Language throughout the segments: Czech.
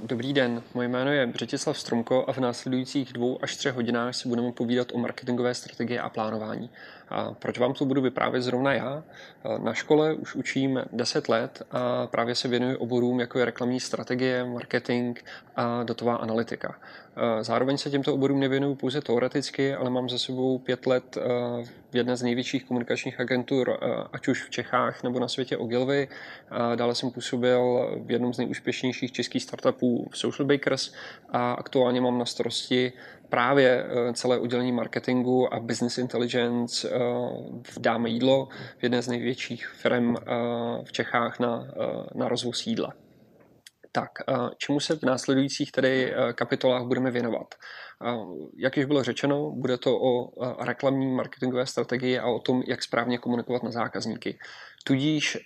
Dobrý den, moje jméno je Břetislav Stromko a v následujících dvou až třech hodinách si budeme povídat o marketingové strategii a plánování. A proč vám to budu vyprávět zrovna já? Na škole už učím 10 let a právě se věnuji oborům, jako je reklamní strategie, marketing a datová analytika. Zároveň se těmto oborům nevěnuju pouze teoreticky, ale mám za sebou pět let v jedné z největších komunikačních agentur, ať už v Čechách nebo na světě Ogilvy. Dále jsem působil v jednom z nejúspěšnějších českých startupů Social Bakers a aktuálně mám na starosti právě eh, celé oddělení marketingu a business intelligence eh, v Dáme jídlo, v jedné z největších firm eh, v Čechách na, na rozvoz jídla. Tak, čemu se v následujících tedy kapitolách budeme věnovat? Jak již bylo řečeno, bude to o reklamní marketingové strategii a o tom, jak správně komunikovat na zákazníky. Tudíž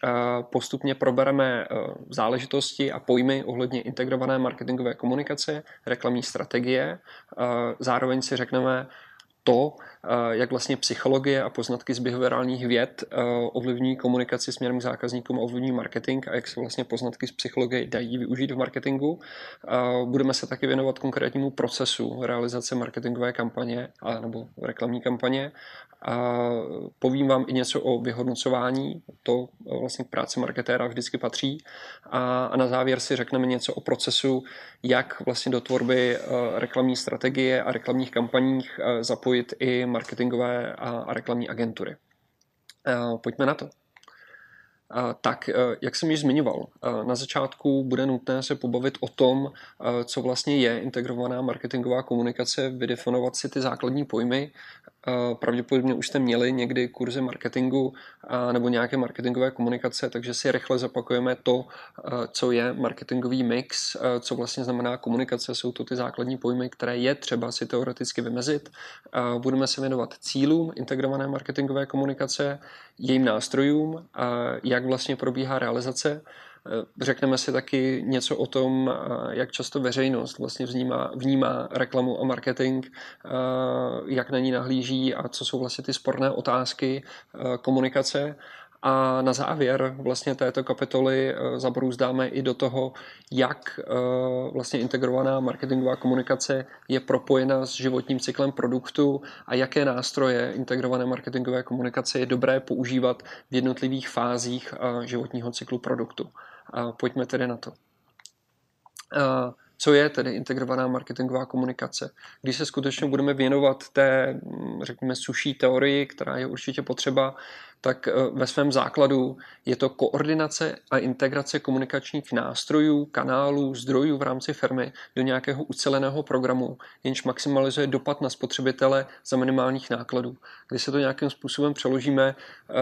postupně probereme záležitosti a pojmy ohledně integrované marketingové komunikace, reklamní strategie. Zároveň si řekneme, to, jak vlastně psychologie a poznatky z behaviorálních věd eh, ovlivní komunikaci směrem k zákazníkům, ovlivní marketing a jak se vlastně poznatky z psychologie dají využít v marketingu. Eh, budeme se taky věnovat konkrétnímu procesu realizace marketingové kampaně a, nebo reklamní kampaně. A povím vám i něco o vyhodnocování, to vlastně k práci marketéra vždycky patří. A, a na závěr si řekneme něco o procesu, jak vlastně do tvorby reklamní strategie a reklamních kampaních zapojit i marketingové a, reklamní agentury. Pojďme na to. Tak, e, jak jsem již zmiňoval, na začátku bude nutné se pobavit o tom, co vlastně je integrovaná marketingová komunikace, vydefinovat si ty základní pojmy Pravděpodobně už jste měli někdy kurzy marketingu nebo nějaké marketingové komunikace, takže si rychle zapakujeme to, co je marketingový mix, co vlastně znamená komunikace. Jsou to ty základní pojmy, které je třeba si teoreticky vymezit. Budeme se věnovat cílům integrované marketingové komunikace, jejím nástrojům, jak vlastně probíhá realizace řekneme si taky něco o tom, eh, jak často veřejnost vlastně vnímá, vnímá reklamu a marketing, eh, jak na ní nahlíží a co jsou vlastně ty sporné otázky komunikace. A na závěr vlastně této kapitoly zabrouzdáme i do toho, jak vlastně integrovaná marketingová komunikace je propojena s životním cyklem produktu a jaké nástroje integrované marketingové komunikace je dobré používat v jednotlivých fázích životního cyklu produktu. A pojďme tedy na to. A co je tedy integrovaná marketingová komunikace? Když se skutečně budeme věnovat té, řekněme, suší teorii, která je určitě potřeba, tak eh, ve svém základu je to koordinace a integrace komunikačních nástrojů, kanálů, zdrojů v rámci firmy do nějakého uceleného programu, jenž maximalizuje dopad na spotřebitele za minimálních nákladů. Když se to nějakým způsobem přeložíme, eh,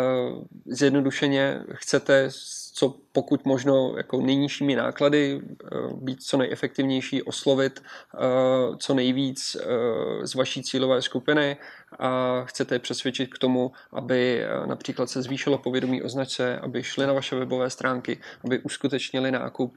zjednodušeně chcete co pokud možno jako nejnižšími náklady, eh, být co nejefektivnější, oslovit co nejvíc z vaší cílové skupiny a chcete je přesvědčit k tomu, aby například například se zvýšilo povědomí o značce, aby šli na vaše webové stránky, aby uskutečnili nákup.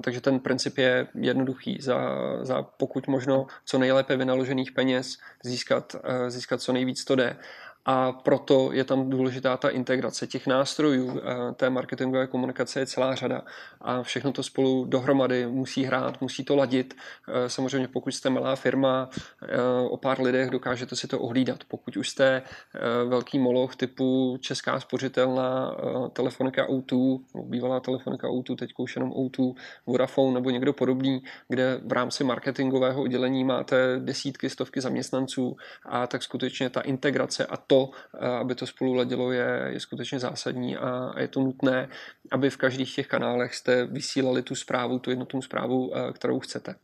Takže ten princip je jednoduchý. Za, za pokud možno co nejlépe vynaložených peněz získat, získat co nejvíc to jde a proto je tam důležitá ta integrace těch nástrojů. Té marketingové komunikace je celá řada a všechno to spolu dohromady musí hrát, musí to ladit. Eh, samozřejmě pokud jste malá firma, eh, o pár lidech dokážete si to ohlídat. Pokud už jste velký moloch typu Česká spořitelná, telefonika O2, bývalá telefonika O2, teď už jenom O2, Vodafone nebo někdo podobný, kde v rámci marketingového oddělení máte desítky, stovky zaměstnanců a tak skutečně ta integrace a to, Eh, aby to spolu ladilo, je, je skutečně zásadní a, a je to nutné, aby v každých těch kanálech jste vysílali tu zprávu, tu jednotnou zprávu, eh, kterou chcete.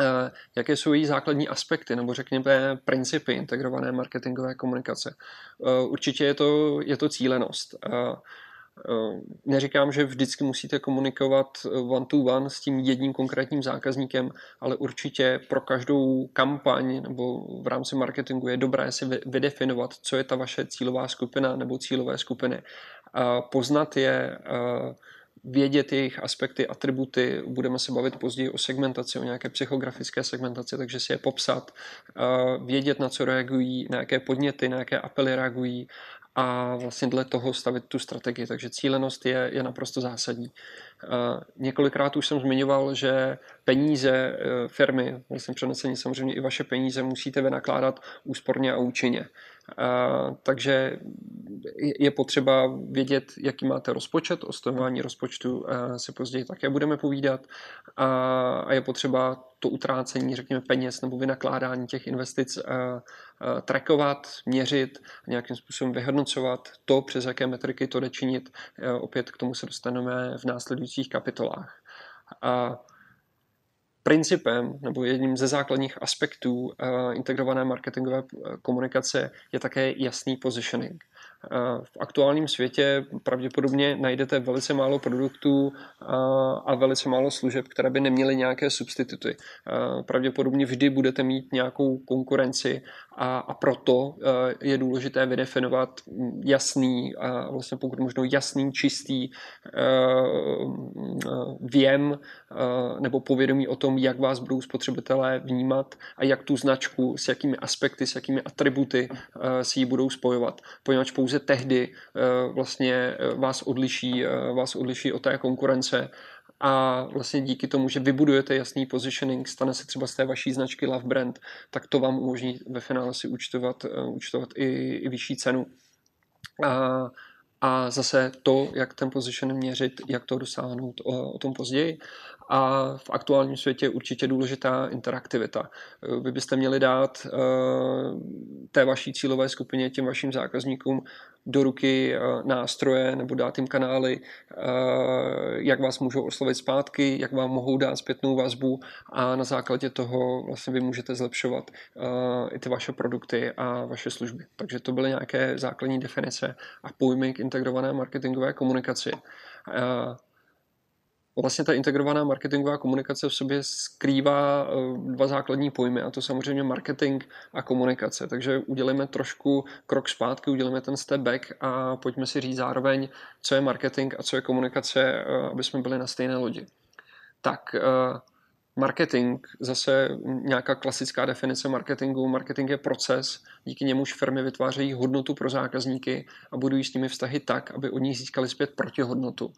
Eh, jaké jsou její základní aspekty, nebo řekněme principy integrované marketingové komunikace? Určitě je to, je to cílenost. Eh, neříkám, že vždycky musíte komunikovat eh, one to one s tím jedním konkrétním zákazníkem, ale určitě pro každou kampaň nebo v rámci marketingu je dobré si vydefinovat, co je ta vaše cílová skupina nebo cílové skupiny. Poznat je, eh, vědět jejich aspekty, atributy, budeme se bavit později o segmentaci, o nějaké psychografické segmentaci, takže si je popsat, vědět, na co reagují, na jaké podněty, na jaké apely reagují a vlastně dle toho stavit tu strategii. Takže cílenost je, je naprosto zásadní. Několikrát už jsem zmiňoval, že peníze e, firmy, vlastně přenesení samozřejmě i vaše peníze, musíte vynakládat úsporně a účinně. Takže je potřeba vědět, jaký máte rozpočet, o stojování rozpočtu se později také budeme povídat a je potřeba to utrácení, řekněme, peněz nebo vynakládání těch investic trackovat, měřit, nějakým způsobem vyhodnocovat to, přes jaké metriky to jde činit. Opět k tomu se dostaneme v následujících kapitolách. A principem nebo jedním ze základních aspektů uh, integrované marketingové komunikace je také jasný positioning. V aktuálním světě pravděpodobně najdete velice málo produktů a velice málo služeb, které by neměly nějaké substituty. Pravděpodobně vždy budete mít nějakou konkurenci a, a proto je důležité vydefinovat jasný a vlastně pokud možno jasný, čistý věm nebo povědomí o tom, jak vás budou spotřebitelé vnímat a jak tu značku, s jakými aspekty, s jakými atributy si ji budou spojovat. Poněvadž pouze pouze tehdy eh, vlastně eh, vás odliší, eh, vás odliší od té konkurence a vlastně díky tomu, že vybudujete jasný positioning, stane se třeba z té vaší značky Love Brand, tak to vám umožní ve finále si účtovat, účtovat i, i vyšší cenu. A, a zase to, jak ten position měřit, jak to dosáhnout, o, o tom později. A v aktuálním světě je určitě důležitá interaktivita. Vy byste měli dát uh, té vaší cílové skupině, těm vašim zákazníkům do ruky uh, nástroje nebo dát jim kanály, uh, jak vás můžou oslovit zpátky, jak vám mohou dát zpětnou vazbu a na základě toho vlastně vy můžete zlepšovat i ty vaše produkty a vaše služby. Takže to byly nějaké základní definice a pojmy k integrované marketingové komunikaci. Vlastně ta integrovaná marketingová komunikace v sobě skrývá eh, dva základní pojmy, a to samozřejmě marketing a komunikace. Takže udělíme trošku krok zpátky, udělíme ten step back a pojďme si říct zároveň, co je marketing a co je komunikace, eh, aby jsme byli na stejné lodi. Tak, eh, marketing, zase nějaká klasická definice marketingu. Marketing je proces, díky němuž firmy vytvářejí hodnotu pro zákazníky a budují s nimi vztahy tak, aby od nich získali zpět protihodnotu.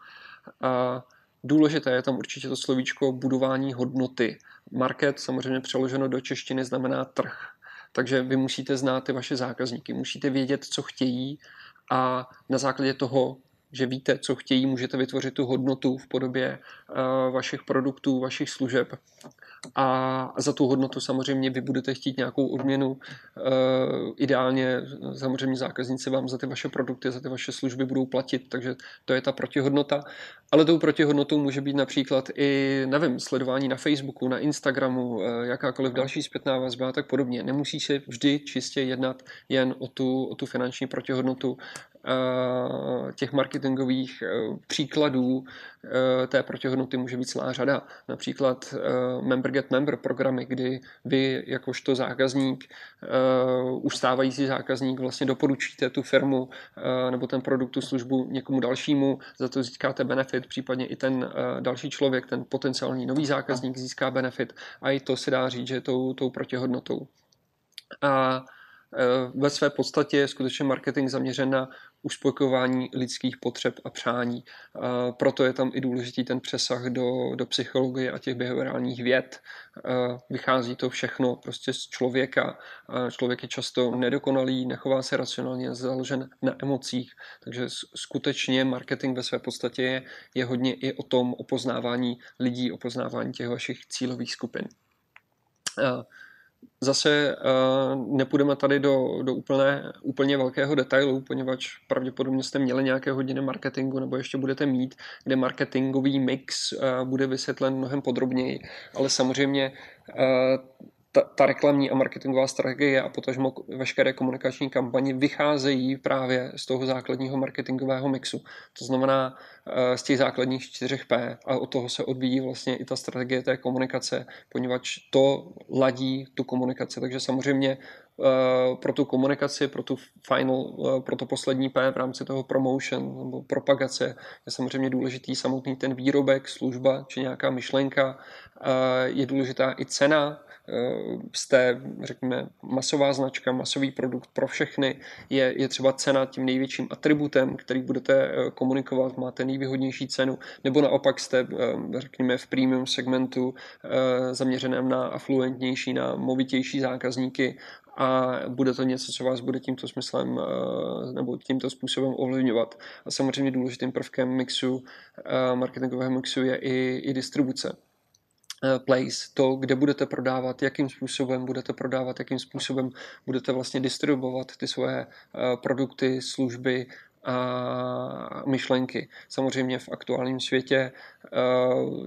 A Důležité je tam určitě to slovíčko budování hodnoty. Market samozřejmě přeloženo do češtiny znamená trh. Takže vy musíte znát ty vaše zákazníky, musíte vědět, co chtějí a na základě toho, že víte, co chtějí, můžete vytvořit tu hodnotu v podobě uh, vašich produktů, vašich služeb a za tu hodnotu samozřejmě vy budete chtít nějakou odměnu. Eh, ideálně samozřejmě zákazníci vám za ty vaše produkty, za ty vaše služby budou platit, takže to je ta protihodnota. Ale tou protihodnotou může být například i, nevím, sledování na Facebooku, na Instagramu, eh, jakákoliv další zpětná vazba a tak podobně. Nemusí se vždy čistě jednat jen o tu, o tu finanční protihodnotu. Eh, těch marketingových příkladů té protihodnoty může být celá řada. Například member get member programy, kdy vy jakožto zákazník, už stávající zákazník vlastně doporučíte tu firmu nebo ten produkt, tu službu někomu dalšímu, za to získáte benefit, případně i ten další člověk, ten potenciální nový zákazník získá benefit a i to se dá říct, že tou, tou protihodnotou. A Eh, ve své podstatě je skutečně marketing zaměřen na uspokojování lidských potřeb a přání. Proto je tam i důležitý ten přesah do, do psychologie a těch behaviorálních věd. Eh, vychází to všechno prostě z člověka. Člověk je často nedokonalý, nechová se racionálně, založen na emocích. Takže skutečně marketing ve své podstatě je, je hodně i o tom opoznávání lidí, opoznávání těch vašich cílových skupin. Eh, Zase uh, nepůjdeme tady do, do úplné, úplně velkého detailu, poněvadž pravděpodobně jste měli nějaké hodiny marketingu nebo ještě budete mít, kde marketingový mix uh, bude vysvětlen mnohem podrobněji, ale samozřejmě uh, ta, ta reklamní a marketingová strategie a potažmo veškeré komunikační kampaně vycházejí právě z toho základního marketingového mixu. To znamená eh, z těch základních 4P a od toho se odvíjí vlastně i ta strategie té komunikace, poněvadž to ladí tu komunikaci. Takže samozřejmě pro tu komunikaci, pro tu final, pro to poslední P v rámci toho promotion nebo propagace je samozřejmě důležitý samotný ten výrobek, služba či nějaká myšlenka. Je důležitá i cena, jste, řekněme, masová značka, masový produkt pro všechny, je, je třeba cena tím největším atributem, který budete komunikovat, máte nejvýhodnější cenu, nebo naopak jste, řekněme, v premium segmentu zaměřeném na afluentnější, na movitější zákazníky a bude to něco, co vás bude tímto smyslem eh, nebo tímto způsobem ovlivňovat. A samozřejmě důležitým prvkem mixu, eh, marketingového mixu je i, i distribuce. eh, place, to, kde budete prodávat, jakým způsobem budete prodávat, jakým způsobem budete vlastně distribuovat ty svoje produkty, služby myšlenky. Samozřejmě v aktuálním světě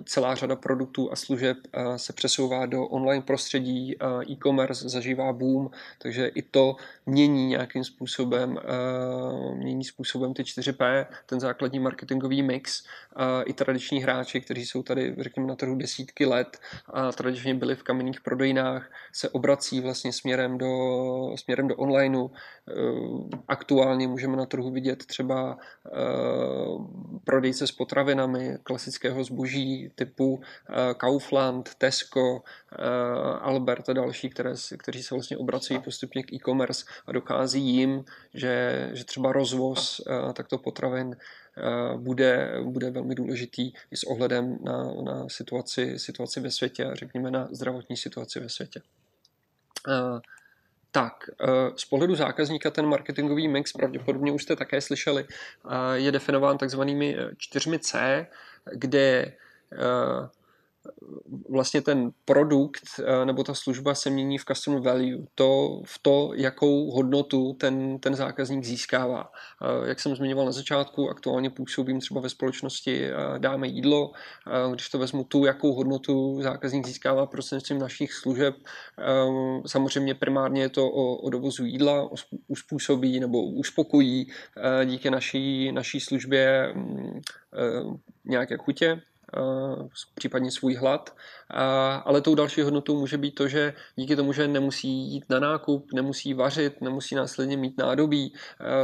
celá řada produktů a služeb se přesouvá do online prostředí, e-commerce zažívá boom, takže i to mění nějakým způsobem, mění způsobem ty 4P, ten základní marketingový mix. I tradiční hráči, kteří jsou tady, řekněme, na trhu desítky let a tradičně byli v kamenných prodejnách, se obrací vlastně směrem do, směrem do onlineu. Aktuálně můžeme na trhu vidět třeba prodejce s potravinami, klasické klasického zboží typu eh, Kaufland, Tesco, eh, Albert a další, které, kteří se vlastně obrací postupně k e-commerce a dokází jim, že, že třeba rozvoz eh, takto potravin bude, bude velmi důležitý i s ohledem na, na situaci, situaci ve světě řekněme na zdravotní situaci ve světě. Tak, z pohledu zákazníka ten marketingový mix, pravděpodobně už jste také slyšeli, je definován takzvanými čtyřmi C, kde eh, vlastně ten produkt eh, nebo ta služba se mění v customer value, to v to, jakou hodnotu ten, ten zákazník získává. Eh, jak jsem zmiňoval na začátku, aktuálně působím třeba ve společnosti Dáme jídlo, když to vezmu tu, jakou hodnotu zákazník získává prostřednictvím našich služeb, samozřejmě primárně je to o, o dovozu jídla, uspůsobí nebo uspokojí díky naší, naší službě mm, nějaké chutě, Eh, případně svůj hlad, ale tou další hodnotou může být to, že díky tomu, že nemusí jít na nákup, nemusí vařit, nemusí následně mít nádobí,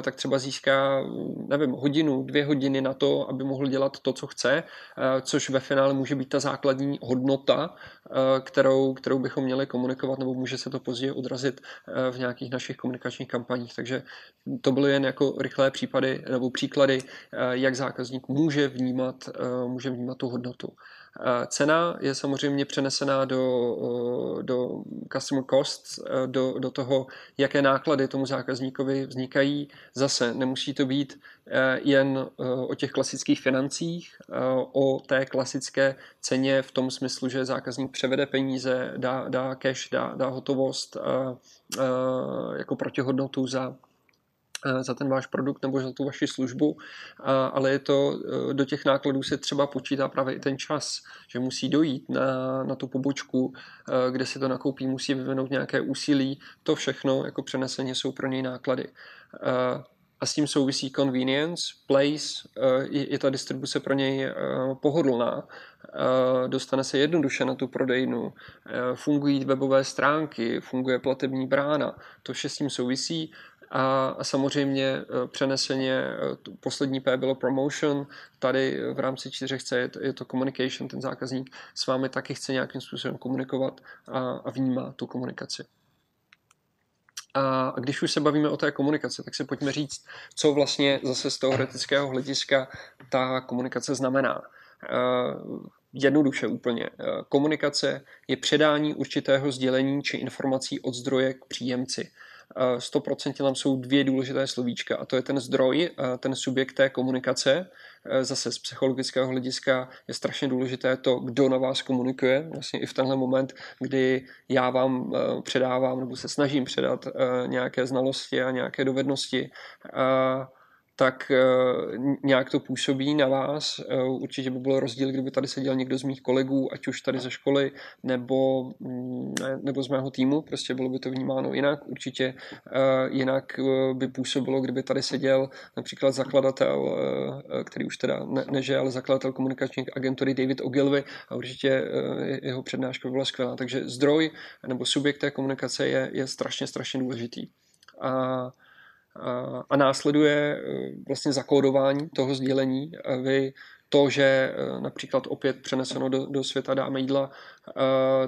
tak třeba získá, nevím, hodinu, dvě hodiny na to, aby mohl dělat to, co chce, což ve finále může být ta základní hodnota, kterou, kterou bychom měli komunikovat, nebo může se to později odrazit v nějakých našich komunikačních kampaních. Takže to byly jen jako rychlé případy nebo příklady, jak zákazník může vnímat, může vnímat tu hodnotu. Cena je samozřejmě přenesená do, do customer cost, do, do toho, jaké náklady tomu zákazníkovi vznikají. Zase nemusí to být e, jen e, o těch klasických financích, e, o té klasické ceně v tom smyslu, že zákazník převede peníze, dá, dá cash, dá, dá hotovost jako protihodnotu za, za ten váš produkt nebo za tu vaši službu, ale je to, eh, do těch nákladů se třeba počítá právě i ten čas, že musí dojít na, na tu pobočku, eh, kde si to nakoupí, musí vyvinout nějaké úsilí, to všechno jako přeneseně jsou pro něj náklady. A s tím souvisí convenience, place, je, je ta distribuce pro něj pohodlná, dostane se jednoduše na tu prodejnu, fungují webové stránky, funguje platební brána, to vše s tím souvisí a samozřejmě e, přeneseně e, poslední P bylo promotion, tady v rámci 4C je to communication, ten zákazník s vámi taky chce nějakým způsobem komunikovat a, a vnímá tu komunikaci. A když už se bavíme o té komunikaci, tak si pojďme říct, co vlastně zase z teoretického hlediska ta komunikace znamená. E, jednoduše úplně. Komunikace je předání určitého sdělení či informací od zdroje k příjemci. 100% tam jsou dvě důležité slovíčka a to je ten zdroj, ten subjekt té komunikace. Zase z psychologického hlediska je strašně důležité to, kdo na vás komunikuje. Vlastně i v tenhle moment, kdy já vám předávám nebo se snažím předat nějaké znalosti a nějaké dovednosti, tak nějak to působí na vás. Určitě by byl rozdíl, kdyby tady seděl někdo z mých kolegů, ať už tady ze školy, nebo, mm, nebo z mého týmu, prostě bylo by to vnímáno jinak. Určitě jinak by působilo, kdyby tady seděl například zakladatel, který už teda ne, neže, ale zakladatel komunikační agentury David Ogilvy a určitě jeho přednáška byla skvělá. Takže zdroj nebo subjekt té komunikace je, je strašně, strašně důležitý. A, a, a následuje e, vlastně zakódování toho sdělení. Vy to, že e, například opět přeneseno do, do světa dáme jídla, e,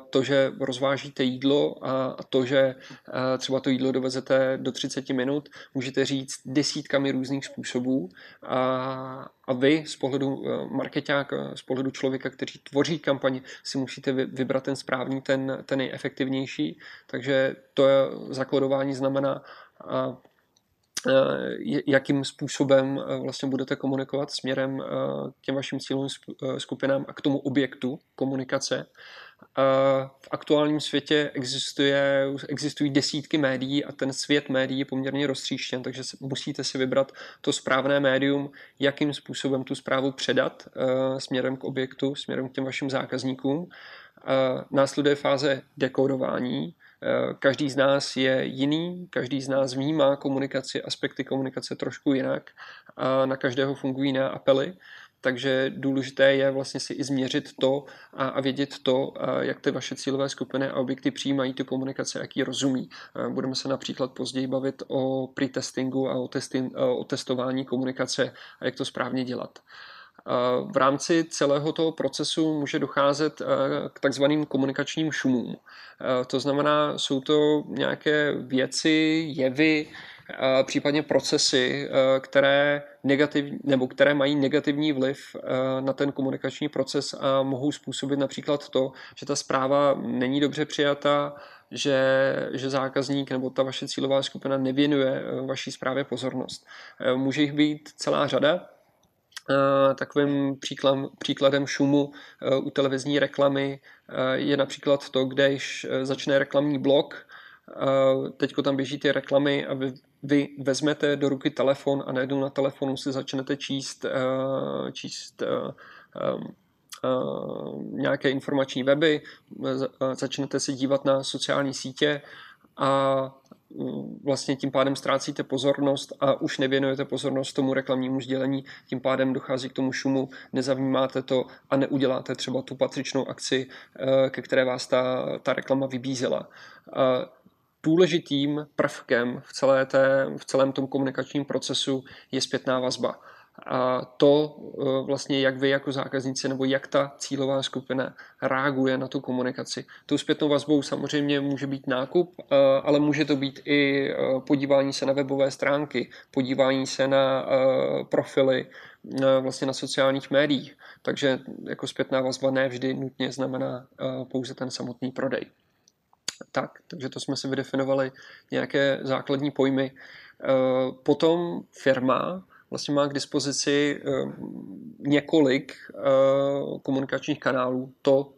to, že rozvážíte jídlo a to, že třeba to jídlo dovezete do 30 minut, můžete říct desítkami různých způsobů a, a vy z pohledu marketáka, z pohledu člověka, který tvoří kampaň, si musíte vybrat ten správný, ten, ten nejefektivnější. Takže to je, zakladování znamená jakým způsobem vlastně budete komunikovat směrem k těm vašim cílovým skupinám a k tomu objektu komunikace. V aktuálním světě existuje, existují desítky médií a ten svět médií je poměrně roztříštěn, takže musíte si vybrat to správné médium, jakým způsobem tu zprávu předat směrem k objektu, směrem k těm vašim zákazníkům. Následuje fáze dekodování, Eh, každý z nás je jiný, každý z nás vnímá komunikaci, aspekty komunikace trošku jinak a na každého fungují jiné apely. Takže důležité je vlastně si i změřit to a, a vědět to, a jak ty vaše cílové skupiny a objekty přijímají tu komunikaci, jak ji rozumí. A budeme se například později bavit o pretestingu a o, testing, o testování komunikace a jak to správně dělat. V rámci celého toho procesu může docházet eh, k takzvaným komunikačním šumům. Eh, to znamená, jsou to nějaké věci, jevy, eh, případně procesy, které, negativ, nebo které mají negativní vliv na ten komunikační proces a mohou způsobit například to, že ta zpráva není dobře přijata, že, že zákazník nebo ta vaše cílová skupina nevěnuje vaší zprávě pozornost. Může jich být celá řada, Eh, takovým příkladem, příkladem šumu eh, u televizní reklamy eh, je například to, když začne reklamní blok, teď tam běží ty reklamy a vy, vy vezmete do ruky telefon a najednou na telefonu si začnete číst, číst nějaké informační weby, začnete se dívat na sociální sítě a vlastně tím pádem ztrácíte pozornost a už nevěnujete pozornost tomu reklamnímu sdělení, tím pádem dochází k tomu šumu, nezavnímáte to a neuděláte třeba tu patřičnou akci, eh, ke které vás ta, ta reklama vybízela. Důležitým prvkem v, celé té, v celém tom komunikačním procesu je zpětná vazba a to e, vlastně, jak vy jako zákazníci nebo jak ta cílová skupina reaguje na tu komunikaci. Tou zpětnou vazbou samozřejmě může být nákup, e, ale může to být i e, podívání se na webové stránky, podívání se na profily vlastně na sociálních médiích. Takže jako zpětná vazba ne vždy nutně znamená pouze ten samotný prodej. Tak, takže to jsme si vydefinovali nějaké základní pojmy. Potom firma vlastně má k dispozici eh, několik eh, komunikačních kanálů, to,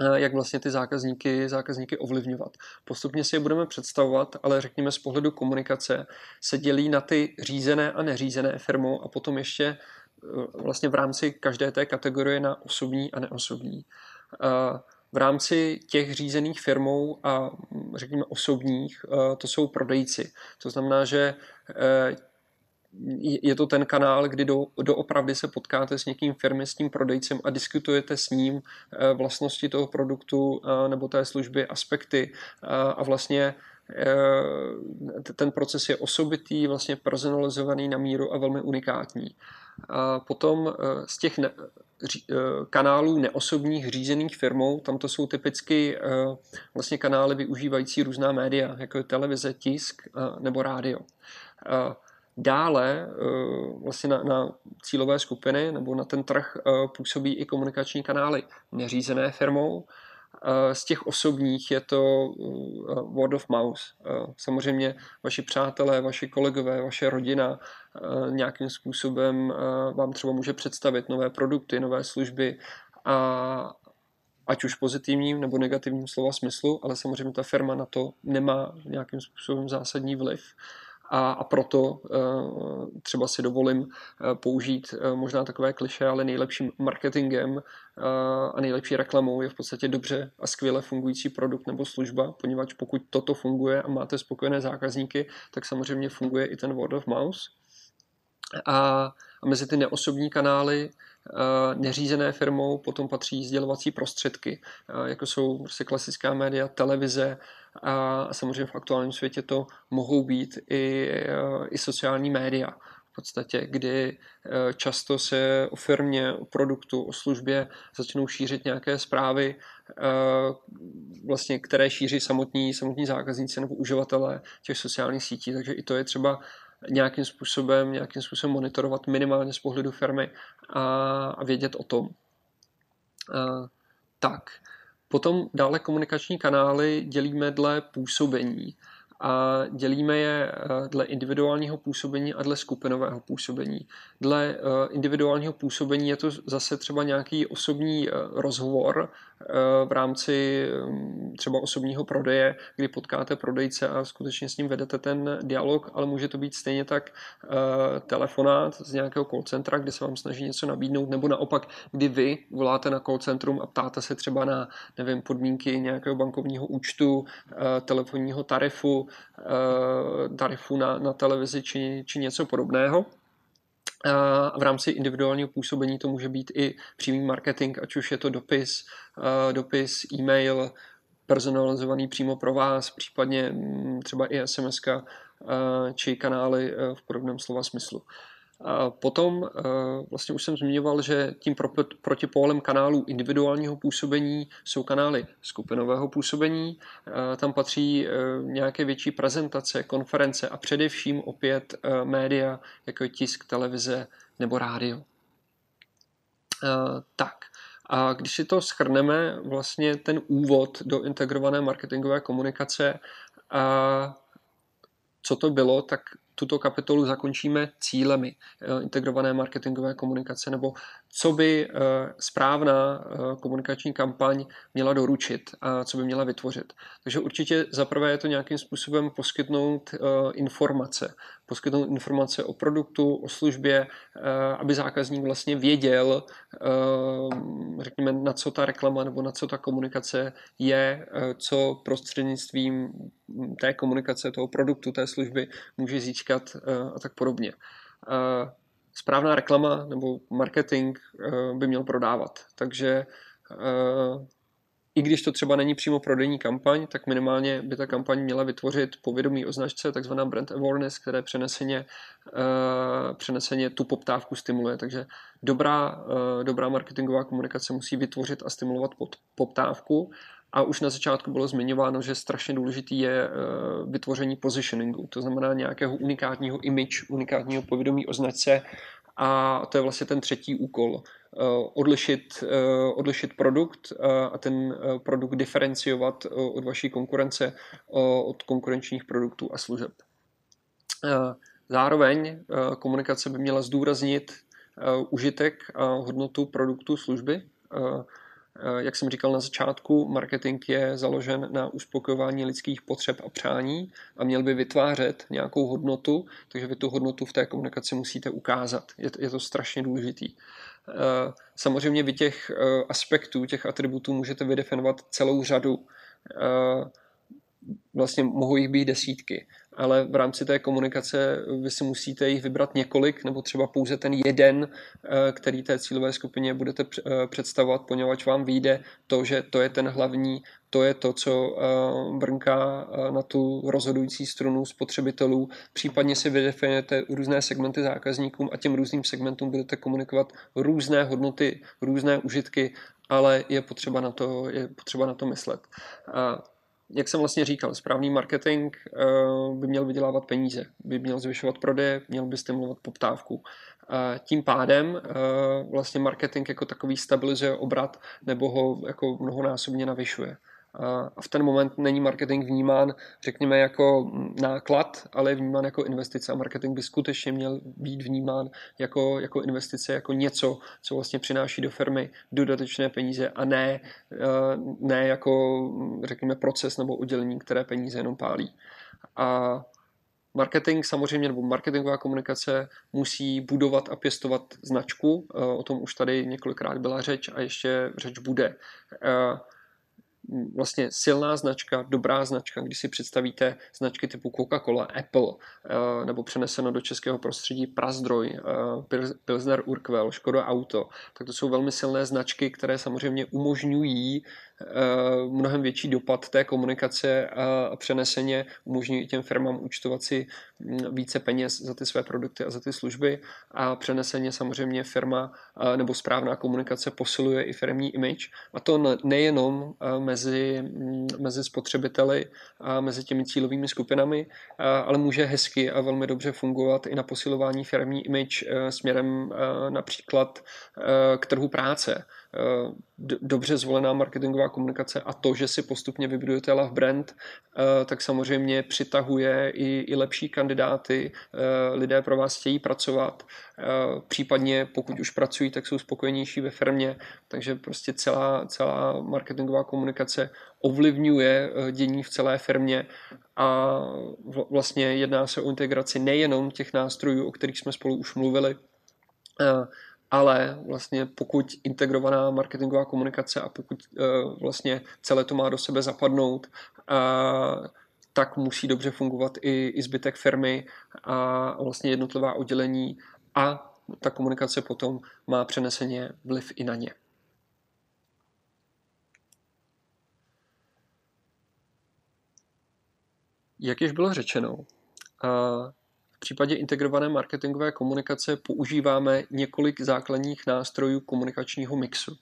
eh, jak vlastně ty zákazníky, zákazníky ovlivňovat. Postupně si je budeme představovat, ale řekněme z pohledu komunikace se dělí na ty řízené a neřízené firmou a potom ještě vlastně v rámci každé té kategorie na osobní a neosobní. V rámci těch řízených firmou a řekněme osobních to jsou prodejci. To znamená, že je to ten kanál, kdy do, doopravdy se potkáte s někým firmy, s tím prodejcem a diskutujete s ním eh, vlastnosti toho produktu eh, nebo té služby, aspekty eh, a vlastně ten proces je osobitý, vlastně personalizovaný na míru a velmi unikátní. A potom z těch ne, kanálů neosobních řízených firmou, tam to jsou typicky vlastně kanály využívající různá média, jako je televize, tisk nebo rádio. Dále eh, vlastně na, na cílové skupiny nebo na ten trh eh, působí i komunikační kanály neřízené firmou. Eh, z těch osobních je to word of mouth. Samozřejmě vaši přátelé, vaši kolegové, vaše rodina nějakým způsobem vám třeba může představit nové produkty, nové služby a ať už pozitivním nebo negativním slova smyslu, ale samozřejmě ta firma na to nemá nějakým způsobem zásadní vliv a, a proto třeba si dovolím použít možná takové kliše, ale nejlepším marketingem a nejlepší reklamou je v podstatě dobře a skvěle fungující produkt nebo služba, poněvadž pokud toto funguje a máte spokojené zákazníky, tak samozřejmě funguje i ten word of mouth. A, a mezi ty neosobní kanály neřízené firmou potom patří sdělovací prostředky, jako jsou prostě klasická média, televize a samozřejmě v aktuálním světě to mohou být i, i sociální média v podstatě, kdy často se o firmě, o produktu, o službě začnou šířit nějaké zprávy, vlastně, které šíří samotní, samotní zákazníci nebo uživatelé těch sociálních sítí. Takže i to je třeba nějakým způsobem, nějakým způsobem monitorovat minimálně z pohledu firmy a, a vědět o tom. A, tak, potom dále komunikační kanály dělíme dle působení a dělíme je dle individuálního působení a dle skupinového působení. Dle eh, individuálního působení je to zase třeba nějaký osobní eh, rozhovor v rámci mm, třeba osobního prodeje, kdy potkáte prodejce a skutečně s ním vedete ten dialog, ale může to být stejně tak telefonát z nějakého call centra, kde se vám snaží něco nabídnout, nebo naopak, kdy vy voláte na call centrum a ptáte se třeba na, nevím, podmínky nějakého bankovního účtu, telefonního tarifu, Eh, tarifu na, na televizi či, či něco podobného. A v rámci individuálního působení to může být i přímý marketing, ať už je to dopis, eh, dopis, e-mail, personalizovaný přímo pro vás, případně mm, třeba i SMS eh, či kanály v podobném slova smyslu. A potom eh, vlastně už jsem zmiňoval, že tím protipólem kanálů individuálního působení jsou kanály skupinového působení. Eh, tam patří eh, nějaké větší prezentace, konference a především opět média, jako tisk, televize nebo rádio. Tak, a když si to schrneme, vlastně ten úvod do integrované marketingové komunikace, co to bylo, tak tuto kapitolu zakončíme cílemi eh, integrované marketingové komunikace, nebo co by eh, správná eh, komunikační kampaň měla doručit a co by měla vytvořit. Takže určitě zaprvé je to nějakým způsobem poskytnout informace. Poskytnout informace o produktu, o službě, aby zákazník vlastně věděl, řekněme, na co ta reklama nebo na co ta komunikace je, co prostřednictvím té komunikace, toho produktu, té služby může získat a tak podobně správná reklama nebo marketing eh, by měl prodávat. Takže eh, i když to třeba není přímo prodejní kampaň, tak minimálně by ta kampaň měla vytvořit povědomí o značce, takzvaná brand awareness, které přeneseně, uh, přeneseně tu poptávku stimuluje. Takže dobrá, dobrá marketingová komunikace musí vytvořit a stimulovat pod, poptávku. A už na začátku bylo zmiňováno, že strašně důležitý je uh, vytvoření positioningu, to znamená nějakého unikátního image, unikátního povědomí o značce a to je vlastně ten třetí úkol Eh, odlišit, eh, odlišit produkt eh, a ten produkt diferenciovat od vaší konkurence, od konkurenčních produktů a služeb. Zároveň komunikace by měla zdůraznit užitek a hodnotu produktu služby. Jak jsem říkal na začátku, marketing je založen na uspokojování lidských potřeb a přání a měl by vytvářet nějakou hodnotu, takže vy tu hodnotu v té komunikaci musíte ukázat. Je, je to strašně důležitý. Eh, samozřejmě vy těch eh, aspektů, těch atributů můžete vydefinovat celou řadu. Eh, vlastně mohou jich být desítky, ale v rámci té komunikace vy si musíte jich vybrat několik, nebo třeba pouze ten jeden, který té cílové skupině budete představovat, poněvadž vám vyjde to, že to je ten hlavní to je to, co eh, brnká eh, na tu rozhodující strunu spotřebitelů. Případně si vydefinujete různé segmenty zákazníkům a těm různým segmentům budete komunikovat různé hodnoty, různé užitky, ale je potřeba na to, je potřeba na to myslet. A jak jsem vlastně říkal, správný marketing eh, by měl vydělávat peníze, by měl zvyšovat prodeje, měl by stimulovat poptávku. Tím pádem vlastně marketing jako takový stabilizuje obrat nebo ho jako mnohonásobně navyšuje a v ten moment není marketing vnímán, řekněme, jako náklad, ale je vnímán jako investice a marketing by skutečně měl být vnímán jako, jako investice, jako něco, co vlastně přináší do firmy dodatečné peníze a ne, ne jako, řekněme, proces nebo udělení, které peníze jenom pálí. A Marketing samozřejmě, nebo marketingová komunikace musí budovat a pěstovat značku. O tom už tady několikrát byla řeč a ještě řeč bude vlastně silná značka, dobrá značka, když si představíte značky typu Coca-Cola, Apple, eh, nebo přeneseno do českého prostředí Prazdroj, eh, Pilsner Urquell, Škoda Auto, tak to jsou velmi silné značky, které samozřejmě umožňují mnohem větší dopad té komunikace a přeneseně umožňují těm firmám účtovat si mm, více peněz za ty své produkty a za ty služby. A přeneseně samozřejmě firma eh, nebo správná komunikace posiluje i firmní image. A to nejenom eh, mezi, mm, mezi spotřebiteli a mezi těmi cílovými skupinami, ale může hezky a velmi dobře fungovat i na posilování firmní image směrem například k trhu práce dobře zvolená marketingová komunikace a to, že si postupně vybudujete love brand, eh, tak samozřejmě přitahuje i, i lepší kandidáty, eh, lidé pro vás chtějí pracovat, eh, případně pokud už pracují, tak jsou spokojenější ve firmě, takže prostě celá, celá marketingová komunikace ovlivňuje dění v celé firmě. A vlastně jedná se o integraci nejenom těch nástrojů, o kterých jsme spolu už mluvili, ale vlastně pokud integrovaná marketingová komunikace a pokud uh, vlastně celé to má do sebe zapadnout, uh, tak musí dobře fungovat i, i zbytek firmy a vlastně jednotlivá oddělení a ta komunikace potom má přeneseně vliv i na ně. Jak již bylo řečeno, případě integrované marketingové komunikace používáme několik základních nástrojů komunikačního mixu.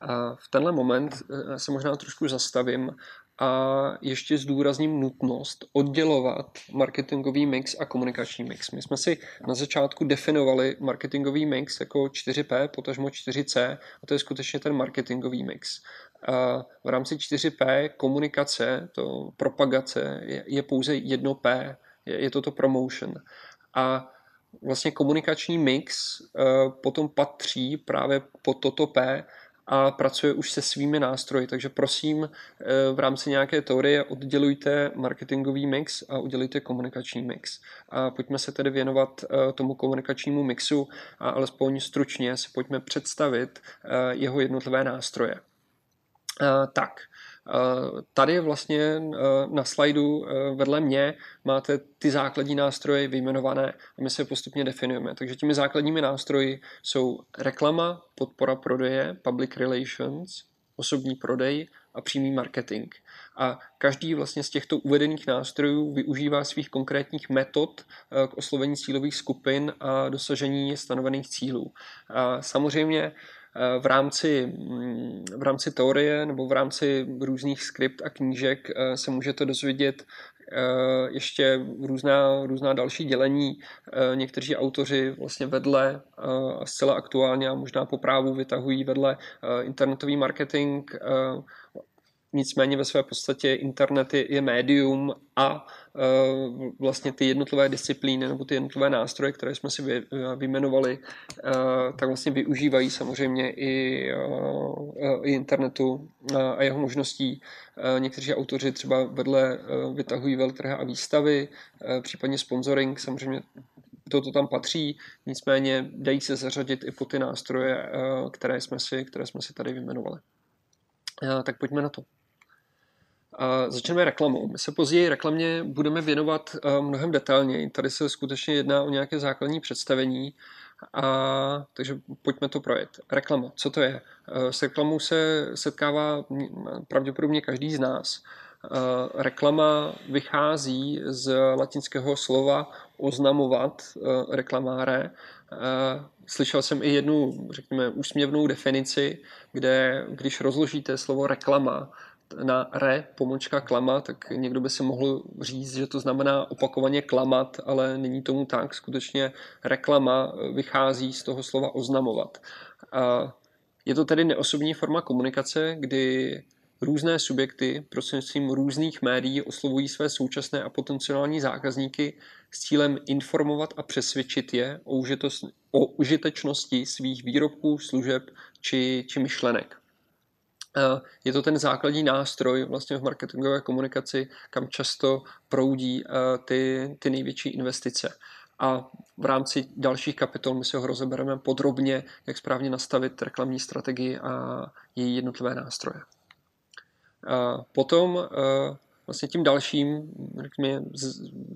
A v tenhle moment eh, se možná trošku zastavím a ještě zdůrazním nutnost oddělovat marketingový mix a komunikační mix. My jsme si na začátku definovali marketingový mix jako 4P, potažmo 4C, a to je skutečně ten marketingový mix. A v rámci 4P komunikace, to propagace, je, je pouze 1P, je, je to to promotion. A vlastně komunikační mix uh, potom patří právě po toto P a pracuje už se svými nástroji. Takže prosím, uh, v rámci nějaké teorie oddělujte marketingový mix a udělejte komunikační mix. A pojďme se tedy věnovat uh, tomu komunikačnímu mixu a alespoň stručně si pojďme představit jeho jednotlivé nástroje. Tak, Eh, tady vlastně eh, na slajdu eh, vedle mě máte ty základní nástroje vyjmenované a my se postupně definujeme. Takže těmi základními nástroji jsou reklama, podpora prodeje, public relations, osobní prodej a přímý marketing. A každý vlastně z těchto uvedených nástrojů využívá svých konkrétních metod k oslovení cílových skupin a dosažení stanovených cílů. A samozřejmě Eh, v rámci, mm, v rámci teorie nebo v rámci různých skript a knížek eh, se můžete dozvědět eh, ještě různá, různá další dělení. Někteří autoři vlastně vedle a zcela aktuálně a možná po právu vytahují vedle internetový marketing Nicméně ve své podstatě internet je, je médium a e, vlastně ty jednotlivé disciplíny nebo ty jednotlivé nástroje, které jsme si vy, vyjmenovali, e, tak vlastně využívají samozřejmě i, e, i internetu a jeho možností. E, někteří autoři třeba vedle e, vytahují veltrhy a výstavy, e, případně sponsoring, samozřejmě toto tam patří, nicméně dají se zařadit i po ty nástroje, e, které jsme si, které jsme si tady vyjmenovali. E, tak pojďme na to. Začneme reklamou. My se později reklamě budeme věnovat eh, mnohem detailněji. Tady se skutečně jedná o nějaké základní představení, a, takže pojďme to projet. Reklama, co to je? Eh, s reklamou se setkává pravděpodobně každý z nás. Eh, reklama vychází z latinského slova oznamovat reklamáre. Slyšel jsem i jednu, řekněme, úsměvnou definici, kde když rozložíte slovo reklama na re pomočka klama, tak někdo by si mohl říct, že to znamená opakovaně klamat, ale není tomu tak. Skutečně reklama vychází z toho slova oznamovat. A je to tedy neosobní forma komunikace, kdy různé subjekty prostřednictvím různých médií oslovují své současné a potenciální zákazníky s cílem informovat a přesvědčit je o, o užitečnosti svých výrobků, služeb či, či myšlenek. Je to ten základní nástroj vlastně v marketingové komunikaci, kam často proudí ty, ty největší investice. A v rámci dalších kapitol my si ho rozebereme podrobně, jak správně nastavit reklamní strategii a její jednotlivé nástroje. Potom vlastně tím dalším, řekněme,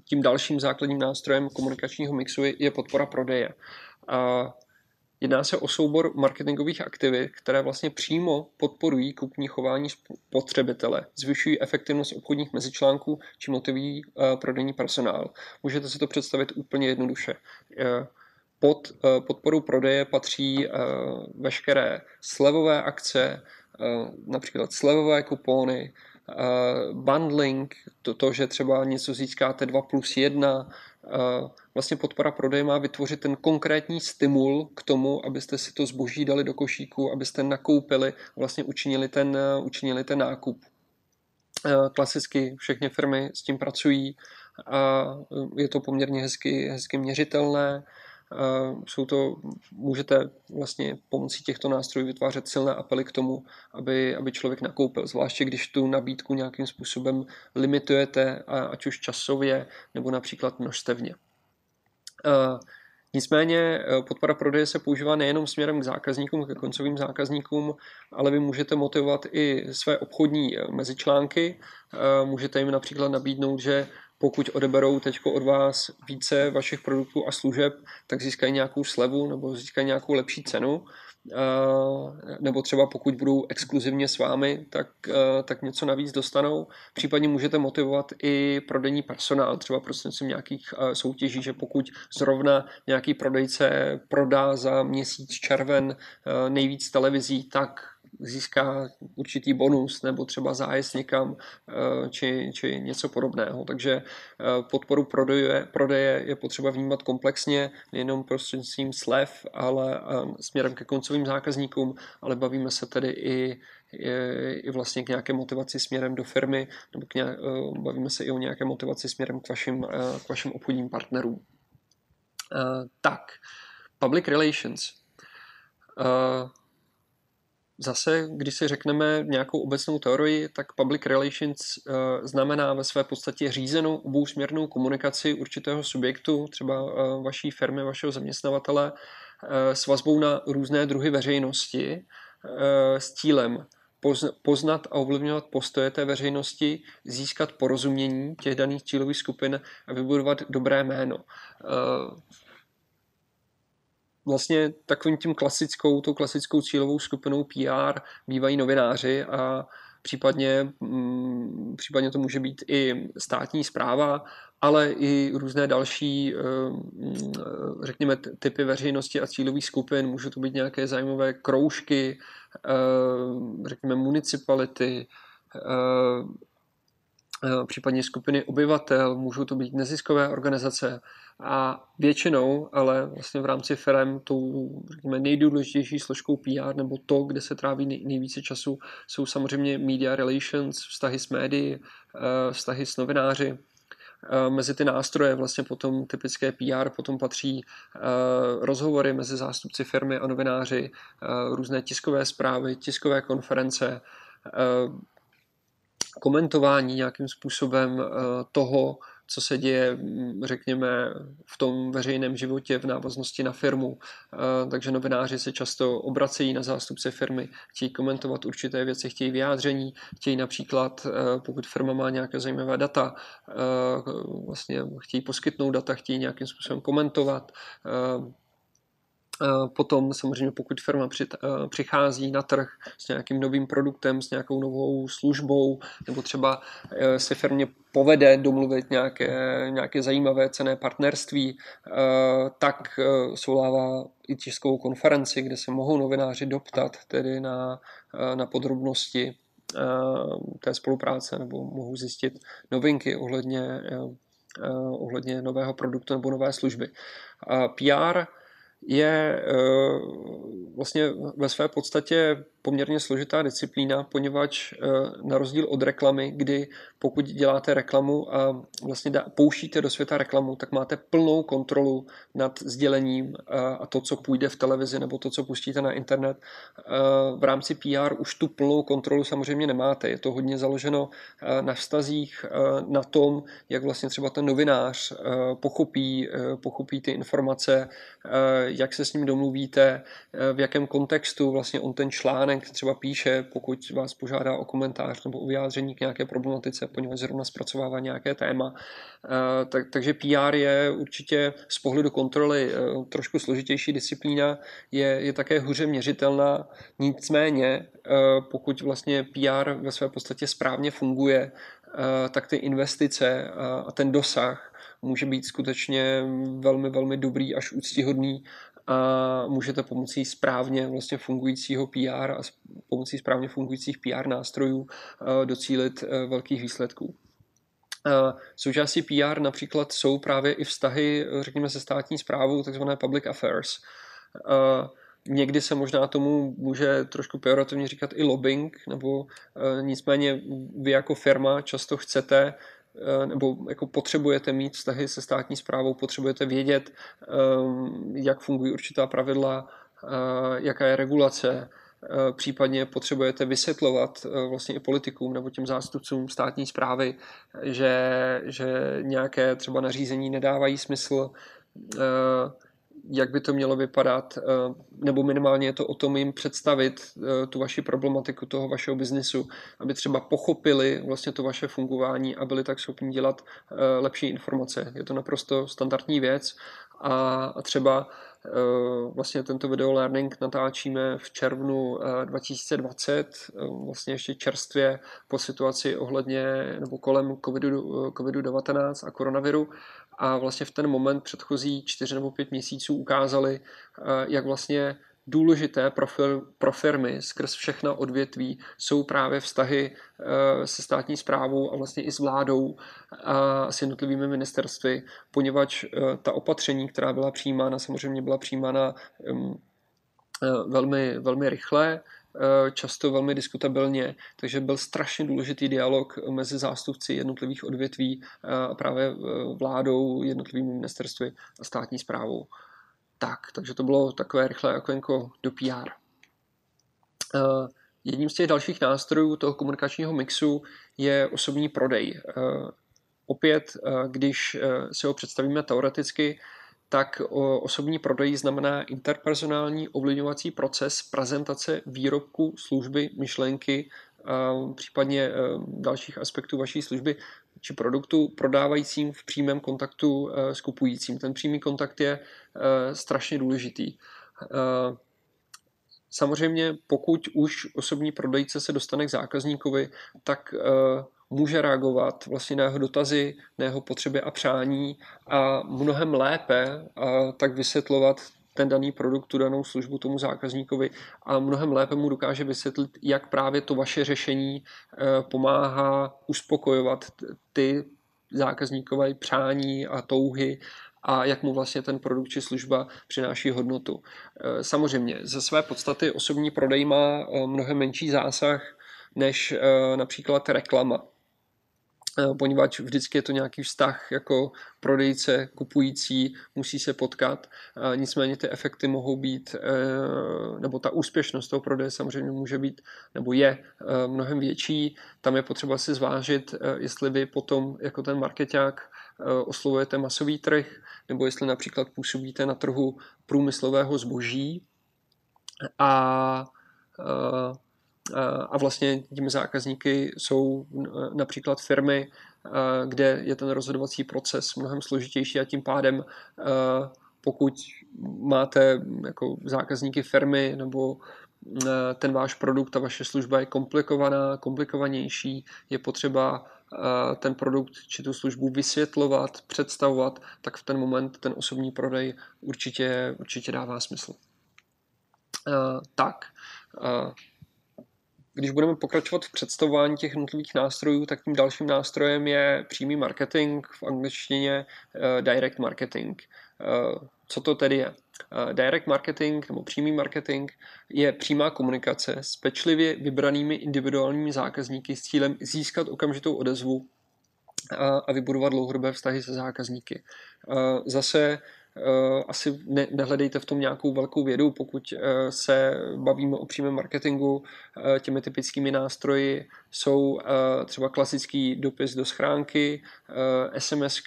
tím dalším základním nástrojem komunikačního mixu je podpora prodeje. Jedná se o soubor marketingových aktivit, které vlastně přímo podporují kupní chování spotřebitele, zvyšují efektivnost obchodních mezičlánků či motivují uh, prodejní personál. Můžete si to představit úplně jednoduše. Uh, pod uh, podporu prodeje patří veškeré slevové akce, například slevové kupony, bundling, to, to, že třeba něco získáte 2 plus 1, vlastně podpora prodeje má vytvořit ten konkrétní stimul k tomu, abyste si to zboží dali do košíku, abyste nakoupili a vlastně učinili ten, učinili ten nákup. Klasicky všechny firmy s tím pracují a je to poměrně hezky, hezky měřitelné. Jsou to, můžete vlastně pomocí těchto nástrojů vytvářet silné apely k tomu, aby, aby člověk nakoupil, zvláště když tu nabídku nějakým způsobem limitujete, ať už časově nebo například množstevně. Nicméně e, podpora prodeje se používá nejenom směrem k zákazníkům, ke koncovým zákazníkům, ale vy můžete motivovat i své obchodní e, mezičlánky. Můžete jim například nabídnout, že pokud odeberou teď od vás více vašich produktů a služeb, tak získají nějakou slevu nebo získají nějakou lepší cenu. Nebo třeba pokud budou exkluzivně s vámi, tak, tak něco navíc dostanou. Případně můžete motivovat i prodejní personál, třeba prostřednictvím nějakých soutěží, že pokud zrovna nějaký prodejce prodá za měsíc červen nejvíc televizí, tak získá určitý bonus nebo třeba zájezd někam eh, či, či něco podobného. Takže eh, podporu prodeje, prodeje je potřeba vnímat komplexně, nejenom prostřednictvím slev, ale eh, směrem ke koncovým zákazníkům, ale bavíme se tedy i, i, vlastně k nějaké motivaci směrem do firmy, nebo k nějak, bavíme se i o nějaké motivaci směrem k vašim, k vašim obchodním partnerům. Tak, public relations. Zase, když si řekneme nějakou obecnou teorii, tak public relations uh, znamená ve své podstatě řízenou obousměrnou komunikaci určitého subjektu, třeba uh, vaší firmy, vašeho zaměstnavatele, uh, s vazbou na různé druhy veřejnosti s cílem poznat a ovlivňovat postoje té veřejnosti, získat porozumění těch daných cílových skupin a vybudovat dobré jméno vlastně takovým tím klasickou, tou klasickou cílovou skupinou PR bývají novináři a případně, mm, případně to může být i státní zpráva, ale i různé další, eh, řekněme, typy veřejnosti a cílových skupin. Můžou to být nějaké zájmové kroužky, eh, řekněme, municipality, eh, případně skupiny obyvatel, můžou to být neziskové organizace a většinou, ale vlastně v rámci firm tou řekněme, nejdůležitější složkou PR nebo to, kde se tráví nejvíce času, jsou samozřejmě media relations, vztahy s médií, eh, vztahy s novináři. Eh, mezi ty nástroje vlastně potom typické PR potom patří eh, rozhovory mezi zástupci firmy a novináři, různé tiskové zprávy, tiskové konference, komentování nějakým způsobem toho, co se děje, mm, řekněme, v tom veřejném životě v návaznosti na firmu. Eh, takže novináři se často obracejí na zástupce firmy, chtějí komentovat určité věci, chtějí vyjádření, chtějí například, eh, pokud firma má nějaké zajímavé data, eh, vlastně chtějí poskytnout data, chtějí nějakým způsobem komentovat, Potom samozřejmě pokud firma přichází na trh s nějakým novým produktem, s nějakou novou službou, nebo třeba se firmě povede domluvit nějaké, nějaké zajímavé cené partnerství, tak svolává i tiskovou konferenci, kde se mohou novináři doptat tedy na, na podrobnosti té spolupráce nebo mohou zjistit novinky ohledně, ohledně nového produktu nebo nové služby. PR je vlastně ve své podstatě poměrně složitá disciplína, poněvadž na rozdíl od reklamy, kdy pokud děláte reklamu a vlastně pouštíte do světa reklamu, tak máte plnou kontrolu nad sdělením a to, co půjde v televizi nebo to, co pustíte na internet. V rámci PR už tu plnou kontrolu samozřejmě nemáte. Je to hodně založeno na vztazích, na tom, jak vlastně třeba ten novinář pochopí, pochopí ty informace, jak se s ním domluvíte, v jakém kontextu vlastně on ten článek třeba píše, pokud vás požádá o komentář nebo o vyjádření k nějaké problematice, poněvadž zrovna zpracovává nějaké téma. Tak, takže PR je určitě z pohledu kontroly trošku složitější disciplína, je, je také hůře měřitelná, nicméně pokud vlastně PR ve své podstatě správně funguje, tak ty investice a ten dosah může být skutečně velmi, velmi dobrý až úctihodný a můžete pomocí správně vlastně fungujícího PR a pomocí správně fungujících PR nástrojů docílit velkých výsledků. Součástí PR například jsou právě i vztahy, řekněme, se státní zprávou, takzvané public affairs. Někdy se možná tomu může trošku pejorativně říkat i lobbying, nebo nicméně vy jako firma často chcete Eh, nebo jako potřebujete mít vztahy se státní zprávou, potřebujete vědět, ehm, jak fungují určitá pravidla, eh, jaká je regulace, eh, případně potřebujete vysvětlovat vlastně i politikům nebo těm zástupcům státní zprávy, že, že nějaké třeba nařízení nedávají smysl, jak by to mělo vypadat, eh, nebo minimálně je to o tom jim představit eh, tu vaši problematiku toho vašeho biznisu, aby třeba pochopili vlastně to vaše fungování a byli tak schopni dělat eh, lepší informace. Je to naprosto standardní věc a třeba vlastně tento video learning natáčíme v červnu 2020, vlastně ještě čerstvě po situaci ohledně nebo kolem COVID-19 a koronaviru a vlastně v ten moment předchozí čtyři nebo pět měsíců ukázali, eh, jak vlastně důležité pro, fir, pro firmy skrz všechna odvětví jsou právě vztahy eh, se státní zprávou a vlastně i s vládou a s jednotlivými ministerstvy, poněvadž eh, ta opatření, která byla přijímána, samozřejmě byla přijímána velmi, velmi rychle, Eh, často velmi diskutabilně, takže byl strašně důležitý dialog mezi zástupci jednotlivých odvětví eh, a právě eh, vládou, jednotlivými ministerstvy a státní zprávou. Tak, takže to bylo takové rychlé okénko do PR. Jedním z těch dalších nástrojů toho komunikačního mixu je osobní prodej. Opět, když si ho představíme teoreticky, tak osobní prodej znamená interpersonální ovlivňovací proces prezentace výrobku, služby, myšlenky, případně e, dalších aspektů vaší služby či produktu prodávajícím v přímém kontaktu e, s kupujícím. Ten přímý kontakt je strašně důležitý. Samozřejmě, pokud už osobní prodejce se dostane k zákazníkovi, tak může reagovat vlastně na jeho dotazy, na jeho potřeby a přání a mnohem lépe a tak vysvětlovat ten daný produkt, tu danou službu tomu zákazníkovi a mnohem lépe mu dokáže vysvětlit, jak právě to vaše řešení e, pomáhá uspokojovat ty zákazníkové přání a touhy a jak mu vlastně ten produkt či služba přináší hodnotu. E, samozřejmě, ze své podstaty osobní prodej má e, mnohem menší zásah než například reklama. Eh, poněvadž vždycky je to nějaký vztah jako prodejce, kupující, musí se potkat. Nicméně ty efekty mohou být, eh, nebo ta úspěšnost toho prodeje samozřejmě může být, nebo je eh, mnohem větší. Tam je potřeba si zvážit, jestli vy potom jako ten marketák oslovujete masový trh, nebo jestli například působíte na trhu průmyslového zboží a a vlastně těmi zákazníky jsou například firmy, kde je ten rozhodovací proces mnohem složitější a tím pádem pokud máte jako zákazníky firmy nebo ten váš produkt a vaše služba je komplikovaná, komplikovanější, je potřeba ten produkt či tu službu vysvětlovat, představovat, tak v ten moment ten osobní prodej určitě, určitě dává smysl. Tak, když budeme pokračovat v představování těch jednotlivých nástrojů, tak tím dalším nástrojem je přímý marketing, v angličtině uh, direct marketing. Uh, co to tedy je? Direct marketing nebo přímý marketing je přímá komunikace s pečlivě vybranými individuálními zákazníky s cílem získat okamžitou odezvu a vybudovat dlouhodobé vztahy se zákazníky. Zase asi ne, nehledejte v tom nějakou velkou vědu, pokud eh, se bavíme o přímém marketingu. Eh, těmi typickými nástroji jsou třeba klasický dopis do schránky, SMS,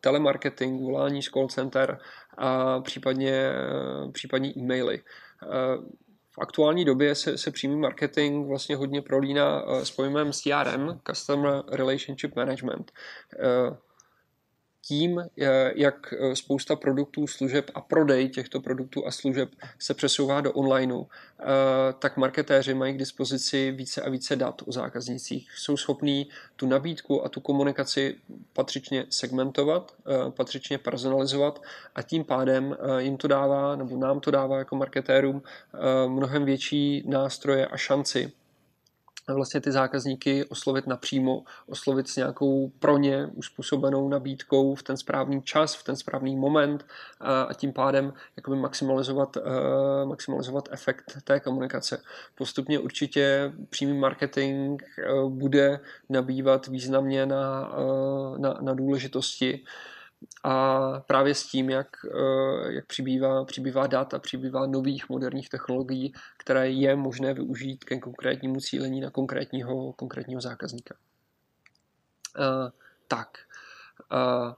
telemarketing, volání z call center a případně, případně e-maily. V aktuální době se, se přímý marketing vlastně hodně prolíná s pojmem CRM, Customer Relationship Management tím, jak e, spousta produktů, služeb a prodej těchto produktů a služeb se přesouvá do onlineu, e, tak marketéři mají k dispozici více a více dat o zákaznicích. Jsou schopní tu nabídku a tu komunikaci patřičně segmentovat, patřičně personalizovat a tím pádem jim to dává, nebo nám to dává jako marketérům mnohem větší nástroje a šanci vlastně ty zákazníky oslovit napřímo, oslovit s nějakou pro ně uspůsobenou nabídkou v ten správný čas, v ten správný moment a tím pádem jakoby maximalizovat, eh, maximalizovat efekt té komunikace. Postupně určitě přímý marketing eh, bude nabývat významně na, eh, na, na důležitosti a právě s tím, jak, eh, jak přibývá, přibývá dat a přibývá nových moderních technologií, které je možné využít ke konkrétnímu cílení na konkrétního, konkrétního zákazníka. Uh, tak. Uh,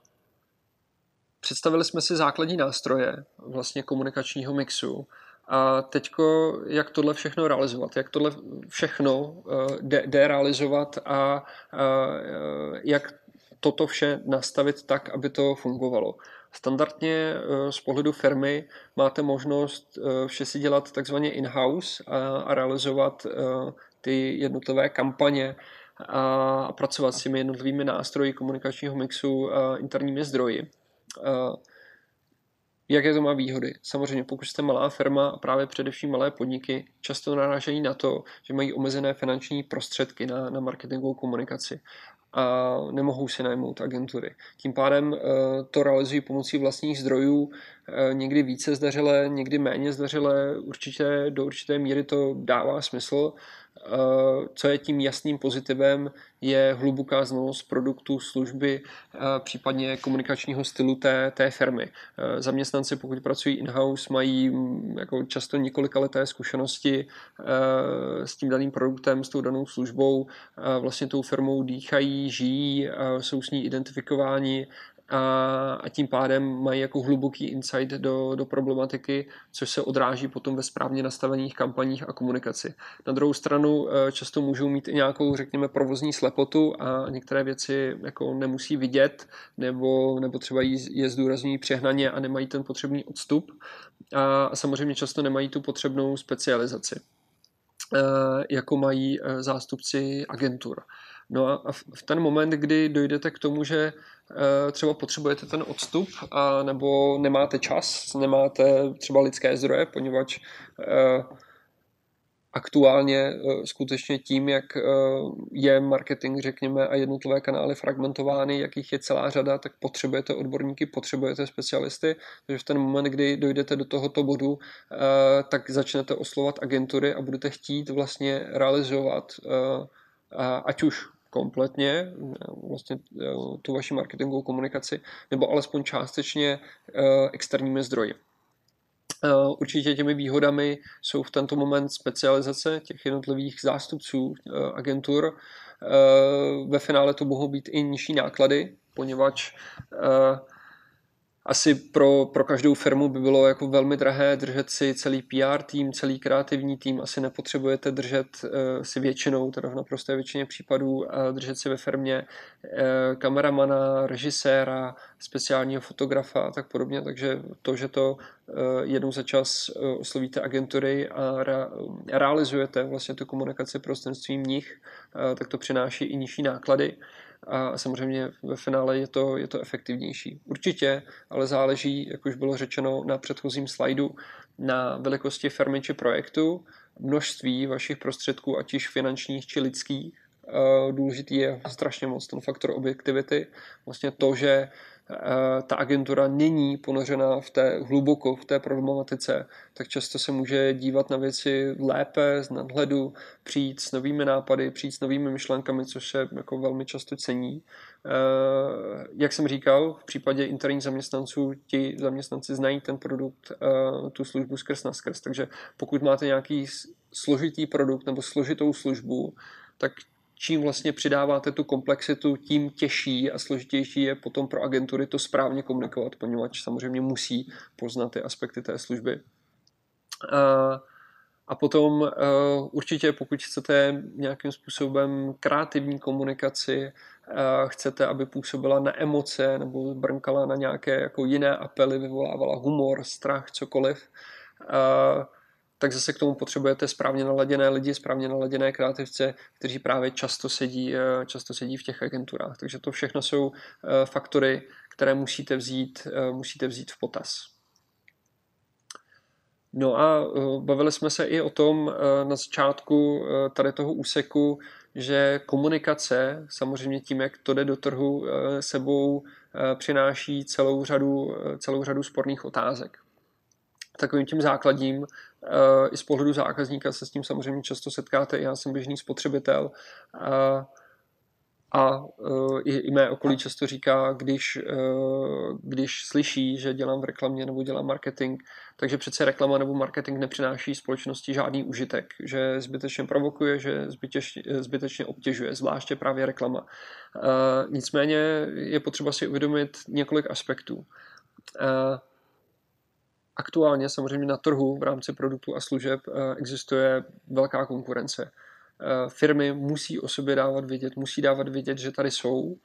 představili jsme si základní nástroje vlastně komunikačního mixu a teďko, jak tohle všechno realizovat, jak tohle všechno uh, jde, jde realizovat a uh, jak toto vše nastavit tak, aby to fungovalo. Standardně eh, z pohledu firmy máte možnost eh, vše si dělat takzvaně in-house a realizovat eh, ty jednotlivé kampaně a pracovat s těmi jednotlivými nástroji komunikačního mixu a interními zdroji. Jaké to má výhody? Samozřejmě, pokud jste malá firma a právě především malé podniky, často narážejí na to, že mají omezené finanční prostředky na, na marketingovou komunikaci a nemohou si najmout agentury. Tím pádem eh, to realizují pomocí vlastních zdrojů, eh, někdy více zdařile, někdy méně zdařile, určitě do určité míry to dává smysl, co je tím jasným pozitivem, je hluboká znalost produktu, služby, eh, případně komunikačního stylu té, té firmy. Eh, zaměstnanci, pokud pracují in-house, mají mm, jako často několika leté zkušenosti s tím daným produktem, s tou danou službou, vlastně tou firmou dýchají, žijí, jsou s ní identifikováni a, a tím pádem mají jako hluboký insight do, do problematiky, což se odráží potom ve správně nastavených kampaních a komunikaci. Na druhou stranu eh, často můžou mít i nějakou, řekněme, provozní slepotu a některé věci jako nemusí vidět, nebo, nebo třeba je zdůrazňují přehnaně a nemají ten potřebný odstup a samozřejmě často nemají tu potřebnou specializaci eh, jako mají eh, zástupci agentur. No a v ten moment, kdy dojdete k tomu, že Eh, třeba potřebujete ten odstup, a nebo nemáte čas, nemáte třeba lidské zdroje, poněvadž eh, aktuálně eh, skutečně tím, jak je marketing, řekněme, a jednotlivé kanály fragmentovány, jakých je celá řada, tak potřebujete odborníky, potřebujete specialisty, takže v ten moment, kdy dojdete do tohoto bodu, tak začnete oslovat agentury a budete chtít vlastně realizovat ať už kompletně vlastně eh, tu vaši marketingovou komunikaci, nebo alespoň částečně eh, externími zdroji. Eh, určitě těmi výhodami jsou v tento moment specializace těch jednotlivých zástupců agentur. Ve finále to mohou být i nižší náklady, poněvadž asi pro, pro každou firmu by bylo jako velmi drahé držet si celý PR tým, celý kreativní tým. Asi nepotřebujete držet uh, si většinou, teda v naprosté většině případů, uh, držet si ve firmě uh, kameramana, režiséra, speciálního fotografa a tak podobně. Takže to, že to uh, jednou za čas uh, oslovíte agentury a re, realizujete vlastně tu komunikaci prostřednictvím nich, uh, tak to přináší i nižší náklady a samozřejmě ve finále je to, je to efektivnější. Určitě, ale záleží, jak už bylo řečeno na předchozím slajdu, na velikosti firmy či projektu, množství vašich prostředků, ať již finančních či lidských. Důležitý je strašně moc ten faktor objektivity. Vlastně to, že ta agentura není ponořená v té hluboko v té problematice, tak často se může dívat na věci lépe, z nadhledu, přijít s novými nápady, přijít s novými myšlenkami, což se jako velmi často cení. Jak jsem říkal, v případě interních zaměstnanců, ti zaměstnanci znají ten produkt, tu službu skrz na skrz, takže pokud máte nějaký složitý produkt nebo složitou službu, tak čím vlastně přidáváte tu komplexitu, tím těžší a složitější je potom pro agentury to správně komunikovat, poněvadž samozřejmě musí poznat ty aspekty té služby. A potom určitě, pokud chcete nějakým způsobem kreativní komunikaci, chcete, aby působila na emoce nebo brnkala na nějaké jako jiné apely, vyvolávala humor, strach, cokoliv, tak zase k tomu potřebujete správně naladěné lidi, správně naladěné kreativce, kteří právě často sedí, eh, často sedí v těch agenturách. Takže to všechno jsou eh, faktory, které musíte vzít, eh, musíte vzít v potaz. No a bavili jsme se i o tom na začátku tady toho úseku, že komunikace, samozřejmě tím, jak to jde do trhu, sebou přináší celou řadu, celou řadu sporných otázek takovým tím základním i z pohledu zákazníka se s tím samozřejmě často setkáte. Já jsem běžný spotřebitel a, a eh, i, i mé okolí často říká, když, eh, když slyší, že dělám v reklamě nebo dělám marketing, takže přece reklama nebo marketing nepřináší společnosti žádný užitek, že zbytečně provokuje, že zbytečně, zbytečně obtěžuje, zvláště právě reklama. Nicméně je potřeba si uvědomit několik aspektů. Aktuálně samozřejmě na trhu v rámci produktů a služeb eh, existuje velká konkurence. Eh, firmy musí o sobě dávat vědět, musí dávat vědět, že tady jsou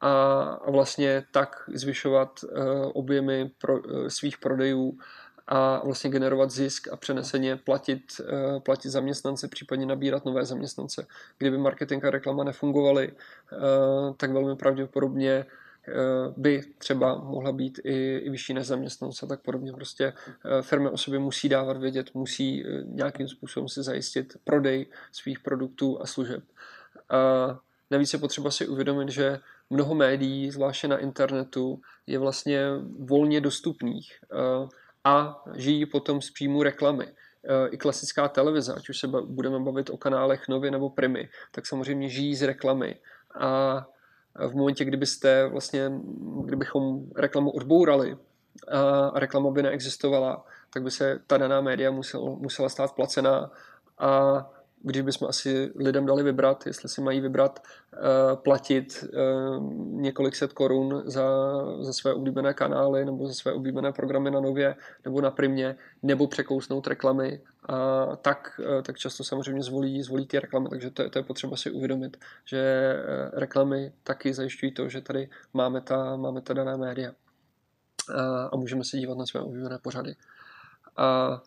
a vlastně tak zvyšovat eh, objemy pro, svých prodejů a vlastně generovat zisk a přeneseně platit, platit zaměstnance, případně nabírat nové zaměstnance. Kdyby marketing a reklama nefungovaly, tak velmi pravděpodobně by třeba mohla být i, i vyšší nezaměstnanost a tak podobně. Prostě eh, firmy o sobě musí dávat vědět, musí eh, nějakým způsobem si zajistit prodej svých produktů a služeb. A navíc je potřeba si uvědomit, že mnoho médií, zvláště na internetu, je vlastně volně dostupných a žijí potom z příjmu reklamy i klasická televize, ať už se budeme bavit o kanálech Novy nebo Primy, tak samozřejmě žijí z reklamy. A v momentě, kdybyste vlastně, kdybychom reklamu odbourali a reklama by neexistovala, tak by se ta daná média musel, musela stát placená. A když bychom asi lidem dali vybrat, jestli si mají vybrat uh, platit uh, několik set korun za, za své oblíbené kanály nebo za své oblíbené programy na Nově nebo na Primě, nebo překousnout reklamy, uh, tak, uh, tak často samozřejmě zvolí, zvolí ty reklamy, takže to, to je potřeba si uvědomit, že reklamy taky zajišťují to, že tady máme ta, máme ta daná média a můžeme se dívat na své oblíbené pořady. Uh,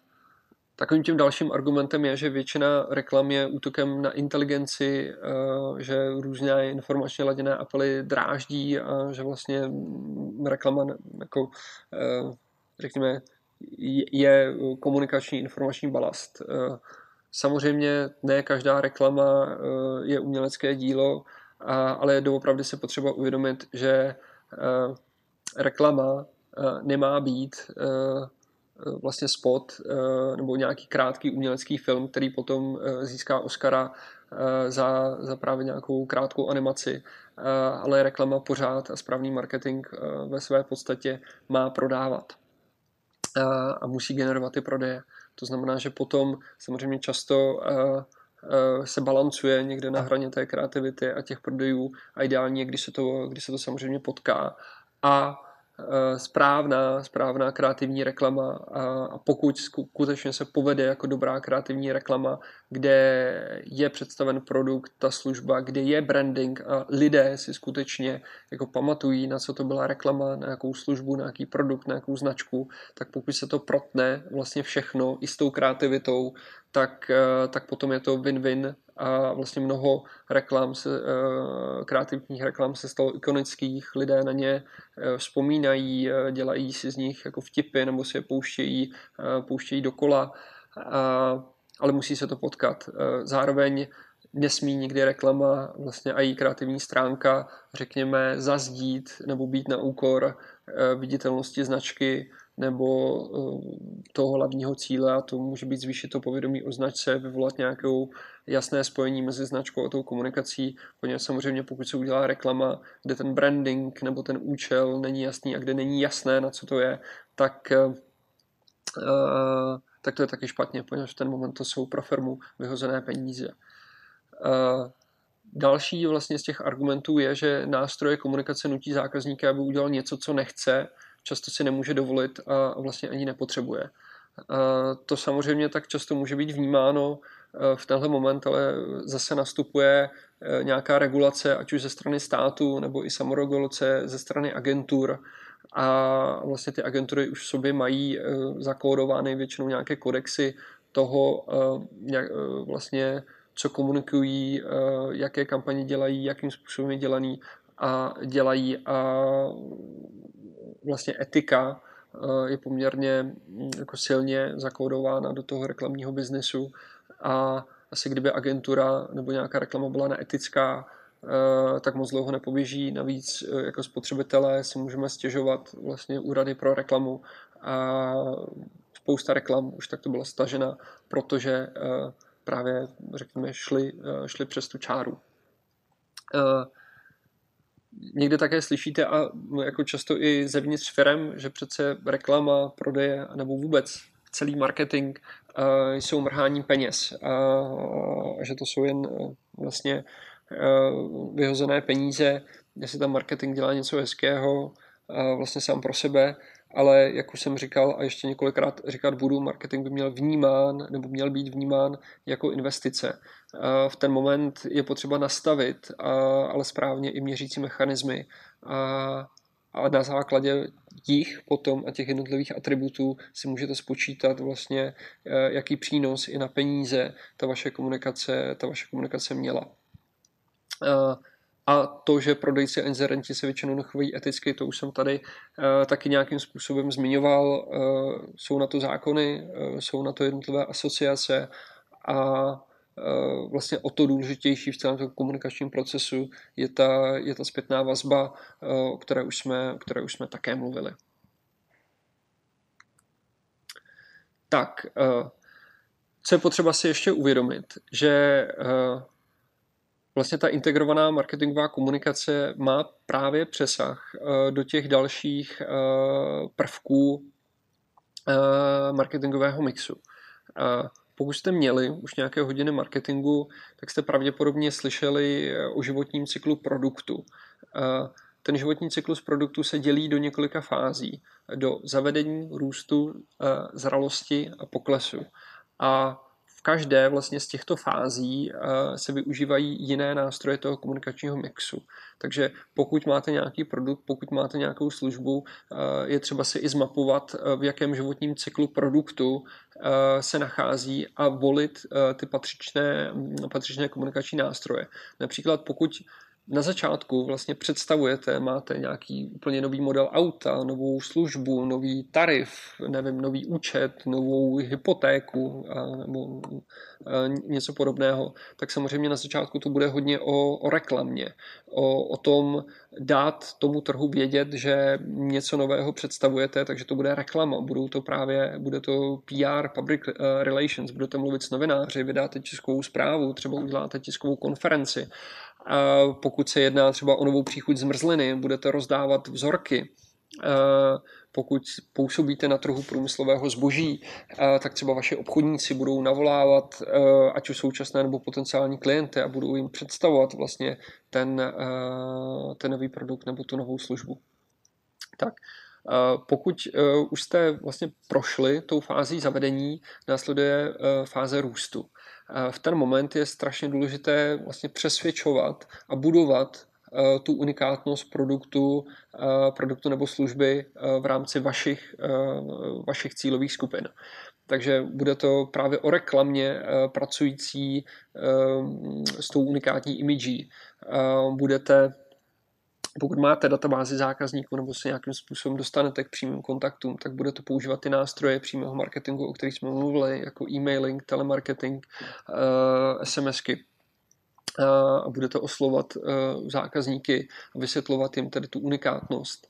Takovým tím dalším argumentem je, že většina reklam je útokem na inteligenci, eh, že různé informačně laděné apely dráždí a že vlastně reklama jako, eh, řekněme, je komunikační informační balast. Eh, samozřejmě ne každá reklama je umělecké dílo, ale doopravdy se potřeba uvědomit, že reklama nemá být vlastně spot eh, nebo nějaký krátký umělecký film, který potom eh, získá Oscara za, za právě nějakou krátkou animaci, ale reklama pořád a správný marketing ve své podstatě má prodávat a musí generovat ty prodeje. To znamená, že potom samozřejmě často se balancuje někde na hraně té kreativity a těch prodejů a ideálně, když se to, když se to samozřejmě potká a Eh, správná, správná kreativní reklama a pokud skutečně se povede jako dobrá kreativní reklama, kde je představen produkt, ta služba, kde je branding a lidé si skutečně jako pamatují, na co to byla reklama, na jakou službu, na jaký produkt, na jakou značku, tak pokud se to protne vlastně všechno i s tou kreativitou, tak, eh, tak potom je to win-win a vlastně mnoho reklam, se, eh, kreativních reklam se stalo ikonických, lidé na ně eh, vzpomínají, dělají si z nich jako vtipy nebo si je pouštějí, pouštějí dokola, ale musí se to potkat. Zároveň nesmí nikdy reklama vlastně a její kreativní stránka, řekněme, zazdít nebo být na úkor viditelnosti značky nebo eh, toho hlavního cíle a to může být zvýšit to povědomí o značce, vyvolat nějakou jasné spojení mezi značkou a tou komunikací, poněvadž samozřejmě pokud se udělá reklama, kde ten branding nebo ten účel není jasný a kde není jasné, na co to je, tak uh, tak to je taky špatně, poněvadž v ten moment to jsou pro firmu vyhozené peníze. Další vlastně z těch argumentů je, že nástroje komunikace nutí zákazníka, aby udělal něco, co nechce, často si nemůže dovolit a vlastně ani nepotřebuje. To samozřejmě tak často může být vnímáno v tenhle moment, ale zase nastupuje e, nějaká regulace, ať už ze strany státu nebo i samoregulace ze strany agentur, a vlastně ty agentury už v sobě mají eh, zakódovány většinou nějaké kodexy toho jak, vlastně, co komunikují, jaké kampaně dělají, jakým způsobem je dělaný a dělají a vlastně etika je poměrně hm, jako silně zakódována do toho reklamního biznesu a asi kdyby agentura nebo nějaká reklama byla neetická, Eh, tak moc dlouho nepoběží. Navíc eh, jako spotřebitelé si můžeme stěžovat vlastně úrady pro reklamu a spousta reklam už takto byla stažena, protože eh, právě, řekněme, šli, šli přes tu čáru. Někde také slyšíte, a jako často i zevnitř firm, že přece reklama, prodeje nebo vůbec celý marketing jsou mrhání peněz. A že to jsou jen vlastně Eh, vyhozené peníze, se tam marketing dělá něco hezkého, vlastně sám pro sebe, ale jak už jsem říkal a ještě několikrát říkat budu, marketing by měl vnímán nebo měl být vnímán jako investice. V ten moment je potřeba nastavit, ale správně i měřící mechanismy a na základě jich potom a těch jednotlivých atributů si můžete spočítat vlastně, eh, jaký přínos i na peníze ta vaše komunikace, ta vaše komunikace měla. A to, že prodejci a inzerenti se většinou nechovají eticky, to už jsem tady uh, taky nějakým způsobem zmiňoval. Uh, jsou na to zákony, uh, jsou na to jednotlivé asociace a vlastně o to důležitější v celém komunikačním procesu je ta, je ta zpětná vazba, o, které už jsme, o které už jsme také mluvili. Tak, co je potřeba si ještě uvědomit, že vlastně ta integrovaná marketingová komunikace má právě přesah eh, do těch dalších eh, prvků eh, marketingového mixu. Pokud jste měli už nějaké hodiny marketingu, tak jste pravděpodobně slyšeli o životním cyklu produktu. Ten životní cyklus produktu se dělí do několika fází. Do zavedení, růstu, zralosti a poklesu. A každé vlastně z těchto fází eh, se využívají jiné nástroje toho komunikačního mixu. Takže pokud máte nějaký produkt, pokud máte nějakou službu, eh, je třeba si i zmapovat, eh, v jakém životním cyklu produktu se nachází a volit ty patřičné, patřičné komunikační nástroje. Například pokud na začátku vlastně představujete, máte nějaký úplně nový model auta, novou službu, nový tarif, nevím, nový účet, novou hypotéku nebo něco podobného, tak samozřejmě na začátku to bude hodně o, o reklamě, o, o tom dát tomu trhu vědět, že něco nového představujete, takže to bude reklama, budou to právě, bude to PR, public eh, relations, budete mluvit s novináři, vydáte tiskovou zprávu, třeba uděláte tiskovou konferenci pokud se jedná třeba o novou příchuť zmrzliny, budete rozdávat vzorky. Pokud působíte na trhu průmyslového zboží, tak třeba vaše obchodníci budou navolávat ať už současné nebo potenciální klienty a budou jim představovat vlastně ten, ten nový produkt nebo tu novou službu. Tak, pokud už jste vlastně prošli tou fází zavedení, následuje fáze růstu v ten moment je strašně důležité vlastně přesvědčovat a budovat eh, tu unikátnost produktu, eh, produktu nebo služby eh, v rámci vašich, vašich cílových skupin. Takže bude to právě o reklamě pracující s tou unikátní imidží. Budete pokud máte databázi zákazníků nebo se nějakým způsobem dostanete k přímým kontaktům, tak budete používat ty nástroje přímého marketingu, o kterých jsme mluvili, jako e-mailing, telemarketing, uh, SMSky. a budete oslovat zákazníky a vysvětlovat jim tedy tu unikátnost.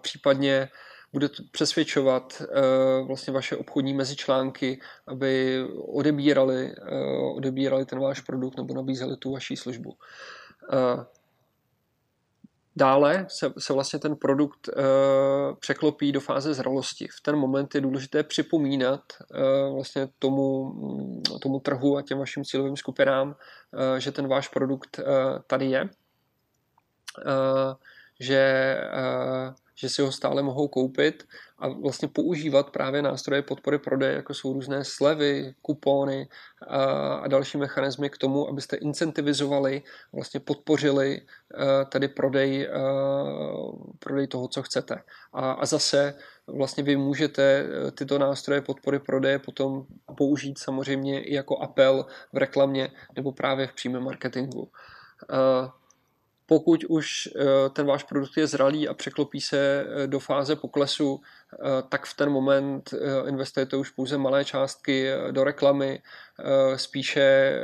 Případně budete přesvědčovat vlastně vaše obchodní mezičlánky, aby odebírali, odebírali ten váš produkt nebo nabízeli tu vaši službu. Dále se, se vlastně ten produkt uh, překlopí do fáze zralosti. V ten moment je důležité připomínat uh, vlastně tomu, mm, tomu trhu a těm vašim cílovým skupinám, uh, že ten váš produkt uh, tady je, uh, že uh, že si ho stále mohou koupit a vlastně používat právě nástroje podpory prodeje, jako jsou různé slevy, kupony a, a další mechanismy k tomu, abyste incentivizovali, vlastně podpořili tady prodej, prodej toho, co chcete. A, a zase vlastně vy můžete tyto nástroje podpory prodeje potom použít samozřejmě i jako apel v reklamě nebo právě v přímém marketingu. Pokud už eh, ten váš produkt je zralý a překlopí se eh, do fáze poklesu, tak v ten moment investujete už pouze malé částky do reklamy, spíše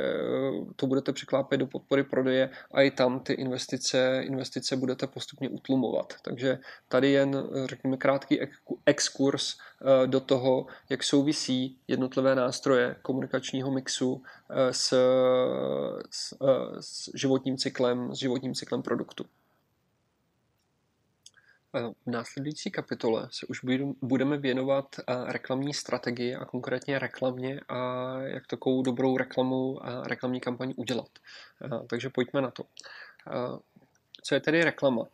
to budete překlápět do podpory prodeje a i tam ty investice, investice budete postupně utlumovat. Takže tady jen, řekněme, krátký exkurs do toho, jak souvisí jednotlivé nástroje komunikačního mixu s, s, s životním cyklem, s životním cyklem produktu. V následující kapitole se už budeme věnovat reklamní strategii a konkrétně reklamě a jak takovou dobrou reklamu a reklamní kampaň udělat. Takže pojďme na to. Co je tedy reklama?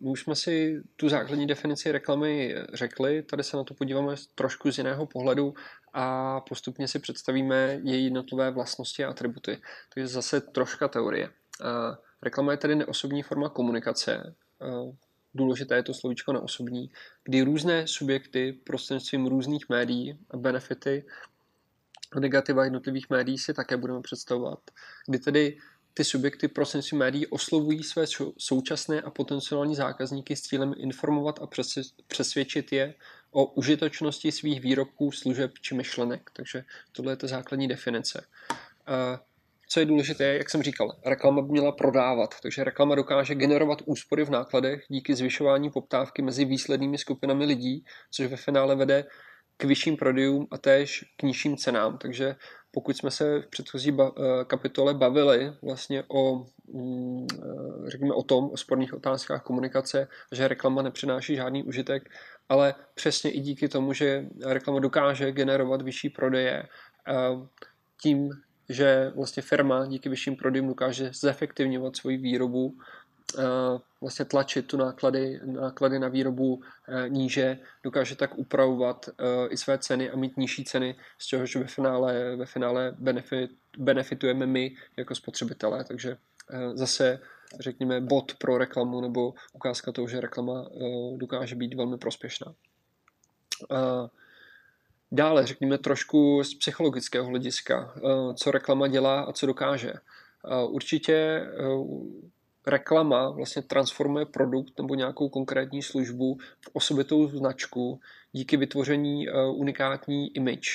My už jsme si tu základní definici reklamy řekli, tady se na to podíváme trošku z jiného pohledu a postupně si představíme její jednotlivé vlastnosti a atributy. Takže zase troška teorie. Reklama je tedy neosobní forma komunikace, důležité je to slovíčko neosobní, kdy různé subjekty prostřednictvím různých médií a benefity a negativa jednotlivých médií si také budeme představovat, kdy tedy ty subjekty prostřednictvím médií oslovují své současné a potenciální zákazníky s cílem informovat a přesvědčit je o užitočnosti svých výrobků, služeb či myšlenek. Takže tohle je ta základní definice. Co je důležité, jak jsem říkal, reklama by měla prodávat, takže reklama dokáže generovat úspory v nákladech díky zvyšování poptávky mezi výslednými skupinami lidí, což ve finále vede k vyšším prodejům a též k nižším cenám. Takže pokud jsme se v předchozí eh, kapitole bavili vlastně o, mm, eh, řekněme o tom, o sporných otázkách komunikace, že reklama nepřináší žádný užitek, ale přesně i díky tomu, že reklama dokáže generovat vyšší prodeje, eh, tím že vlastně firma díky vyšším prodejům dokáže zefektivňovat svoji výrobu, vlastně tlačit tu náklady, náklady na výrobu e, níže, dokáže tak upravovat e, i své ceny a mít nižší ceny, z čehož ve finále, ve finále benefit, benefitujeme my jako spotřebitelé. Takže zase řekněme bod pro reklamu nebo ukázka toho, že reklama dokáže být velmi prospěšná. Dále řekněme trošku z psychologického hlediska, eh, co reklama dělá a co dokáže. Eh, určitě eh, reklama vlastně transformuje produkt nebo nějakou konkrétní službu v osobitou značku díky vytvoření unikátní image.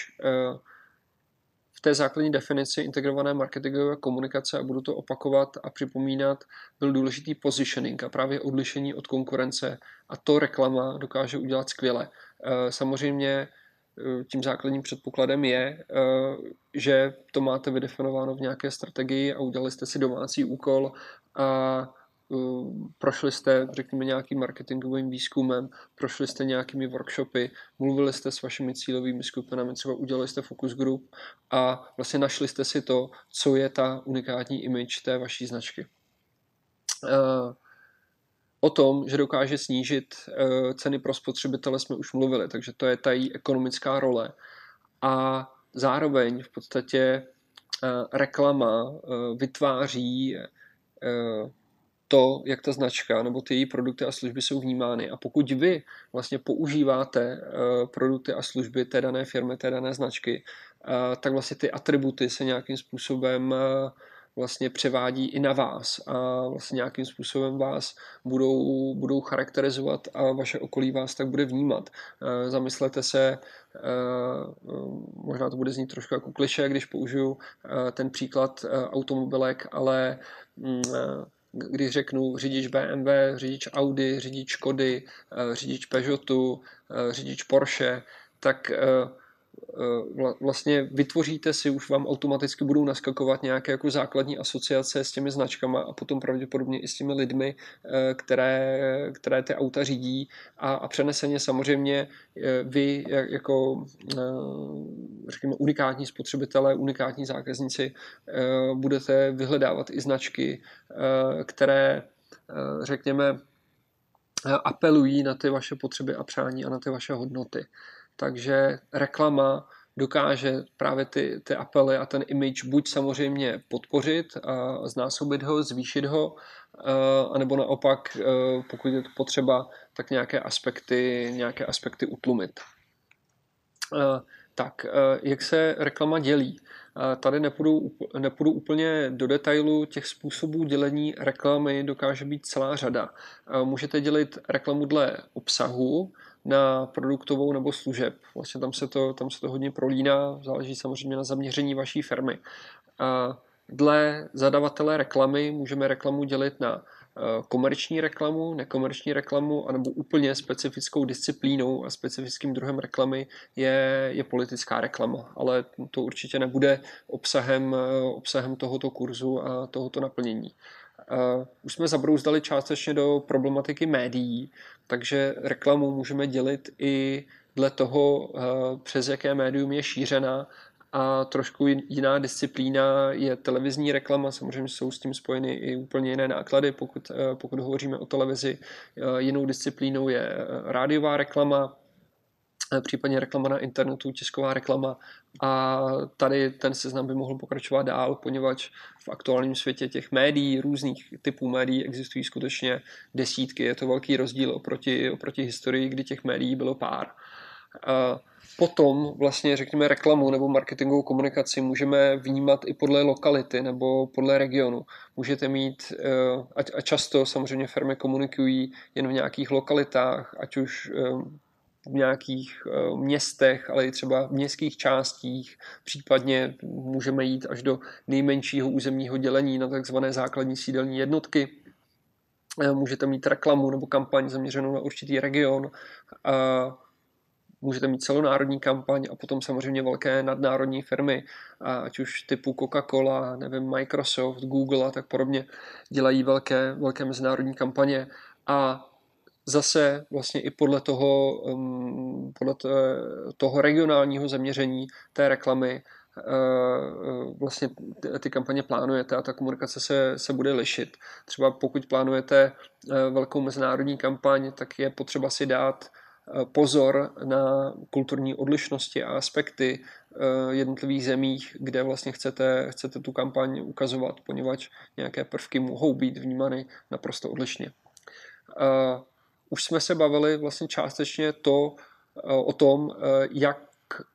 V té základní definici integrované marketingové komunikace, a budu to opakovat a připomínat, byl důležitý positioning a právě odlišení od konkurence a to reklama dokáže udělat skvěle. Samozřejmě tím základním předpokladem je, eh, že to máte vydefinováno v nějaké strategii a udělali jste si domácí úkol a eh, prošli jste, řekněme, nějakým marketingovým výzkumem, prošli jste nějakými workshopy, mluvili jste s vašimi cílovými skupinami, třeba udělali jste focus group a vlastně našli jste si to, co je ta unikátní image té vaší značky. O tom, že dokáže snížit eh, ceny pro spotřebitele, jsme už mluvili, takže to je ta její ekonomická role. A zároveň v podstatě eh, reklama eh, vytváří to, jak ta značka nebo ty její produkty a služby jsou vnímány. A pokud vy vlastně používáte produkty a služby té dané firmy, té dané značky, tak vlastně ty atributy se nějakým způsobem vlastně převádí i na vás a vlastně nějakým způsobem vás budou, budou charakterizovat a vaše okolí vás tak bude vnímat. Zamyslete se, možná to bude znít trošku jako kliše, když použiju ten příklad automobilek, ale mm, když řeknu řidič BMW, řidič Audi, řidič Škody, řidič Peugeotu, řidič Porsche, tak Eh, vlastně vytvoříte si, už vám automaticky budou naskakovat nějaké jako základní asociace s těmi značkama a potom pravděpodobně i s těmi lidmi, eh, které, které ty auta řídí a, a přeneseně samozřejmě eh, vy jako řekněme unikátní spotřebitelé, unikátní zákazníci budete vyhledávat i značky, které řekněme apelují na ty vaše potřeby a přání a na ty vaše hodnoty. Takže reklama dokáže právě ty, ty apely a ten image buď samozřejmě podpořit a znásobit ho, zvýšit ho, anebo naopak, pokud je to potřeba, tak nějaké aspekty, nějaké aspekty utlumit. Tak, jak se reklama dělí? Tady nepůjdu, nepůjdu úplně do detailu, těch způsobů dělení reklamy dokáže být celá řada. Můžete dělit reklamu dle obsahu, na produktovou nebo služeb. Vlastně tam se to, tam se to hodně prolíná, záleží samozřejmě na zaměření vaší firmy. A dle zadavatele reklamy můžeme reklamu dělit na eh, komerční reklamu, nekomerční reklamu, anebo úplně specifickou disciplínou a specifickým druhem reklamy je, je politická reklama. Ale to určitě nebude obsahem, eh, obsahem tohoto kurzu a tohoto naplnění. Uh, už jsme zabrouzdali částečně do problematiky médií, takže reklamu můžeme dělit i dle toho, uh, přes jaké médium je šířena a trošku jiná disciplína je televizní reklama, samozřejmě jsou s tím spojeny i úplně jiné náklady, pokud, uh, pokud hovoříme o televizi. Jinou disciplínou je rádiová reklama, případně reklama na internetu, tisková reklama a tady ten seznam by mohl pokračovat dál, poněvadž v aktuálním světě těch médií, různých typů médií existují skutečně desítky. Je to velký rozdíl oproti, oproti historii, kdy těch médií bylo pár. A potom vlastně řekněme reklamu nebo marketingovou komunikaci můžeme vnímat i podle lokality nebo podle regionu. Můžete mít, eh, a často samozřejmě firmy komunikují jen v nějakých lokalitách, ať už eh, v nějakých eh, městech, ale i třeba v městských částích. Případně můžeme jít až do nejmenšího územního dělení na takzvané základní sídelní jednotky. Eh, můžete mít reklamu nebo kampaň zaměřenou na určitý region. Můžete mít celonárodní kampaň a potom samozřejmě velké nadnárodní firmy, ať už typu Coca-Cola, nevím, Microsoft, Google a tak podobně, dělají velké, velké mezinárodní kampaně a zase vlastně i podle toho, podle toho regionálního zaměření té reklamy uh, vlastně ty kampaně plánujete a ta komunikace se, se bude lišit. Třeba pokud plánujete uh, velkou mezinárodní kampaň, tak je potřeba si dát uh, pozor na kulturní odlišnosti a aspekty jednotlivých zemích, kde vlastně chcete, chcete tu kampaň ukazovat, poněvadž nějaké prvky mohou být vnímány naprosto odlišně. Už jsme se bavili vlastně částečně to, eh, o tom, eh, jak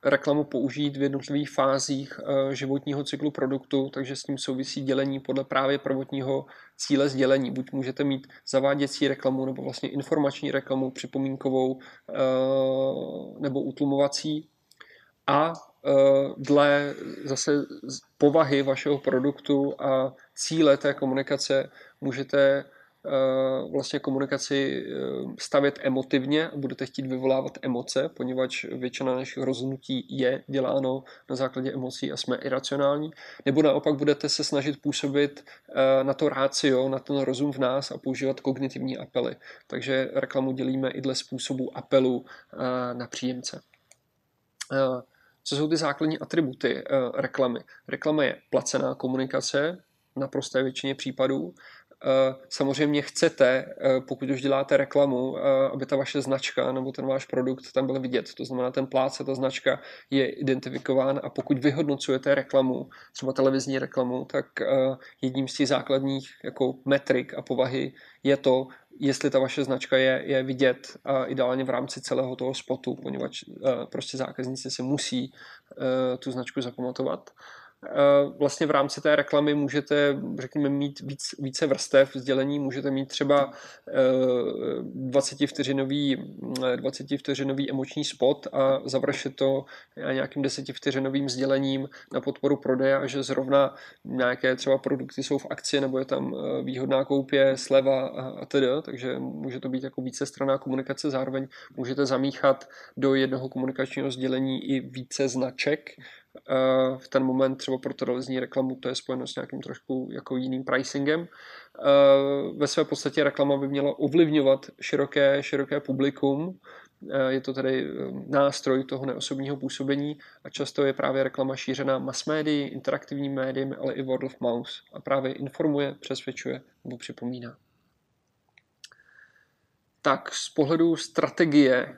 reklamu použít v jednotlivých fázích eh, životního cyklu produktu, takže s tím souvisí dělení podle právě prvotního cíle sdělení. Buď můžete mít zaváděcí reklamu nebo vlastně informační reklamu, připomínkovou nebo utlumovací a dle zase povahy vašeho produktu a cíle té komunikace můžete vlastně komunikaci eh, stavět emotivně a budete chtít vyvolávat emoce, poněvadž většina našich rozhodnutí je děláno na základě emocí a jsme iracionální, nebo naopak budete se snažit působit eh, na to rácio, na ten rozum v nás a používat kognitivní apely. Takže reklamu dělíme i dle způsobu apelu na příjemce. Co jsou ty základní atributy reklamy? Reklama je placená komunikace, naprosté většině případů. Eh, samozřejmě chcete, eh, pokud už děláte reklamu, eh, aby ta vaše značka nebo ten váš produkt tam byl vidět. To znamená, ten pláce, ta značka je identifikován a pokud vyhodnocujete reklamu, třeba televizní reklamu, tak jedním z těch základních jako metrik a povahy je to, jestli ta vaše značka je, je vidět a ideálně v rámci celého toho spotu, poněvadž prostě zákazníci si musí tu značku zapamatovat. Vlastně v rámci té reklamy můžete, řekněme, mít víc, více vrstev sdělení, můžete mít třeba 20 vteřinový, 20 vteřinový emoční spot a završit to nějakým 10 vteřinovým sdělením na podporu prodeje a že zrovna nějaké třeba produkty jsou v akci nebo je tam eh, výhodná koupě, sleva a, a takže může to být jako více straná komunikace, zároveň můžete zamíchat do jednoho komunikačního sdělení i více značek, eh, v ten moment třeba pro televizní reklamu to je spojeno s nějakým trošku jako jiným pricingem. Ve své podstatě reklama by měla ovlivňovat široké, široké publikum, je to tedy eh, nástroj toho neosobního působení a často je právě reklama šířená mass médií, interaktivním médiem, ale i word of mouth a právě informuje, přesvědčuje nebo připomíná. Tak z pohledu strategie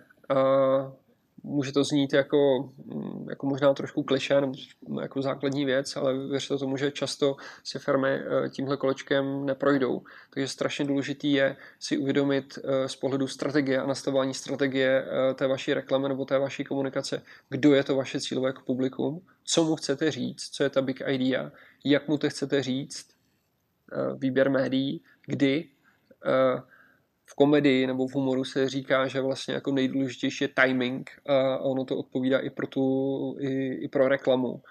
může to znít jako, mm, jako možná trošku kliše nebo jako základní věc, ale věřte tomu, že často si firmy eh, tímhle kolečkem neprojdou. Takže strašně důležitý je si uvědomit eh, z pohledu strategie a nastavování strategie eh, té vaší reklamy nebo té vaší komunikace, kdo je to vaše cílové publikum, co mu chcete říct, co je ta big idea, jak mu to chcete říct, výběr médií, kdy, v komedii nebo v humoru se říká, že vlastně jako nejdůležitější je timing a ono to odpovídá i pro tu, i, i pro reklamu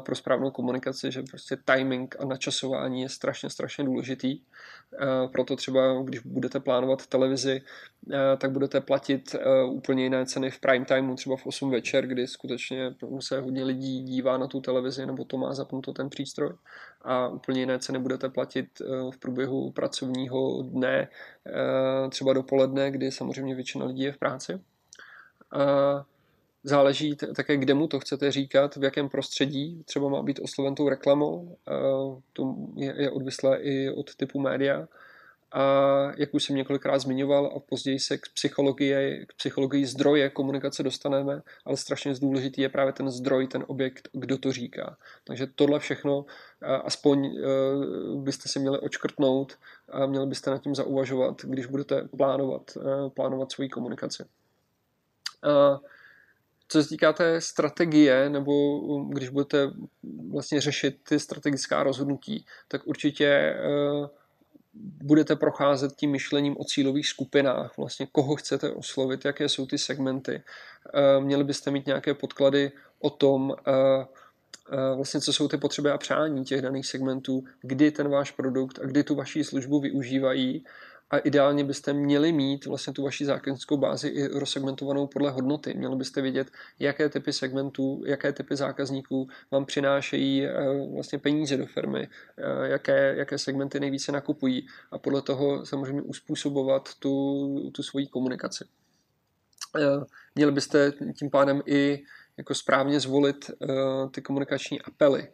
pro správnou komunikaci, že prostě timing a načasování je strašně, strašně důležitý. Proto třeba, když budete plánovat televizi, tak budete platit úplně jiné ceny v prime timeu, třeba v 8 večer, kdy skutečně se hodně lidí dívá na tu televizi nebo to má zapnuto ten přístroj a úplně jiné ceny budete platit v průběhu pracovního dne, třeba dopoledne, kdy samozřejmě většina lidí je v práci. Záleží také, kde mu to chcete říkat, v jakém prostředí. Třeba má být osloven tou reklamou, to je, je odvislé i od typu média. A jak už jsem několikrát zmiňoval, a později se k psychologii, k psychologii zdroje komunikace dostaneme, ale strašně důležitý je právě ten zdroj, ten objekt, kdo to říká. Takže tohle všechno aspoň e, byste si měli očkrtnout a měli byste nad tím zauvažovat, když budete plánovat, e, plánovat svoji komunikaci. Co se týká té strategie, nebo um, když budete vlastně řešit ty strategická rozhodnutí, tak určitě uh, budete procházet tím myšlením o cílových skupinách, vlastně koho chcete oslovit, jaké jsou ty segmenty. Uh, měli byste mít nějaké podklady o tom, uh, vlastně co jsou ty potřeby a přání těch daných segmentů, kdy ten váš produkt a kdy tu vaši službu využívají a ideálně byste měli mít vlastně tu vaši zákaznickou bázi i rozsegmentovanou podle hodnoty. Měli byste vědět, jaké typy segmentů, jaké typy zákazníků vám přinášejí eh, vlastně peníze do firmy, eh, jaké, jaké segmenty nejvíce nakupují a podle toho samozřejmě uspůsobovat tu, tu svoji komunikaci. Eh, měli byste tím pádem i jako správně zvolit ty komunikační apely.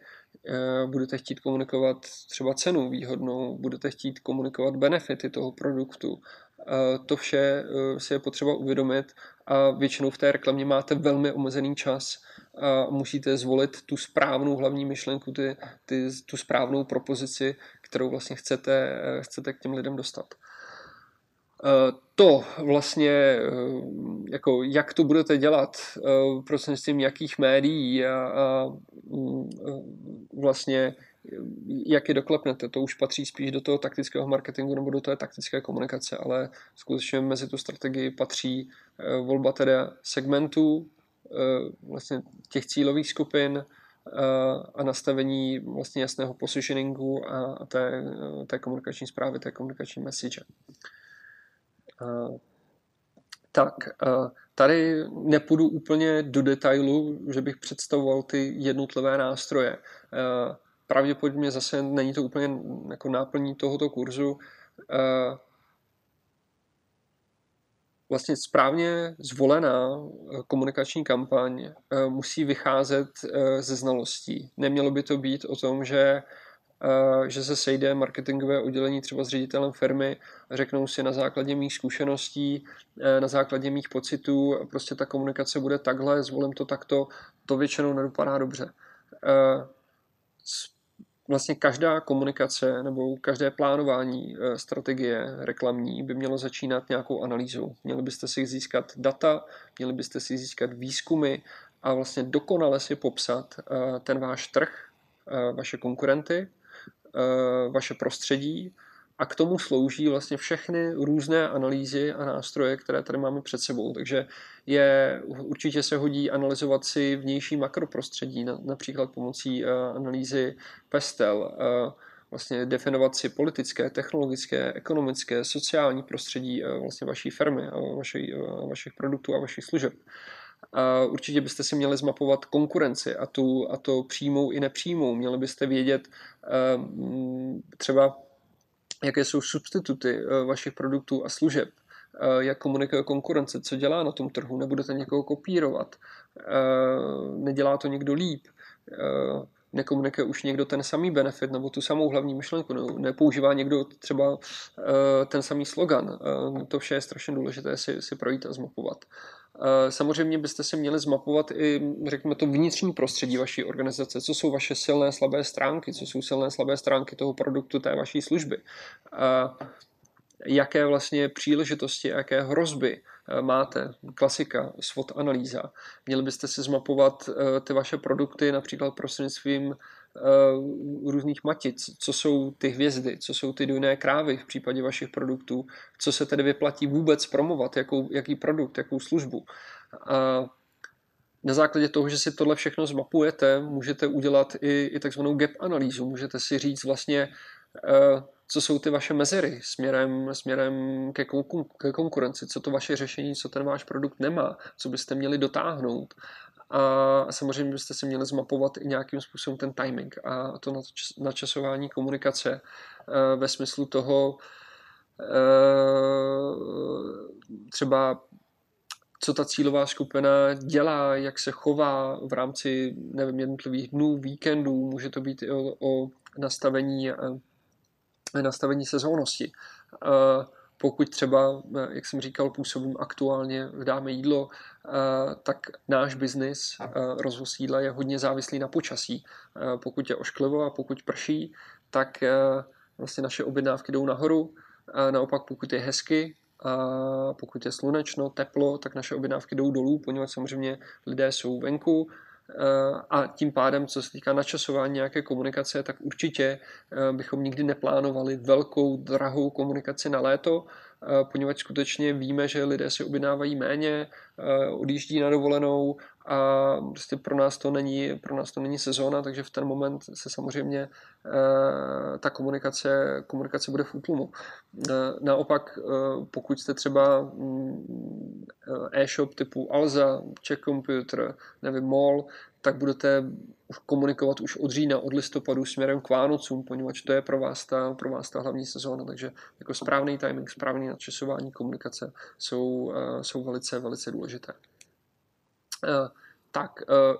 Eh, budete chtít komunikovat třeba cenu výhodnou, budete chtít komunikovat benefity toho produktu. Eh, to vše eh, si je potřeba uvědomit a většinou v té reklamě máte velmi omezený čas a musíte zvolit tu správnou hlavní myšlenku, ty, ty, tu správnou propozici, kterou vlastně chcete, chcete k těm lidem dostat. To vlastně, jako jak to budete dělat, prostřednictvím jakých médií a, a mm, vlastně jak je doklepnete, to už patří spíš do toho taktického marketingu nebo do té taktické komunikace, ale skutečně mezi tu strategii patří volba teda segmentů, vlastně těch cílových skupin, a nastavení vlastně jasného positioningu a té, té komunikační zprávy, té komunikační message. Tak, tady nepůjdu úplně do detailu, že bych představoval ty jednotlivé nástroje. Pravděpodobně zase není to úplně jako náplní tohoto kurzu. Vlastně správně zvolená komunikační kampaň musí vycházet ze znalostí. Nemělo by to být o tom, že že se sejde marketingové oddělení třeba s ředitelem firmy a řeknou si na základě mých zkušeností, e, na základě mých pocitů, prostě ta komunikace bude takhle, zvolím to takto, to většinou nedopadá dobře. E, vlastně každá komunikace nebo každé plánování strategie reklamní by mělo začínat nějakou analýzou. Měli byste si získat data, měli byste si získat výzkumy a vlastně dokonale si popsat ten váš trh, vaše konkurenty, vaše prostředí a k tomu slouží vlastně všechny různé analýzy a nástroje, které tady máme před sebou. Takže je, určitě se hodí analyzovat si vnější makroprostředí, například pomocí analýzy PESTEL, vlastně definovat si politické, technologické, ekonomické, sociální prostředí eh, vlastně vaší firmy a vašich produktů a vašich služeb. A určitě byste si měli zmapovat konkurenci a, tu, a to přímou i nepřímou. Měli byste vědět eh, třeba, jaké jsou substituty eh, vašich produktů a služeb, jak komunikuje konkurence, co dělá na tom trhu, nebudete někoho kopírovat, nedělá to někdo líp, nekomunikuje už někdo ten samý benefit nebo tu samou hlavní myšlenku, nepoužívá někdo třeba ten samý slogan. To vše je strašně důležité si, si projít a zmapovat. Uh, samozřejmě byste si měli zmapovat i, řekněme, to vnitřní prostředí vaší organizace, co jsou vaše silné, slabé stránky, co jsou silné, slabé stránky toho produktu, té vaší služby. Uh, jaké vlastně příležitosti, jaké hrozby eh, máte. Klasika, SWOT analýza. Měli byste si zmapovat eh, ty vaše produkty například prostřednictvím eh, různých matic, co jsou ty hvězdy, co jsou ty dojné krávy v případě vašich produktů, co se tedy vyplatí vůbec promovat, jakou, jaký produkt, jakou službu. A na základě toho, že si tohle všechno zmapujete, můžete udělat i, i takzvanou gap analýzu. Můžete si říct vlastně, co jsou ty vaše mezery směrem, směrem ke konkurenci, co to vaše řešení, co ten váš produkt nemá, co byste měli dotáhnout. A samozřejmě byste si měli zmapovat i nějakým způsobem ten timing a to načasování komunikace eh, ve smyslu toho eh, třeba co ta cílová skupina dělá, jak se chová v rámci nevím, jednotlivých dnů, víkendů, může to být i o, o nastavení eh, nastavení sezónnosti. Pokud třeba, jak jsem říkal, působím aktuálně Dáme jídlo, tak náš biznis, rozvoz jídla je hodně závislý na počasí. Pokud je ošklivo a pokud prší, tak vlastně naše objednávky jdou nahoru. Naopak pokud je hezky, a pokud je slunečno, teplo, tak naše objednávky jdou dolů, poněvadž samozřejmě lidé jsou venku, Eh, a tím pádem, co se týká načasování nějaké komunikace, tak určitě eh, bychom nikdy neplánovali velkou, drahou komunikaci na léto, eh, poněvadž skutečně víme, že lidé si objednávají méně, odjíždí na dovolenou a prostě pro nás to není, pro nás to není sezóna, takže v ten moment se samozřejmě ta komunikace, komunikace bude v útlumu. Naopak, pokud jste třeba mm, e-shop typu Alza, Check Computer, nevím, Mall, tak budete komunikovat už od října, od listopadu směrem k Vánocům, poněvadž to je pro vás ta, pro vás ta hlavní sezóna, takže jako správný timing, správný nadčasování komunikace jsou, jsou velice, velice důležité. Tak,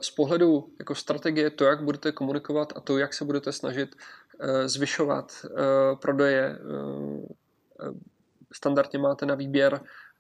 z pohledu jako strategie, to, jak budete komunikovat a to, jak se budete snažit zvyšovat prodeje, standardně máte na výběr Eh,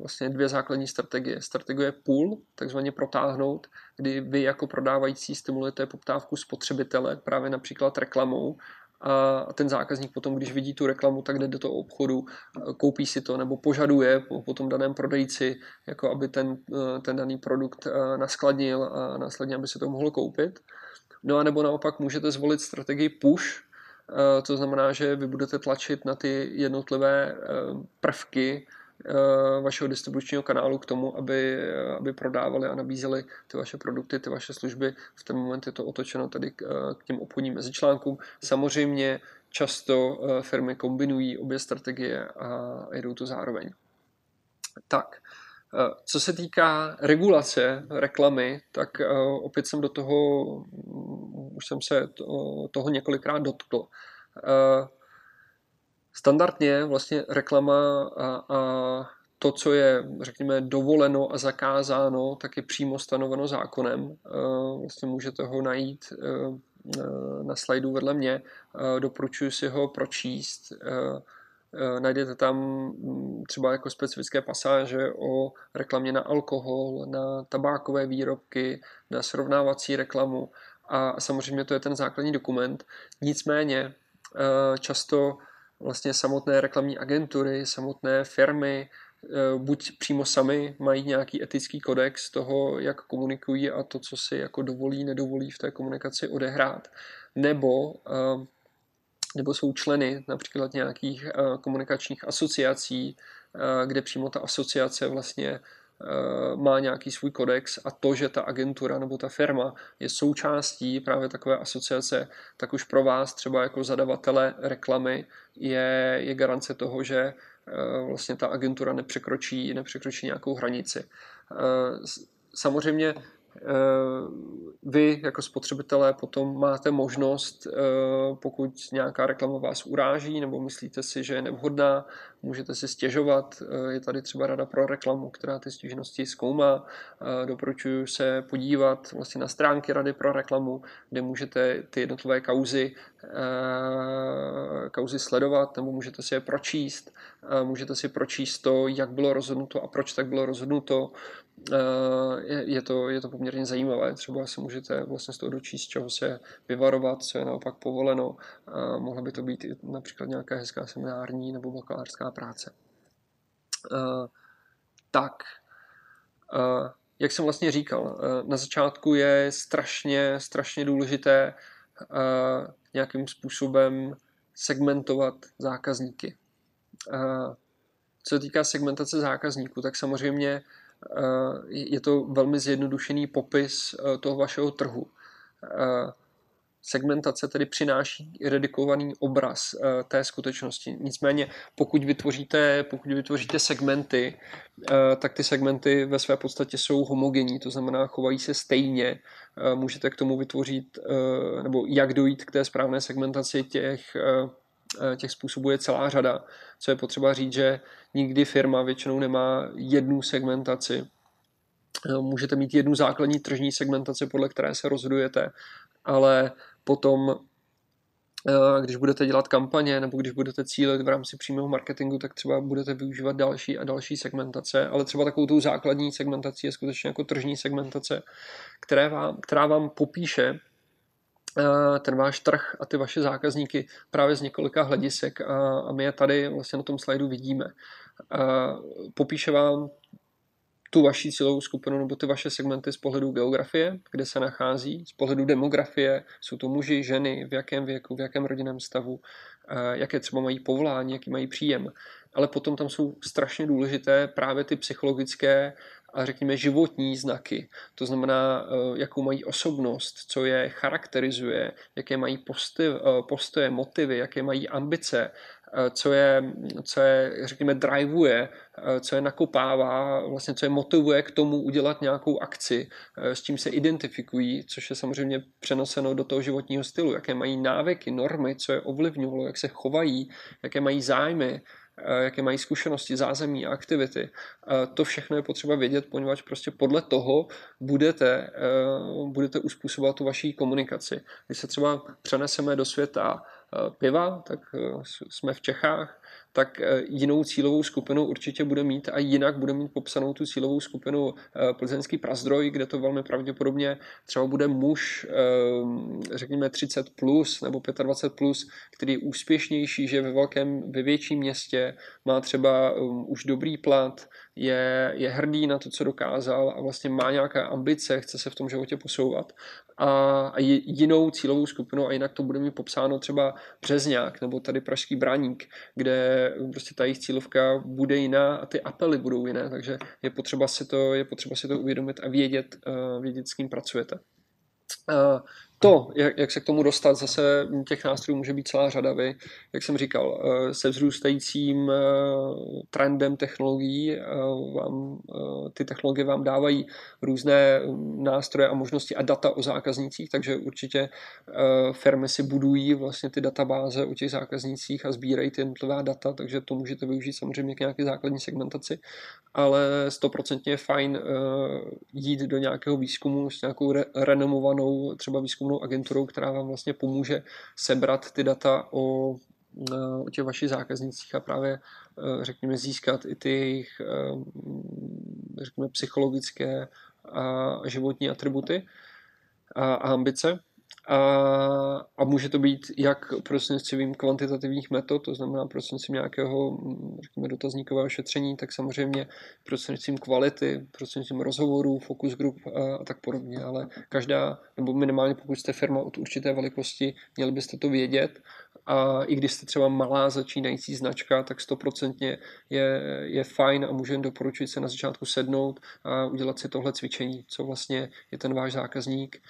vlastně dvě základní strategie. Strategie pull, takzvaně protáhnout, kdy vy jako prodávající stimulujete poptávku spotřebitele právě například reklamou a ten zákazník potom, když vidí tu reklamu, tak jde do toho obchodu, eh, koupí si to nebo požaduje po tom daném prodejci, jako aby ten, eh, ten daný produkt naskladnil a následně, aby si to mohl koupit. No a nebo naopak můžete zvolit strategii push, to znamená, že vy budete tlačit na ty jednotlivé prvky Eh, vašeho distribučního kanálu k tomu, aby, aby prodávali a nabízeli ty vaše produkty, ty vaše služby. V ten moment je to otočeno tady k, eh, k těm obchodním mezičlánkům. Samozřejmě často eh, firmy kombinují obě strategie a jedou to zároveň. Tak, co se týká regulace reklamy, tak opět jsem do toho, už jsem se toho několikrát dotkl. Standardně vlastně reklama a, a to, co je, řekněme, dovoleno a zakázáno, tak je přímo stanoveno zákonem. E, vlastně můžete ho najít e, e, na slajdu vedle mě. Doporučuji si ho pročíst. Najdete tam mm, třeba jako specifické pasáže o reklamě na alkohol, na tabákové výrobky, na srovnávací reklamu a samozřejmě to je ten základní dokument. Nicméně často vlastně samotné reklamní agentury, samotné firmy buď přímo sami mají nějaký etický kodex toho, jak komunikují a to, co si jako dovolí, nedovolí v té komunikaci odehrát, nebo nebo jsou členy například nějakých komunikačních asociací, kde přímo ta asociace vlastně Eh, má nějaký svůj kodex a to, že ta agentura nebo ta firma je součástí právě takové asociace, tak už pro vás třeba jako zadavatele reklamy je, je garance toho, že eh, vlastně ta agentura nepřekročí, nepřekročí nějakou hranici. Eh, samozřejmě Eh, vy jako spotřebitelé potom máte možnost, eh, pokud nějaká reklama vás uráží nebo myslíte si, že je nevhodná, můžete si stěžovat. Eh, je tady třeba rada pro reklamu, která ty stěžnosti zkoumá. Doporučuji se podívat vlastně na stránky rady pro reklamu, kde můžete ty jednotlivé kauzy, kauzy sledovat nebo můžete si je pročíst. Můžete si pročíst to, jak bylo rozhodnuto a proč tak bylo rozhodnuto. Eh, je, je, to, je to poměrně zajímavé. Třeba se můžete vlastně z toho dočíst, čeho se vyvarovat, co je naopak povoleno. A mohla by to být i například nějaká hezká seminární nebo bakalářská práce. Uh, tak, uh, jak jsem vlastně říkal, na začátku je strašně, strašně důležité nějakým způsobem segmentovat zákazníky. Co se týká segmentace zákazníků, tak samozřejmě Eh, je to velmi zjednodušený popis eh, toho vašeho trhu. Eh, segmentace tedy přináší redikovaný obraz té skutečnosti. Nicméně, pokud vytvoříte, pokud vytvoříte segmenty, tak ty segmenty ve své podstatě jsou homogenní, to znamená, chovají se stejně. Můžete k tomu vytvořit, nebo jak dojít k té správné segmentaci těch Eh, těch způsobů je celá řada. Co je potřeba říct, že nikdy firma většinou nemá jednu segmentaci. Eh, můžete mít jednu základní tržní segmentaci, podle které se rozhodujete, ale potom eh, když budete dělat kampaně nebo když budete cílit v rámci přímého marketingu, tak třeba budete využívat další a další segmentace, ale třeba takovou tou základní segmentací je skutečně jako tržní segmentace, která vám, která vám popíše, Eh, ten váš trh a ty vaše zákazníky právě z několika hledisek a, a my je tady vlastně na tom slajdu vidíme. A eh, popíše vám tu vaši cílovou skupinu nebo ty vaše segmenty z pohledu geografie, kde se nachází, z pohledu demografie, jsou to muži, ženy, v jakém věku, v jakém rodinném stavu, eh, jaké třeba mají povolání, jaký mají příjem. Ale potom tam jsou strašně důležité právě ty psychologické a řekněme životní znaky. To znamená, eh, jakou mají osobnost, co je charakterizuje, jaké mají postoje, postoje motivy, jaké mají ambice, eh, co je, co je, řekněme, driveuje, co je nakopává, vlastně co je motivuje k tomu udělat nějakou akci, s čím se identifikují, což je samozřejmě přenoseno do toho životního stylu, jaké mají návyky, normy, co je ovlivňovalo, jak se chovají, jaké mají zájmy, jaké mají zkušenosti, zázemí a aktivity. Eh, to všechno je potřeba vědět, poněvadž prostě podle toho budete, eh, budete uspůsobovat tu vaší komunikaci. Když se třeba přeneseme do světa piva, tak jsme v Čechách, tak eh, jinou cílovou skupinu určitě bude mít a jinak bude mít popsanou tu cílovou skupinu eh, plzeňský prazdroj, kde to velmi pravděpodobně třeba bude muž, eh, řekněme 30 plus nebo 25 plus, který je úspěšnější, že ve velkém, ve větším městě má třeba už dobrý plat, je, je hrdý na to, co dokázal a vlastně má nějaké ambice, chce se v tom životě posouvat. A, a jinou cílovou skupinu a jinak to bude mít popsáno třeba Březňák nebo tady Pražský Braník, kde prostě ta jejich cílovka bude jiná a ty apely budou jiné, takže je potřeba si to, je potřeba si to uvědomit a vědět, uh, vědět s kým pracujete. To, jak, jak se k tomu dostat, zase těch nástrojů může být celá řada. Vy, jak jsem říkal, eh, se vzrůstajícím eh, trendem technologií eh, vám, ty technologie vám dávají různé nástroje a možnosti a data o zákaznících, takže určitě firmy si budují vlastně ty databáze o těch zákaznících a sbírají ty jednotlivá data, takže to můžete využít samozřejmě k nějaké základní segmentaci, ale stoprocentně je fajn jít do nějakého výzkumu s nějakou re- renomovanou třeba výzkumu výzkumnou agenturou, která vám vlastně pomůže sebrat ty data o, eh, o těch vašich zákaznících a právě eh, řekněme získat i ty jejich eh, řekněme psychologické a životní atributy a ambice. A, a může to být jak prostřednictvím kvantitativních metod, to znamená prostřednictvím nějakého řekněme, dotazníkového šetření, tak samozřejmě prostřednictvím kvality, prostřednictvím rozhovorů, focus group a, a tak podobně. Ale každá, nebo minimálně pokud jste firma od určité velikosti, měli byste to vědět a i když jste třeba malá začínající značka, tak stoprocentně je, je fajn a můžeme doporučit se na začátku sednout a udělat si tohle cvičení, co vlastně je ten váš zákazník,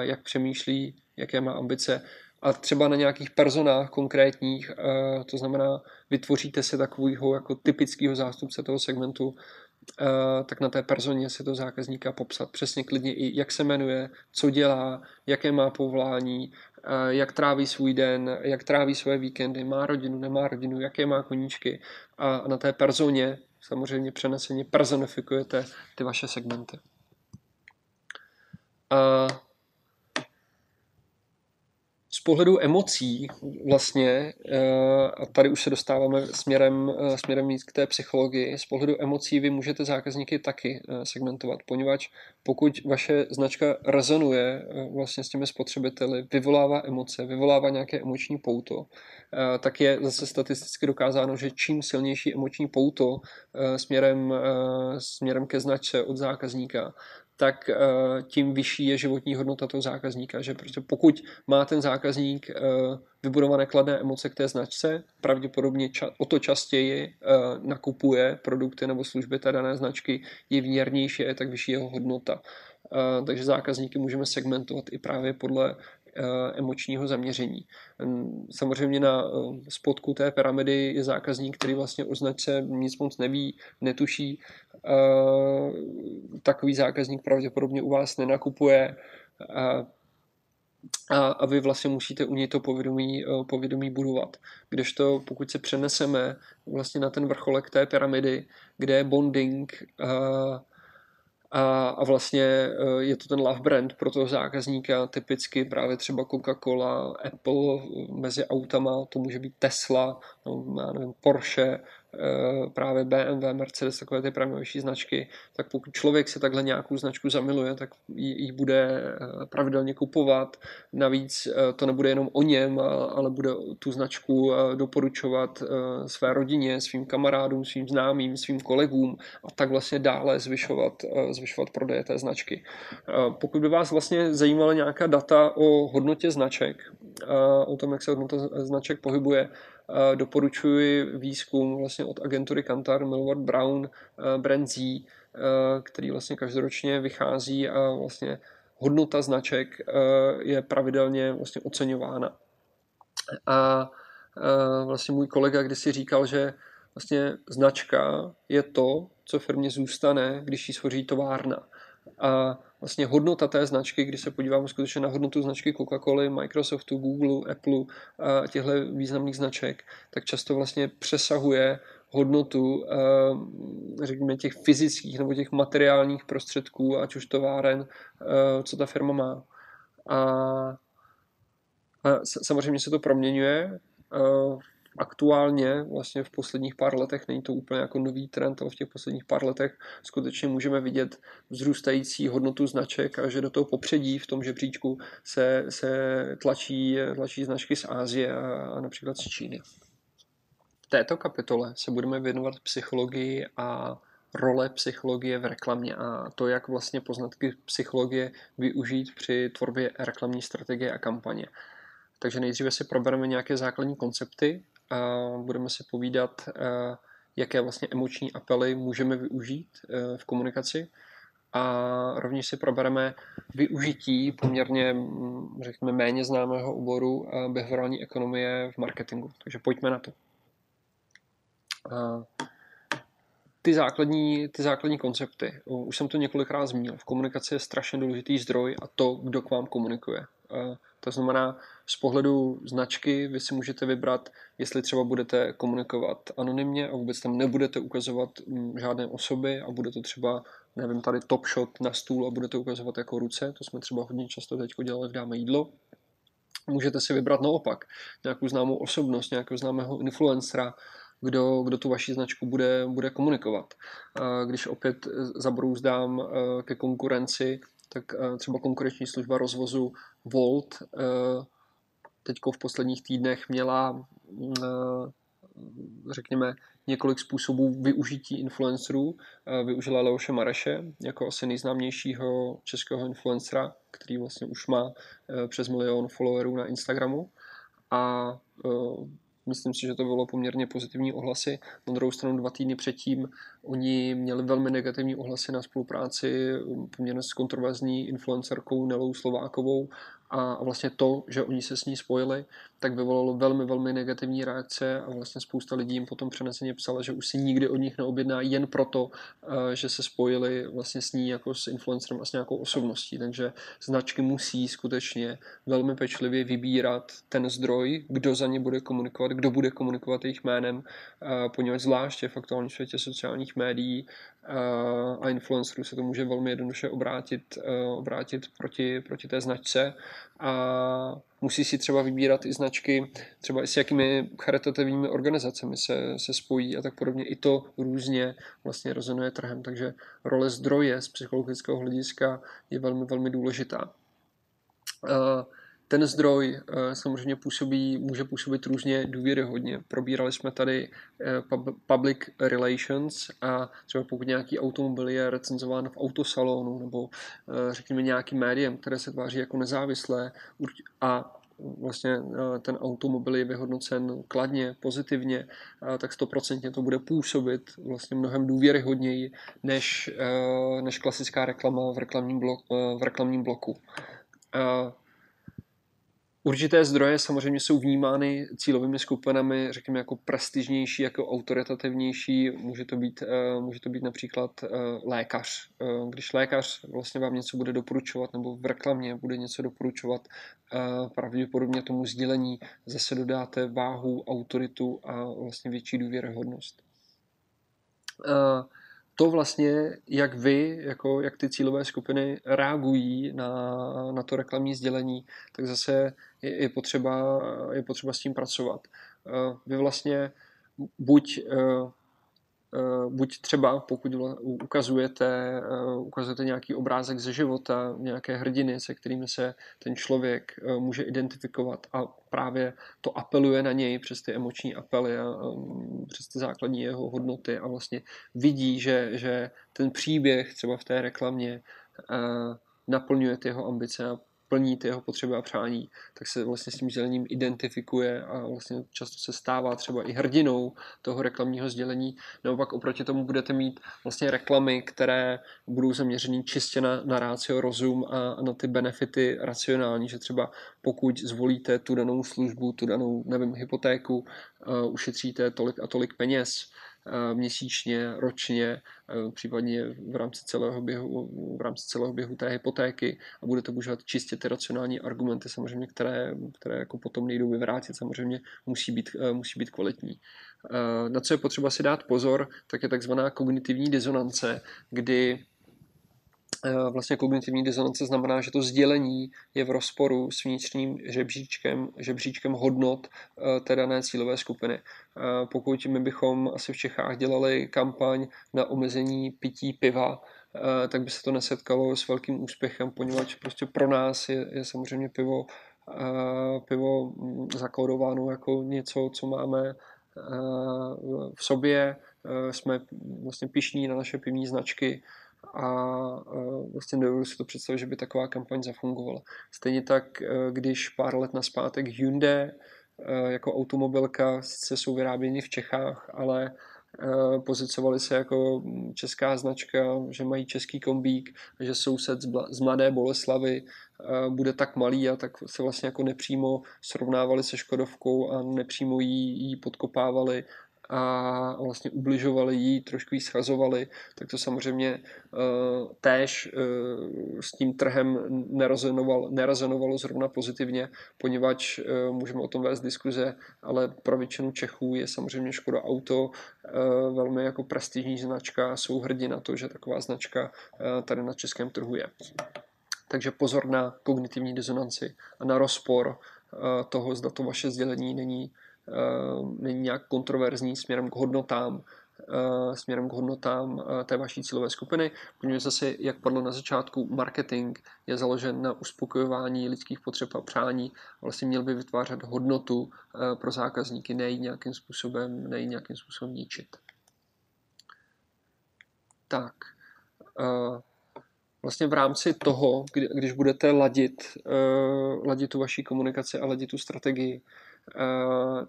jak přemýšlí, jaké má ambice. A třeba na nějakých personách konkrétních, to znamená, vytvoříte si takového jako typického zástupce toho segmentu, tak na té personě si to zákazníka popsat. Přesně klidně i jak se jmenuje, co dělá, jaké má povolání, jak tráví svůj den, jak tráví své víkendy, má rodinu, nemá rodinu, jaké má koníčky a na té personě samozřejmě přeneseně personifikujete ty vaše segmenty. A z pohledu emocí vlastně, eh, a tady už se dostáváme směrem, eh, směrem víc k té psychologii, z pohledu emocí vy můžete zákazníky taky eh, segmentovat, poněvadž pokud vaše značka rezonuje vlastně s těmi spotřebiteli, vyvolává emoce, vyvolává nějaké emoční pouto, tak je zase statisticky dokázáno, že čím silnější emoční pouto směrem, směrem ke značce od zákazníka, tak uh, tím vyšší je životní hodnota toho zákazníka. Že prostě pokud má ten zákazník uh, vybudované kladné emoce k té značce, pravděpodobně ča- o to častěji uh, nakupuje produkty nebo služby té dané značky, je věrnější, je tak vyšší jeho hodnota. Takže zákazníky můžeme segmentovat i právě podle Eh, emočního zaměření. Samozřejmě na eh, spodku té pyramidy je zákazník, který vlastně o značce nic moc neví, netuší. Eh, takový zákazník pravděpodobně u vás nenakupuje a, a vy vlastně musíte u něj to povědomí, povědomí budovat. Kdežto pokud se přeneseme vlastně na ten vrcholek té pyramidy, kde je bonding, a vlastně e, je to ten love brand pro toho zákazníka, typicky právě třeba Coca-Cola, Apple mezi autama, to může být Tesla, no, já nevím, Porsche, právě BMW, Mercedes, takové ty prémiovější značky, tak pokud člověk si takhle nějakou značku zamiluje, tak ji bude eh, pravidelně kupovat. Navíc eh, to nebude jenom o něm, ale bude tu značku doporučovat své rodině, svým kamarádům, svým známým, svým kolegům a tak vlastně dále zvyšovat, zvyšovat prodeje té značky. Pokud by vás vlastně zajímala nějaká data o hodnotě značek, o tom, jak se hodnota značek pohybuje, doporučuji výzkum vlastně od agentury Kantar, Millward Brown, eh, Brand Z, eh, který vlastně každoročně vychází a vlastně hodnota značek eh, je pravidelně vlastně oceňována. A vlastně můj kolega kdysi říkal, že vlastně značka je to, co firmě zůstane, když ji svoří továrna. A vlastně hodnota té značky, když se podíváme skutečně na hodnotu značky Coca-Coly, Microsoftu, Google, Apple a těchto významných značek, tak často vlastně přesahuje hodnotu, eh, řekněme, těch fyzických nebo těch materiálních prostředků, ať už továren, eh, co ta firma má. A, a samozřejmě se to proměňuje. Aktuálně, vlastně v posledních pár letech, není to úplně jako nový trend, ale v těch posledních pár letech skutečně můžeme vidět vzrůstající hodnotu značek a že do toho popředí v tom žebříčku se, se tlačí, tlačí značky z Ázie a, a například z Číny. V této kapitole se budeme věnovat psychologii a role psychologie v reklamě a to, jak vlastně poznatky psychologie využít při tvorbě reklamní strategie a kampaně. Takže nejdříve si probereme nějaké základní koncepty a budeme si povídat, eh, jaké vlastně emoční apely můžeme využít eh, v komunikaci a rovněž si probereme využití poměrně, mm, řekněme, méně známého oboru eh, behaviorální ekonomie v marketingu. Takže pojďme na to. Ty základní, ty základní koncepty, už jsem to několikrát zmínil, v komunikaci je strašně důležitý zdroj a to, kdo k vám komunikuje. To znamená, z pohledu značky vy si můžete vybrat, jestli třeba budete komunikovat anonymně a vůbec tam nebudete ukazovat mm, žádné osoby a bude to třeba, nevím, tady top shot na stůl a budete ukazovat jako ruce, to jsme třeba hodně často teď dělali v Dáme jídlo. Můžete si vybrat naopak nějakou známou osobnost, nějakého známého influencera, kdo, kdo tu vaši značku bude, bude komunikovat. Když opět zabrouzdám eh, ke konkurenci, tak třeba konkurenční služba rozvozu Volt teď v posledních týdnech měla řekněme, několik způsobů využití influencerů. Využila Leoše Mareše jako asi nejznámějšího českého influencera, který vlastně už má přes milion followerů na Instagramu. A Myslím si, že to bylo poměrně pozitivní ohlasy. Na druhou stranu dva týdny předtím oni měli velmi negativní ohlasy na spolupráci poměrně s kontroverzní influencerkou Nelou Slovákovou a vlastně to, že oni se s ní spojili, tak vyvolalo velmi, velmi negativní reakce a vlastně spousta lidí jim potom přeneseně psala, že už si nikdy od nich neobjedná jen proto, eh, že se spojili vlastně s ní jako s influencerem a s nějakou osobností. Takže značky musí skutečně velmi pečlivě vybírat ten zdroj, kdo za ně bude komunikovat, kdo bude komunikovat jejich jménem, eh, poněvadž zvláště v aktuálním světě sociálních médií eh, a influencerů se to může velmi jednoduše obrátit, obrátit proti, proti té značce a musí si třeba vybírat i značky, třeba i s jakými charitativními organizacemi se, se spojí a tak podobně. I to různě vlastně rezonuje trhem, takže role zdroje z psychologického hlediska je velmi, velmi důležitá. Uh, ten zdroj eh, samozřejmě působí, může působit různě důvěryhodně. Probírali jsme tady eh, public relations a třeba pokud nějaký automobil je recenzován v autosalonu nebo eh, řekněme nějakým médiem, které se tváří jako nezávislé a vlastně ten automobil je vyhodnocen kladně, pozitivně, tak stoprocentně to bude působit vlastně mnohem důvěryhodněji než, než klasická reklama v reklamním, blok, v reklamním bloku. Určité zdroje samozřejmě jsou vnímány cílovými skupinami, řekněme, jako prestižnější, jako autoritativnější. Může to být, eh, může to být například eh, lékař. Eh, když lékař vlastně vám něco bude doporučovat, nebo v reklamě bude něco doporučovat, pravděpodobně tomu sdělení zase dodáte váhu, autoritu a vlastně větší důvěryhodnost to vlastně, jak vy, jako jak ty cílové skupiny reagují na, na to reklamní sdělení, tak zase je, je, potřeba, je potřeba s tím pracovat. Eh, vy vlastně buď eh, buď třeba pokud ukazujete, eh, ukazujete nějaký obrázek ze života, nějaké hrdiny, se kterými se ten člověk eh, může identifikovat a právě to apeluje na něj přes ty emoční apely a přes ty základní jeho hodnoty a vlastně vidí, že, že ten příběh třeba v té reklamě naplňuje ty jeho ambice a plní ty jeho potřeby a přání, tak se vlastně s tím sdělením identifikuje a vlastně často se stává třeba i hrdinou toho reklamního sdělení. Naopak oproti tomu budete mít vlastně reklamy, které budou zaměřený čistě na, na rácio rozum a, na ty benefity racionální, že třeba pokud zvolíte tu danou službu, tu danou, nevím, hypotéku, uh, ušetříte tolik a tolik peněz, měsíčně, ročně, eh, případně v rámci celého běhu, v rámci celého běhu té hypotéky a budete používat čistě ty racionální argumenty, samozřejmě, které, které jako potom nejdou vyvrátit, samozřejmě musí být, eh, musí být kvalitní. Na co je potřeba si dát pozor, tak je takzvaná kognitivní disonance, kdy Eh, vlastně kognitivní disonance znamená, že to sdělení je v rozporu s vnitřním žebříčkem, žebříčkem hodnot eh, té dané cílové skupiny. Eh, pokud my bychom asi v Čechách dělali kampaň na omezení pití piva, tak by se to nesetkalo s velkým úspěchem, poněvadž prostě pro nás je, je samozřejmě pivo, pivo hm, zakódováno jako něco, co máme v sobě. Jsme vlastně pišní na naše pivní značky, a vlastně nedovedu si to představit, že by taková kampaň zafungovala. Stejně tak, e, když pár let naspátek Hyundai e, jako automobilka sice jsou vyráběny v Čechách, ale e, pozicovali se jako česká značka, že mají český kombík, že soused z Mladé Boleslavy bude tak malý a tak se vlastně jako nepřímo srovnávali se Škodovkou a nepřímo jí, jí podkopávali a vlastně ubližovali jí, trošku jí schazovali, tak to samozřejmě uh, též uh, s tím trhem nerezonoval, nerezonovalo zrovna pozitivně, poněvadž uh, můžeme o tom vést diskuze, ale pro většinu Čechů je samozřejmě Škoda Auto velmi jako prestižní značka, jsou hrdí na to, že taková značka tady na českém trhu je. Takže pozor na kognitivní disonanci a na rozpor toho, zda to vaše sdělení není není nějak kontroverzní směrem k hodnotám směrem k hodnotám té vaší cílové skupiny, protože zase, jak padlo na začátku, marketing je založen na uspokojování lidských potřeb a přání. Vlastně měl by vytvářet hodnotu pro zákazníky, ne nějakým způsobem, ne nějakým způsobem ničit. Tak, vlastně v rámci toho, kdy, když budete ladit, ladit tu vaší komunikaci a ladit tu strategii,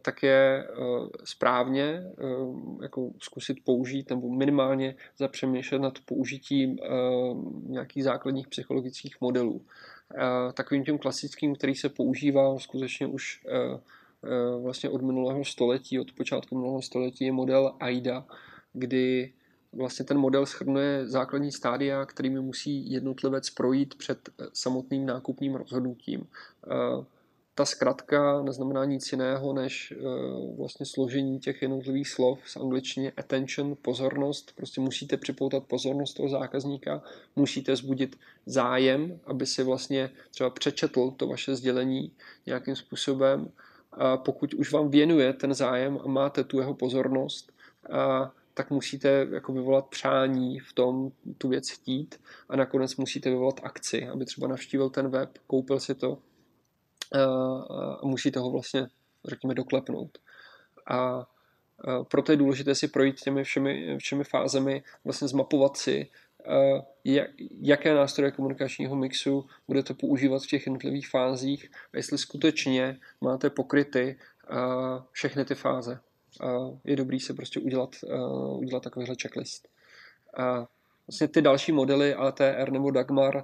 tak je uh, správně uh, jako zkusit použít nebo minimálně zapřemýšlet nad použitím nějakých základních psychologických modelů. Takovým tím klasickým, který se používá skutečně už vlastně od minulého století, od počátku minulého století, je model AIDA, kdy vlastně ten model schrnuje základní stádia, kterými musí jednotlivec projít před eh, samotným nákupním rozhodnutím. Ta zkratka neznamená nic jiného než eh, vlastně složení těch jednotlivých slov z angličtiny attention, pozornost. Prostě musíte připoutat pozornost toho zákazníka, musíte zbudit zájem, aby si vlastně třeba přečetl to vaše sdělení nějakým způsobem. A pokud už vám věnuje ten zájem a máte tu jeho pozornost, a tak musíte jako vyvolat přání v tom tu věc chtít a nakonec musíte vyvolat akci, aby třeba navštívil ten web, koupil si to a musíte ho vlastně, řekněme, doklepnout. A proto je důležité si projít těmi všemi, všemi fázemi, vlastně zmapovat si, jaké nástroje komunikačního mixu budete používat v těch jednotlivých fázích a jestli skutečně máte pokryty všechny ty fáze je dobrý se prostě udělat, udělat takovýhle checklist. A vlastně ty další modely ATR nebo Dagmar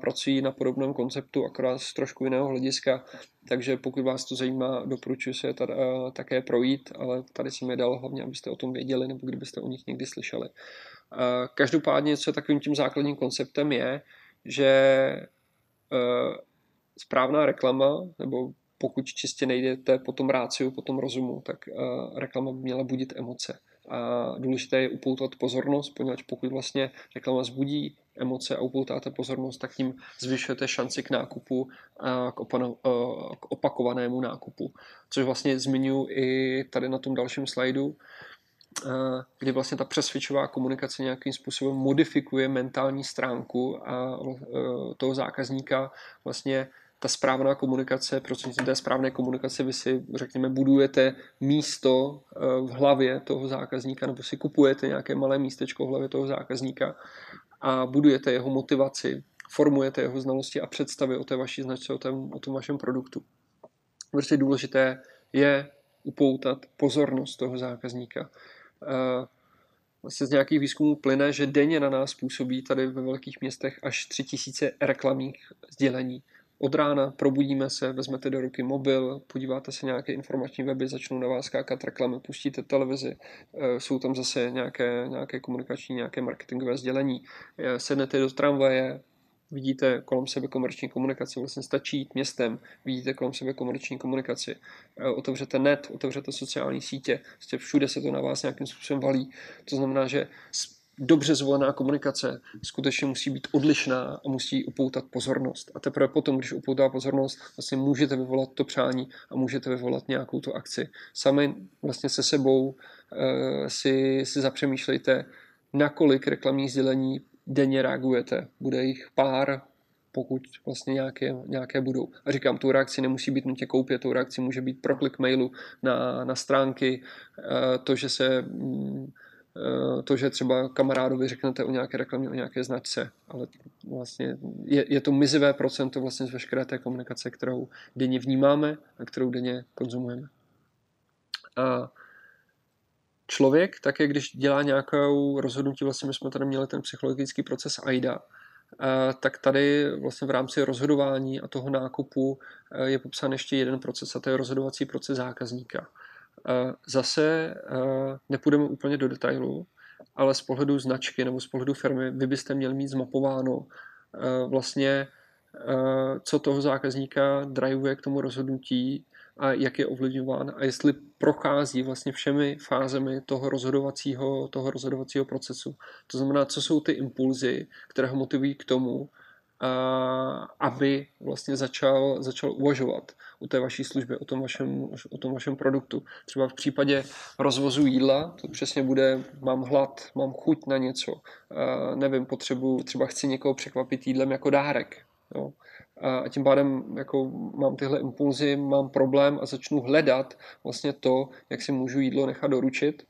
pracují na podobném konceptu, akorát z trošku jiného hlediska, takže pokud vás to zajímá, doporučuji se tady, také projít, ale tady jsem je dal hlavně, abyste o tom věděli nebo kdybyste o nich někdy slyšeli. Každopádně, co takovým tím základním konceptem je, že správná reklama nebo pokud čistě nejdete po tom ráciu, po tom rozumu, tak reklama by měla budit emoce. A důležité je upoutat pozornost, poněvadž pokud vlastně reklama zbudí emoce a upoutáte pozornost, tak tím zvyšujete šanci k nákupu, k, opano, k opakovanému nákupu. Což vlastně zmiňuji i tady na tom dalším slajdu, kdy vlastně ta přesvědčová komunikace nějakým způsobem modifikuje mentální stránku a toho zákazníka vlastně ta správná komunikace, prostřednictvím té správné komunikace vy si, řekněme, budujete místo eh, v hlavě toho zákazníka, nebo si kupujete nějaké malé místečko v hlavě toho zákazníka a budujete jeho motivaci, formujete jeho znalosti a představy o té vaší značce, o tom, o tom vašem produktu. Prostě důležité je upoutat pozornost toho zákazníka. Eh, vlastně z nějakých výzkumů plyne, že denně na nás působí tady ve velkých městech až 3000 reklamních sdělení od rána probudíme se, vezmete do ruky mobil, podíváte se nějaké informační weby, začnou na vás skákat reklamy, pustíte televizi, eh, jsou tam zase nějaké, nějaké komunikační, nějaké marketingové sdělení, eh, sednete do tramvaje, vidíte kolem sebe komerční komunikaci, vlastně stačí jít městem, vidíte kolem sebe komerční komunikaci, eh, otevřete net, otevřete sociální sítě, vlastně všude se to na vás nějakým způsobem valí. To znamená, že dobře zvolená komunikace skutečně musí být odlišná a musí upoutat pozornost. A teprve potom, když upoutá pozornost, vlastně můžete vyvolat to přání a můžete vyvolat nějakou tu akci. Sami vlastně se sebou uh, si, si zapřemýšlejte, na kolik reklamních sdělení denně reagujete. Bude jich pár, pokud vlastně nějaké, nějaké budou. A říkám, tu reakci nemusí být nutně koupě, tou reakci může být proklik mailu na, na stránky, uh, to, že se mm, Eh, to, že třeba kamarádovi řeknete o nějaké reklamě, o nějaké značce, ale vlastně je, je to mizivé procento vlastně z veškeré té komunikace, kterou denně vnímáme a kterou denně konzumujeme. A člověk také, když dělá nějakou rozhodnutí, vlastně my jsme tady měli ten psychologický proces AIDA, a tak tady vlastně v rámci rozhodování a toho nákupu eh, je popsán ještě jeden proces a to je rozhodovací proces zákazníka. Zase nepůjdeme úplně do detailu, ale z pohledu značky nebo z pohledu firmy vy byste měli mít zmapováno vlastně, co toho zákazníka driveuje k tomu rozhodnutí a jak je ovlivňován a jestli prochází vlastně všemi fázemi toho rozhodovacího, toho rozhodovacího procesu. To znamená, co jsou ty impulzy, které ho motivují k tomu, aby vlastně začal, začal uvažovat o té vaší službě, o tom vašem, o tom vašem produktu. Třeba v případě rozvozu jídla, to přesně bude, mám hlad, mám chuť na něco, nevím, potřebu, třeba chci někoho překvapit jídlem jako dárek. Jo. A tím pádem jako mám tyhle impulzy, mám problém a začnu hledat vlastně to, jak si můžu jídlo nechat doručit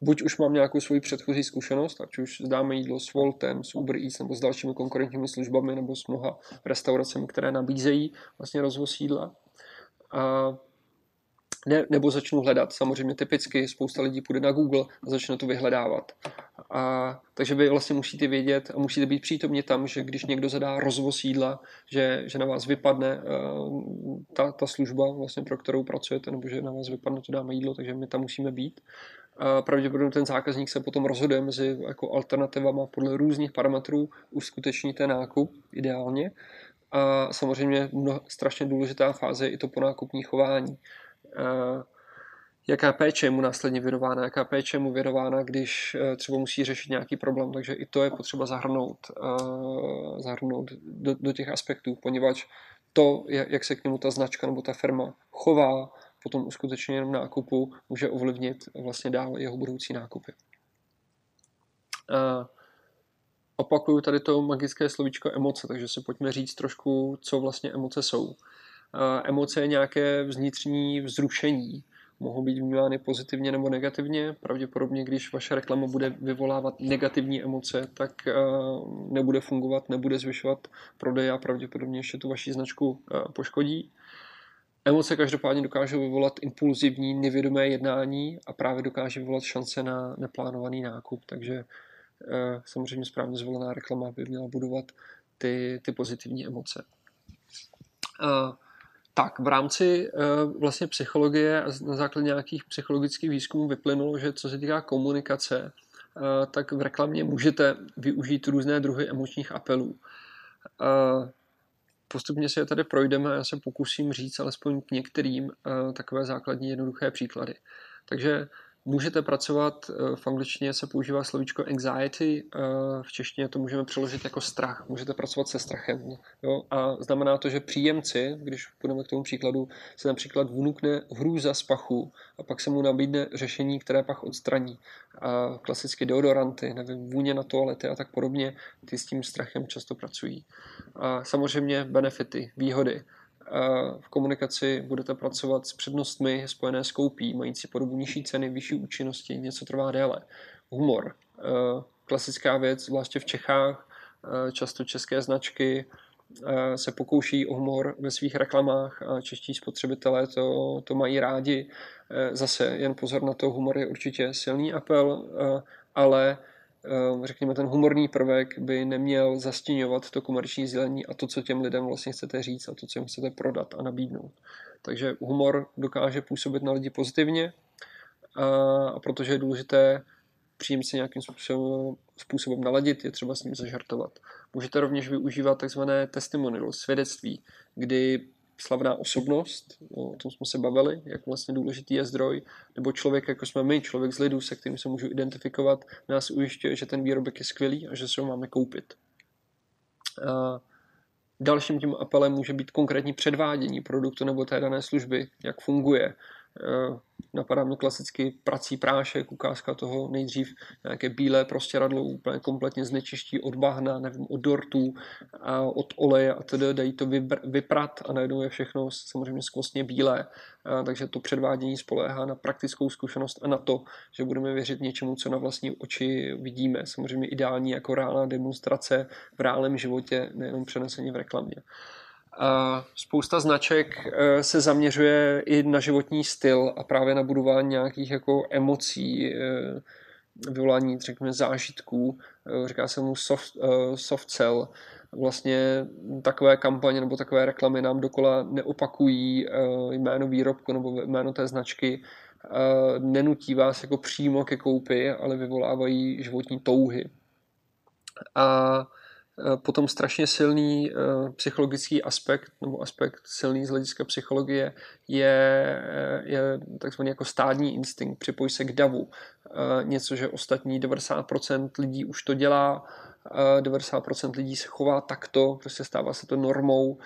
buď už mám nějakou svoji předchozí zkušenost, ať už dáme jídlo s Voltem, s Uber Eats nebo s dalšími konkurentními službami nebo s mnoha restauracemi, které nabízejí vlastně rozvoz jídla. A ne, nebo začnu hledat. Samozřejmě typicky spousta lidí půjde na Google a začne to vyhledávat. A, takže vy vlastně musíte vědět a musíte být přítomně tam, že když někdo zadá rozvoz jídla, že, že na vás vypadne uh, ta, ta služba, vlastně, pro kterou pracujete, nebo že na vás vypadne to dáme jídlo, takže my tam musíme být. A pravděpodobně ten zákazník se potom rozhoduje mezi jako alternativama podle různých parametrů, uskutečníte nákup ideálně. A samozřejmě mnoho, strašně důležitá fáze je i to ponákupní chování. Uh, jaká péče je mu následně věnována, jaká péče je mu věnována, když uh, třeba musí řešit nějaký problém. Takže i to je potřeba zahrnout, uh, zahrnout do, do těch aspektů, poněvadž to, jak se k němu ta značka nebo ta firma chová, potom uskutečněním nákupu může ovlivnit vlastně dál jeho budoucí nákupy. Uh, opakuju tady to magické slovíčko emoce, takže si pojďme říct trošku, co vlastně emoce jsou. Emoce je nějaké vnitřní vzrušení, mohou být vnímány pozitivně nebo negativně. Pravděpodobně, když vaše reklama bude vyvolávat negativní emoce, tak nebude fungovat, nebude zvyšovat prodej a pravděpodobně ještě tu vaši značku poškodí. Emoce každopádně dokážou vyvolat impulzivní, nevědomé jednání a právě dokáže vyvolat šance na neplánovaný nákup, takže samozřejmě správně zvolená reklama by měla budovat ty, ty pozitivní emoce. Tak, v rámci uh, vlastně psychologie a na základě nějakých psychologických výzkumů vyplynulo, že co se týká komunikace, tak v reklamě můžete využít různé druhy emočních apelů. Postupně si je tady projdeme a já se pokusím říct alespoň k některým uh, takové základní jednoduché příklady. Takže Můžete pracovat, eh, v angličtině se používá slovíčko anxiety, eh, v češtině to můžeme přeložit jako strach. Můžete pracovat se strachem. Jo? A znamená to, že příjemci, když půjdeme k tomu příkladu, se například vnukne hrůza z pachu a pak se mu nabídne řešení, které pach odstraní. A klasicky deodoranty, nevím, vůně na toalety a tak podobně, ty s tím strachem často pracují. A samozřejmě benefity, výhody v komunikaci budete pracovat s přednostmi spojené s koupí, mající podobu nižší ceny, vyšší účinnosti, něco trvá déle. Humor, klasická věc, zvláště v Čechách, často české značky se pokouší o humor ve svých reklamách a čeští spotřebitelé to, to mají rádi. Zase jen pozor na to, humor je určitě silný apel, ale řekněme, ten humorný prvek by neměl zastěňovat to komerční sdělení a to, co těm lidem vlastně chcete říct a to, co jim chcete prodat a nabídnout. Takže humor dokáže působit na lidi pozitivně a protože je důležité příjemci nějakým způsobem, způsobem naladit, je třeba s ním zažartovat. Můžete rovněž využívat takzvané testimonial, svědectví, kdy slavná osobnost, o tom jsme se bavili, jak vlastně důležitý je zdroj, nebo člověk, jako jsme my, člověk z lidu, se kterým se můžu identifikovat, nás ujišťuje, že ten výrobek je skvělý a že se ho máme koupit. A dalším tím apelem může být konkrétní předvádění produktu nebo té dané služby, jak funguje, napadá mě klasicky prací prášek, ukázka toho nejdřív nějaké bílé prostěradlo úplně kompletně znečiští od bahna, nevím, od dortů, a od oleje a tedy dají to vyprat a najednou je všechno samozřejmě skvostně bílé. A, eh, takže to předvádění spoléhá na praktickou zkušenost a na to, že budeme věřit něčemu, co na vlastní oči vidíme. Samozřejmě ideální jako reálná demonstrace v reálném životě, nejenom přenesení v reklamě. Spousta značek eh, se zaměřuje i na životní styl a právě na budování nějakých jako emocí, eh, vyvolání, řekněme, zážitků. Eh, říká se mu soft, soft sell. Vlastně takové kampaně nebo takové reklamy nám dokola neopakují jméno výrobku nebo jméno té značky, nenutí vás jako přímo ke koupi, ale vyvolávají životní touhy. A potom strašně silný uh, psychologický aspekt, nebo aspekt silný z hlediska psychologie, je, eh, je takzvaný jako stádní instinkt, připoj se k davu. Něco, že ostatní 90% lidí už to dělá, 90% lidí se chová takto, prostě stává se to normou,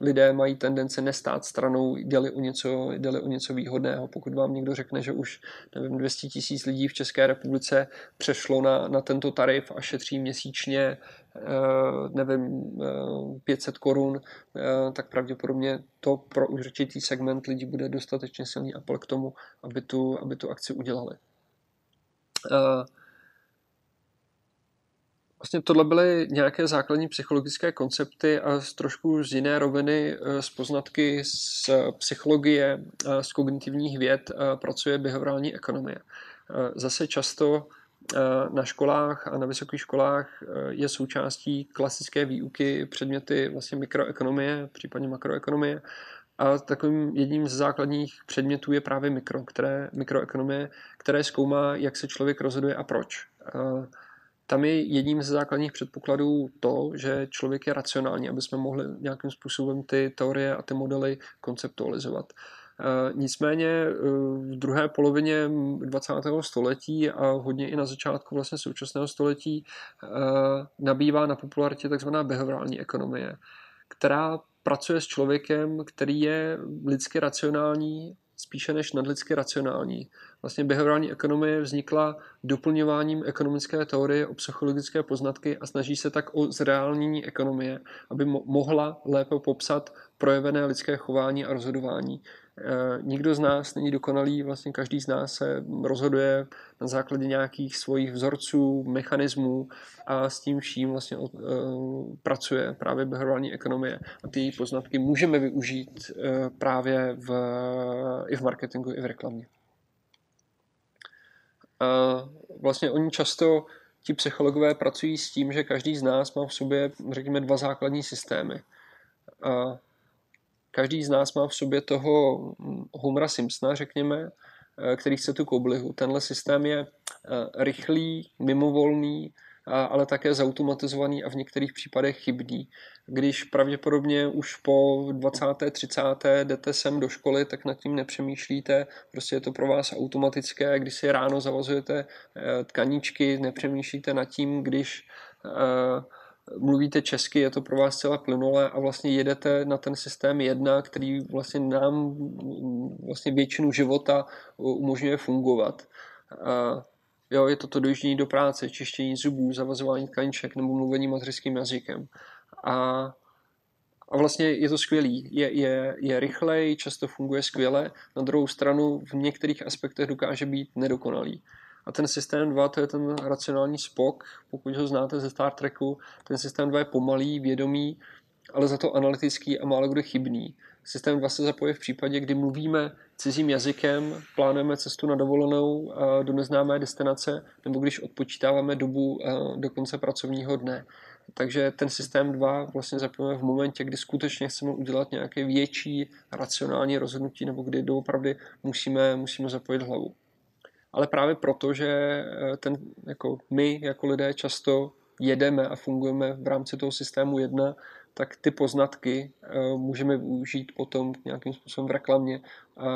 lidé mají tendence nestát stranou, jde o něco, jde o něco výhodného. Pokud vám někdo řekne, že už nevím, 200 tisíc lidí v České republice přešlo na, na tento tarif a šetří měsíčně eh, nevím, 500 eh, korun, eh, tak pravděpodobně to pro určitý segment lidí bude dostatečně silný apel k tomu, aby tu, aby tu akci udělali. Vlastně tohle byly nějaké základní psychologické koncepty a z trošku z jiné roviny eh, z poznatky z psychologie, z kognitivních věd pracuje behaviorální ekonomie. Eh, zase často eh, na školách a na vysokých školách je součástí klasické výuky předměty vlastně mikroekonomie, případně makroekonomie. A takovým jedním z základních předmětů je právě mikro, které, mikroekonomie, které zkoumá, jak se člověk rozhoduje a proč. Tam je jedním z základních předpokladů to, že člověk je racionální, aby jsme mohli nějakým způsobem ty teorie a ty modely konceptualizovat. E, nicméně e, v druhé polovině 20. století a hodně i na začátku vlastně současného století e, nabývá na popularitě takzvaná behaviorální ekonomie, která pracuje s člověkem, který je lidsky racionální spíše než nadlidsky racionální. Vlastně behaviorální ekonomie vznikla doplňováním ekonomické teorie o psychologické poznatky a snaží se tak o zreálnění ekonomie, aby mohla lépe popsat projevené lidské chování a rozhodování. Eh, nikdo z nás není dokonalý, vlastně každý z nás se rozhoduje na základě nějakých svých vzorců, mechanismů a s tím vším vlastně uh, pracuje právě behaviorální ekonomie a ty její poznatky můžeme využít uh, právě v, i v marketingu, i v reklamě. Uh, vlastně oni často ti psychologové pracují s tím, že každý z nás má v sobě, řekněme, dva základní systémy. Uh, každý z nás má v sobě toho Homera Simpsona, řekněme, eh, který chce tu koblihu. Tenhle systém je eh, rychlý, mimovolný, ale také zautomatizovaný a v některých případech chybný. Když pravděpodobně už po 20. 30. jdete sem do školy, tak nad tím nepřemýšlíte, prostě je to pro vás automatické. Když si ráno zavazujete eh, tkaníčky, nepřemýšlíte nad tím, když mluvíte česky, je to pro vás celá plynulé a vlastně jedete na ten systém jedna, který vlastně nám vlastně většinu života umožňuje fungovat. A jo, je to to dojíždění do práce, čištění zubů, zavazování tkaníček nebo mluvení mateřským jazykem. A, a vlastně je to skvělý. Je, je, je rychlej, často funguje skvěle, na druhou stranu v některých aspektech dokáže být nedokonalý. A ten systém 2, to je ten racionální spok, pokud ho znáte ze Star Treku, ten systém 2 je pomalý, vědomý, ale za to analytický a málo kdy chybný. Systém 2 se zapojí v případě, kdy mluvíme cizím jazykem, plánujeme cestu na dovolenou do neznámé destinace, nebo když odpočítáváme dobu do konce pracovního dne. Takže ten systém 2 vlastně zapojíme v momentě, kdy skutečně chceme udělat nějaké větší racionální rozhodnutí, nebo kdy doopravdy musíme, musíme zapojit hlavu ale právě proto, že eh, ten, jako my jako lidé často jedeme a fungujeme v rámci toho systému jedna, tak ty poznatky uh, můžeme využít potom nějakým způsobem v reklamě a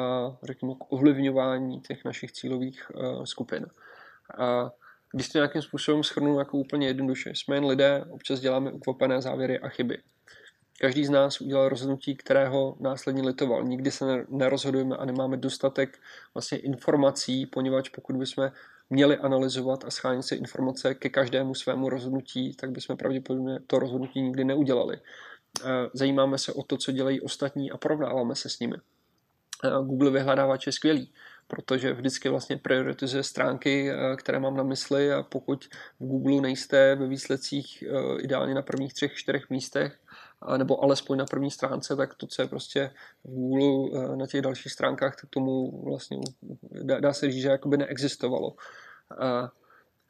řekněme k ovlivňování těch našich cílových uh, skupin. A když to nějakým způsobem schrnu jako úplně jednoduše, jsme jen lidé, občas děláme ukvapené závěry a chyby. Každý z nás udělal rozhodnutí, kterého následně litoval. Nikdy se nerozhodujeme a nemáme dostatek vlastně informací, poněvadž pokud bychom měli analyzovat a schánit si informace ke každému svému rozhodnutí, tak bychom pravděpodobně to rozhodnutí nikdy neudělali. Eh, zajímáme se o to, co dělají ostatní a porovnáváme se s nimi. Eh, Google vyhledávač je skvělý, protože vždycky vlastně prioritizuje stránky, eh, které mám na mysli a pokud v Google nejste ve výsledcích ideálně na prvních třech, čtyřech místech, nebo alespoň na první stránce, tak to, co je prostě v Google eh, na těch dalších stránkách, tak tomu vlastně dá, dá se říct, že jakoby neexistovalo.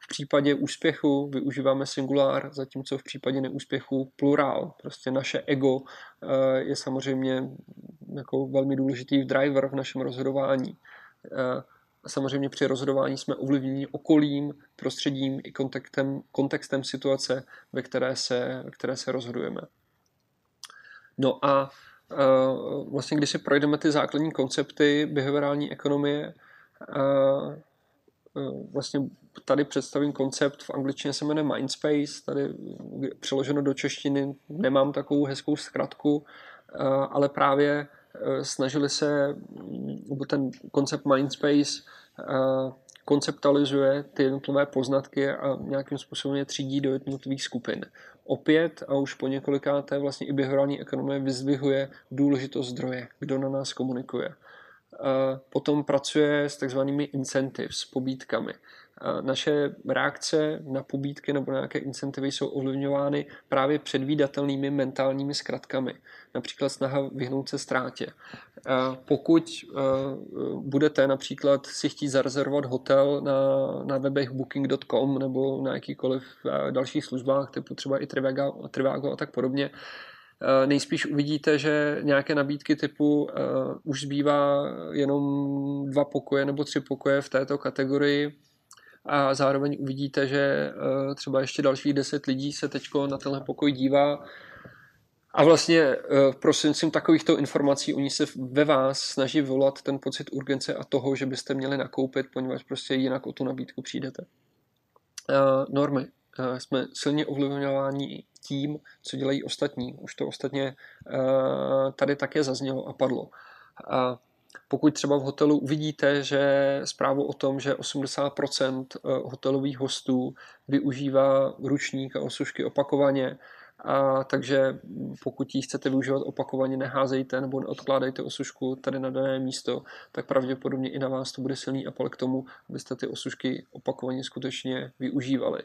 V případě úspěchu využíváme singulár, zatímco v případě neúspěchu plurál. Prostě naše ego eh, je samozřejmě jako velmi důležitý driver v našem rozhodování. Eh, a samozřejmě při rozhodování jsme ovlivněni okolím, prostředím i kontextem, kontextem situace, ve které se, ve které se rozhodujeme. No a uh, vlastně, když si projdeme ty základní koncepty behaviorální ekonomie, uh, vlastně tady představím koncept, v angličtině se jmenuje Mindspace, tady přeloženo do češtiny nemám takovou hezkou zkratku, ale právě snažili se, nebo ten koncept Mindspace konceptualizuje ty jednotlivé poznatky a nějakým způsobem je třídí do jednotlivých skupin. Opět a už po několikáté vlastně i behaviorální ekonomie vyzvihuje důležitost zdroje, kdo na nás komunikuje. Potom pracuje s takzvanými incentives, pobídkami. Naše reakce na pobídky nebo na nějaké incentivy jsou ovlivňovány právě předvídatelnými mentálními zkratkami. Například snaha vyhnout se ztrátě. Pokud budete například si chtít zarezervovat hotel na, na webech booking.com nebo na jakýkoliv dalších službách, typu třeba i Trivago, Trivago a tak podobně, nejspíš uvidíte, že nějaké nabídky typu uh, už zbývá jenom dva pokoje nebo tři pokoje v této kategorii a zároveň uvidíte, že uh, třeba ještě dalších deset lidí se teď na tenhle pokoj dívá a vlastně uh, prostřednictvím takovýchto informací oni se ve vás snaží volat ten pocit urgence a toho, že byste měli nakoupit, poněvadž prostě jinak o tu nabídku přijdete. Uh, normy. Jsme silně ovlivňováni tím, co dělají ostatní. Už to ostatně tady také zaznělo a padlo. Uh, pokud třeba v hotelu uvidíte, že zprávu o tom, že 80% hotelových hostů využívá ručník a osušky opakovaně, a takže pokud ji chcete využívat opakovaně, neházejte nebo neodkládejte osušku tady na dané místo, tak pravděpodobně i na vás to bude silný apel k tomu, abyste ty osušky opakovaně skutečně využívali.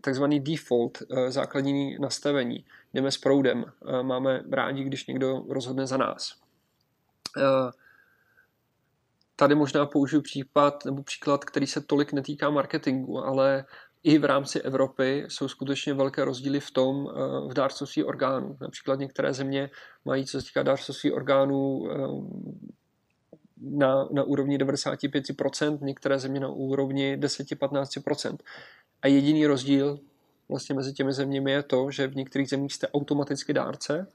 Takzvaný default, základní nastavení. Jdeme s proudem. Máme rádi, když někdo rozhodne za nás. Tady možná použiju případ nebo příklad, který se tolik netýká marketingu, ale i v rámci Evropy jsou skutečně velké rozdíly v tom, v dárcovství orgánů. Například některé země mají, co se týká dárcovství orgánů, na, na úrovni 95%, některé země na úrovni 10-15%. A jediný rozdíl vlastně mezi těmi zeměmi je to, že v některých zemích jste automaticky dárce,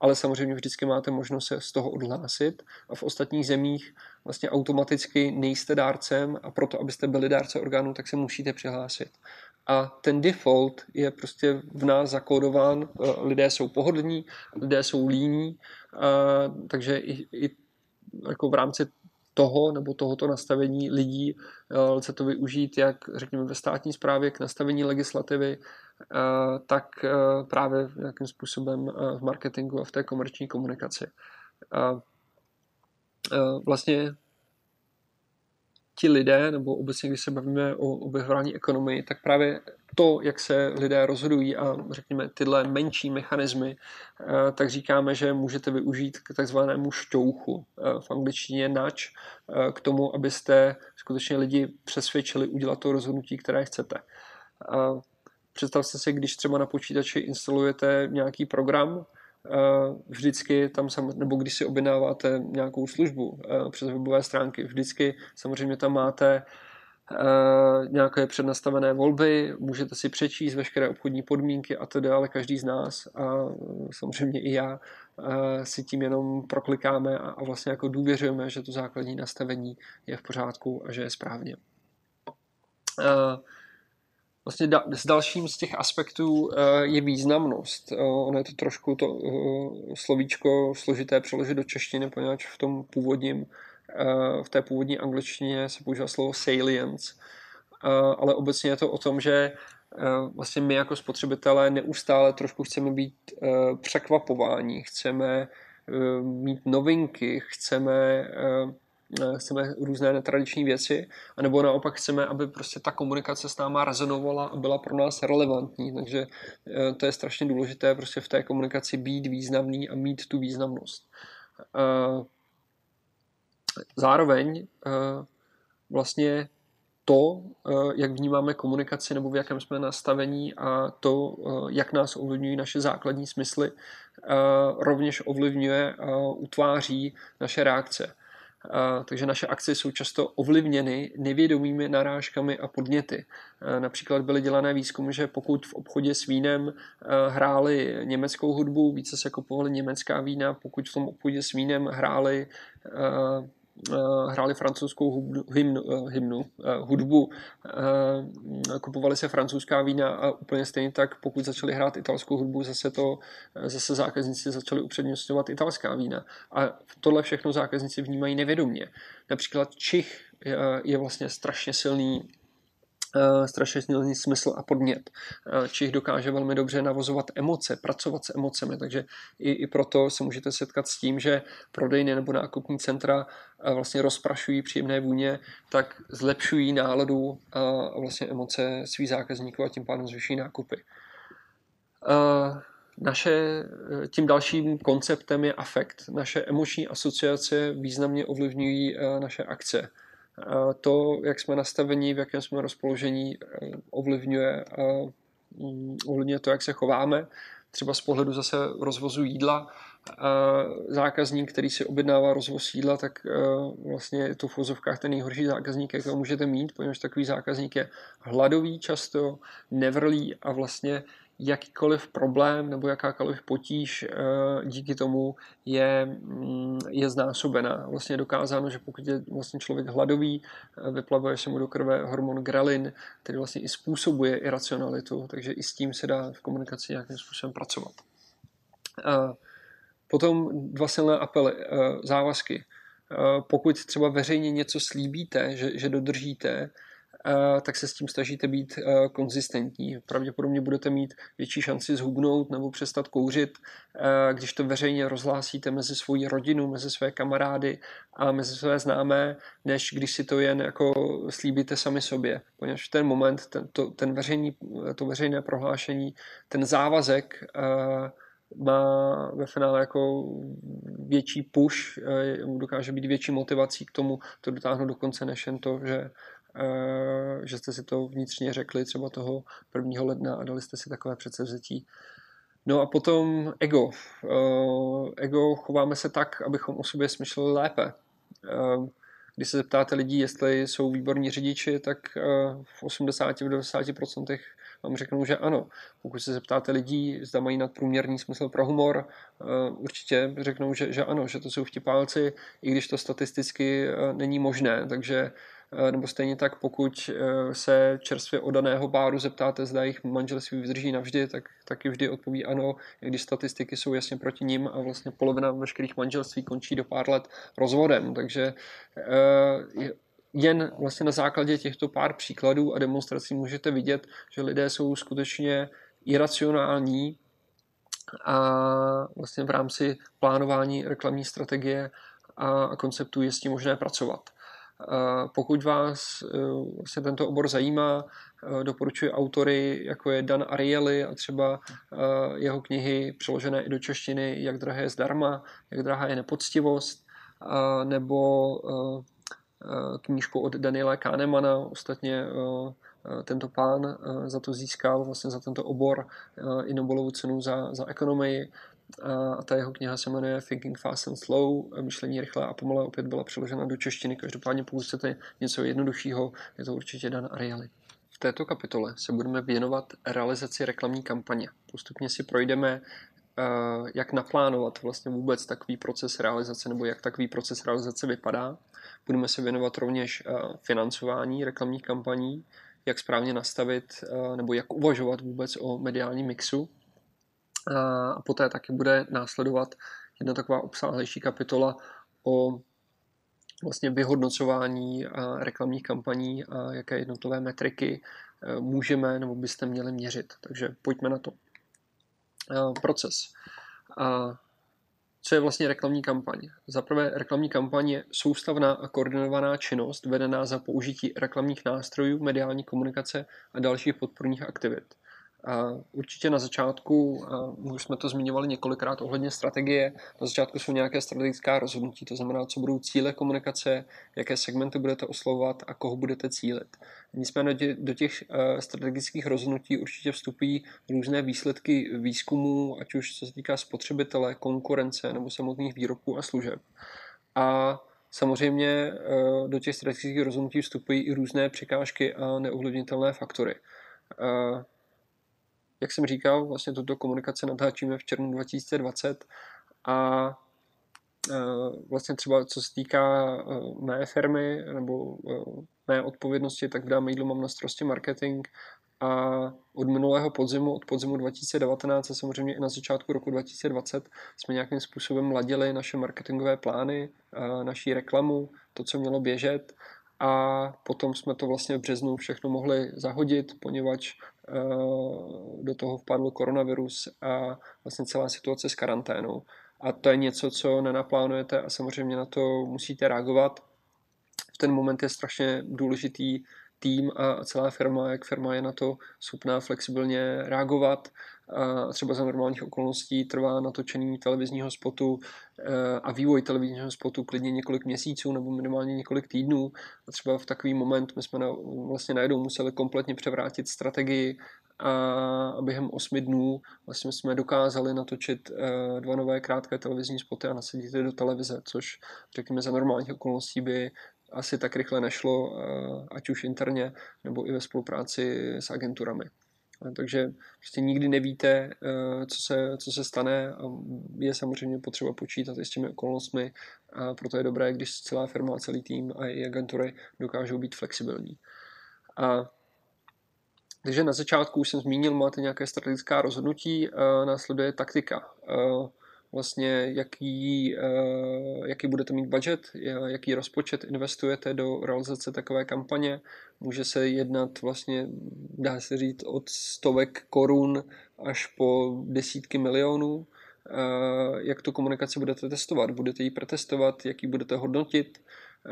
ale samozřejmě vždycky máte možnost se z toho odhlásit a v ostatních zemích vlastně automaticky nejste dárcem a proto, abyste byli dárce orgánů, tak se musíte přihlásit. A ten default je prostě v nás zakódován, eh, lidé jsou pohodlní, lidé jsou líní, takže i, i jako v rámci toho nebo tohoto nastavení lidí eh, lze to využít jak řekněme ve státní správě k nastavení legislativy, eh, tak eh, právě nějakým způsobem v marketingu a v té komerční komunikaci. Vlastně ti lidé, nebo obecně, když se bavíme o, o behaviorální ekonomii, tak právě to, jak se lidé rozhodují a řekněme tyhle menší mechanismy, eh, tak říkáme, že můžete využít k takzvanému šťouchu, eh, v angličtině nač, eh, k tomu, abyste skutečně lidi přesvědčili udělat to rozhodnutí, které chcete. Představte si, když třeba na počítači instalujete nějaký program, vždycky tam, nebo když si objednáváte nějakou službu přes webové stránky, vždycky samozřejmě tam máte nějaké přednastavené volby, můžete si přečíst veškeré obchodní podmínky a to ale každý z nás a samozřejmě i já si tím jenom proklikáme a vlastně jako důvěřujeme, že to základní nastavení je v pořádku a že je správně. Vlastně s dalším z těch aspektů je významnost. Ono je to trošku to slovíčko složité přeložit do češtiny, poněvadž v tom původním, v té původní angličtině se používá slovo salience. Uh, ale obecně je to o tom, že uh, vlastně my jako spotřebitelé neustále trošku chceme být překvapováni, chceme mít novinky, chceme Eh, chceme různé netradiční věci, anebo naopak chceme, aby prostě ta komunikace s náma rezonovala a byla pro nás relevantní. Takže eh, to je strašně důležité prostě v té komunikaci být významný a mít tu významnost. Eh, zároveň vlastně to, jak vnímáme komunikaci nebo v jakém jsme nastavení a to, jak nás ovlivňují naše základní smysly, rovněž ovlivňuje a utváří naše reakce takže naše akce jsou často ovlivněny nevědomými narážkami a podněty. Například byly dělané výzkumy, že pokud v obchodě s vínem hráli německou hudbu, více se kupovali německá vína, pokud v tom obchodě s vínem hráli hráli francouzskou hymnu, hymnu, hudbu, kupovali se francouzská vína a úplně stejně tak, pokud začali hrát italskou hudbu, zase to, zase zákazníci začali upřednostňovat italská vína. A tohle všechno zákazníci vnímají nevědomě. Například Čich je vlastně strašně silný Eh, strašně silný smysl a podnět. Eh, Čich dokáže velmi dobře navozovat emoce, pracovat s emocemi, takže i, i proto se můžete setkat s tím, že prodejny nebo nákupní centra eh, vlastně rozprašují příjemné vůně, tak zlepšují náladu a vlastně emoce svých zákazníků a tím pádem zvyšují nákupy. Naše, tím dalším konceptem je afekt. Naše emoční asociace významně ovlivňují naše akce to, jak jsme nastavení, v jakém jsme rozpoložení, eh, ovlivňuje, mm, ovlivňuje to, jak se chováme. Třeba z pohledu zase rozvozu jídla, zákazník, který si objednává rozvoz jídla, tak eh, vlastně je to v vozovkách ten nejhorší zákazník, jakého můžete mít, protože takový zákazník je hladový často, nevrlý a vlastně jakýkoliv problém nebo jakákoliv potíž eh, díky tomu je, mm, je znásobená. Vlastně je dokázáno, že pokud je vlastně člověk hladový, eh, vyplavuje se mu do krve hormon grelin, který vlastně i způsobuje iracionalitu, takže i s tím se dá v komunikaci nějakým způsobem pracovat. Potom dva silné apely, eh, závazky. Pokud třeba veřejně něco slíbíte, že, že dodržíte, tak se s tím snažíte být konzistentní. Pravděpodobně budete mít větší šanci zhubnout nebo přestat kouřit, když to veřejně rozhlásíte mezi svoji rodinu, mezi své kamarády a mezi své známé, než když si to jen jako slíbíte sami sobě. Poněvadž v ten moment, ten, to, ten veřejný, to veřejné prohlášení, ten závazek má ve finále jako větší push, dokáže být větší motivací k tomu to dotáhnout do konce, než jen to, že Eh, že jste si to vnitřně řekli třeba toho 1. ledna a dali jste si takové předsevzetí. No a potom ego. Eh, ego chováme se tak, abychom o sobě smyšleli lépe. Eh, když se zeptáte lidí, jestli jsou výborní řidiči, tak v 80-90% vám řeknou, že ano. Pokud se zeptáte lidí, zda mají nadprůměrný smysl pro humor, určitě řeknou, že, že ano, že to jsou vtipálci, i když to statisticky není možné. Takže Eh, nebo stejně tak, pokud eh, se čerstvě odaného páru zeptáte, zda jejich manželství vydrží navždy, tak taky vždy odpoví ano, i když statistiky jsou jasně proti ním a vlastně polovina veškerých manželství končí do pár let rozvodem. Takže eh, jen vlastně na základě těchto pár příkladů a demonstrací můžete vidět, že lidé jsou skutečně iracionální a vlastně v rámci plánování reklamní strategie a konceptů je s tím možné pracovat. Pokud vás e, vlastně tento obor zajímá, e, doporučuji autory, jako je Dan Ariely a třeba e, jeho knihy přeložené i do češtiny Jak drahé je zdarma, Jak drahá je nepoctivost, nebo knížku od Daniela Kahnemana, ostatně tento pán za to získal, vlastně za tento obor i Nobelovu cenu za, za ekonomii a ta jeho kniha se jmenuje Thinking Fast and Slow, myšlení rychle a pomalé, opět byla přeložena do češtiny. Každopádně pokud chcete něco jednoduššího, je to určitě Dan Ariely. V této kapitole se budeme věnovat realizaci reklamní kampaně. Postupně si projdeme, eh, jak naplánovat vlastně vůbec takový proces realizace nebo jak takový proces realizace vypadá. Budeme se věnovat rovněž eh, financování reklamních kampaní, jak správně nastavit eh, nebo jak uvažovat vůbec o mediálním mixu a poté taky bude následovat jedna taková obsáhlejší kapitola o vlastně vyhodnocování reklamních kampaní a jaké jednotlivé metriky e, můžeme nebo byste měli měřit. Takže pojďme na to. Proces. Co je vlastně reklamní kampaň? Za prvé, reklamní kampaň je soustavná a koordinovaná činnost vedená za použití reklamních nástrojů, mediální komunikace a dalších podporných aktivit. Určitě na začátku, už jsme to zmiňovali několikrát ohledně strategie, na začátku jsou nějaké strategická rozhodnutí, to znamená, co budou cíle komunikace, jaké segmenty budete oslovovat a koho budete cílit. Nicméně do těch e, strategických rozhodnutí určitě vstupují různé výsledky výzkumu, ať už co se týká spotřebitele, konkurence nebo samotných výrobků a služeb. A samozřejmě e, do těch strategických rozhodnutí vstupují i různé překážky a neovlivnitelné faktory. E, jak jsem říkal, vlastně tuto komunikaci natáčíme v červnu 2020 a vlastně třeba co se týká mé firmy nebo mé odpovědnosti, tak v Dáme jídlo mám na starosti marketing a od minulého podzimu, od podzimu 2019 a samozřejmě i na začátku roku 2020 jsme nějakým způsobem ladili naše marketingové plány, naší reklamu, to, co mělo běžet a potom jsme to vlastně v březnu všechno mohli zahodit, poněvadž do toho vpadl koronavirus a vlastně celá situace s karanténou. A to je něco, co nenaplánujete a samozřejmě na to musíte reagovat. V ten moment je strašně důležitý tým a celá firma, jak firma je na to schopná flexibilně reagovat. A třeba za normálních okolností trvá natočení televizního spotu eh, a vývoj televizního spotu klidně několik měsíců nebo minimálně několik týdnů. A třeba v takový moment my jsme na, vlastně najednou museli kompletně převrátit strategii a během osmi dnů vlastně jsme dokázali natočit eh, dva nové krátké televizní spoty a nasadit je do televize, což řekněme za normálních okolností by asi tak rychle nešlo, eh, ať už interně nebo i ve spolupráci s agenturami. Takže prostě nikdy nevíte, eh, co se, co se stane a je samozřejmě potřeba počítat i s těmi okolnostmi a proto je dobré, když celá firma a celý tým a i agentury dokážou být flexibilní. A takže na začátku už jsem zmínil, máte nějaké strategická rozhodnutí, následuje taktika vlastně jaký, eh, jaký budete mít budget, jaký rozpočet investujete do realizace takové kampaně. Může se jednat vlastně, dá se říct, od stovek korun až po desítky milionů. Eh, jak tu komunikaci budete testovat? Budete ji pretestovat, jaký budete hodnotit,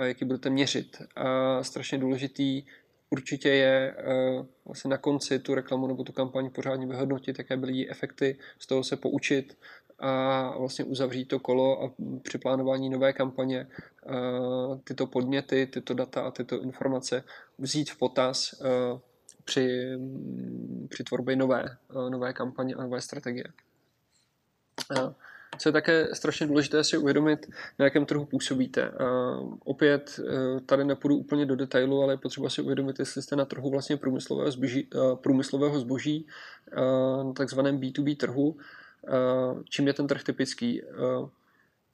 jaký budete měřit. A strašně důležitý určitě je eh, vlastně na konci tu reklamu nebo tu kampaň pořádně vyhodnotit, jaké byly její efekty, z toho se poučit a vlastně uzavřít to kolo a při plánování nové kampaně tyto podněty, tyto data a tyto informace vzít v potaz při, při tvorbě nové, nové kampaně a nové strategie. Co je také strašně důležité si uvědomit, na jakém trhu působíte. opět e, tady nepůjdu úplně do detailu, ale je potřeba si uvědomit, jestli jste na trhu vlastně průmyslového zboží, průmyslového zboží na takzvaném B2B trhu, čím je ten trh typický. Eh,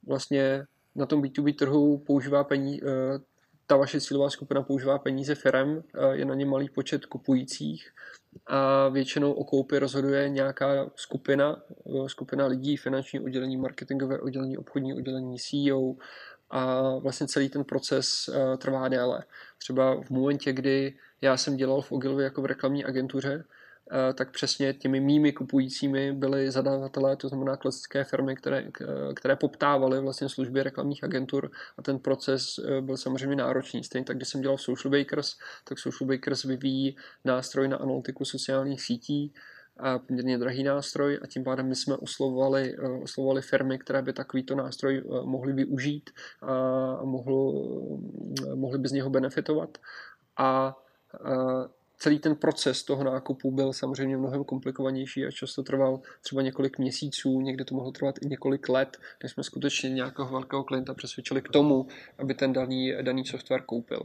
vlastně na tom B2B trhu používá peníze, eh, ta vaše cílová skupina používá peníze firem, je na ně malý počet kupujících a většinou o koupi rozhoduje nějaká skupina, skupina lidí, finanční oddělení, marketingové oddělení, obchodní oddělení, CEO a vlastně celý ten proces trvá déle. Třeba v momentě, kdy já jsem dělal v Ogilvy jako v reklamní agentuře, Eh, tak přesně těmi mými kupujícími byly zadavatelé, to znamená klasické firmy, které, které poptávaly vlastně služby reklamních agentur a ten proces eh, byl samozřejmě náročný. Stejně tak, když jsem dělal Social Bakers, tak Social Bakers vyvíjí nástroj na analytiku sociálních sítí, a poměrně drahý nástroj a tím pádem my jsme oslovovali, eh, oslovovali firmy, které by takovýto nástroj mohly využít a mohlo, mohly by z něho benefitovat. A celý ten proces toho nákupu byl samozřejmě mnohem komplikovanější a často trval třeba několik měsíců, někdy to mohlo trvat i několik let, než jsme skutečně nějakého velkého klienta přesvědčili k tomu, aby ten daný, daný software koupil.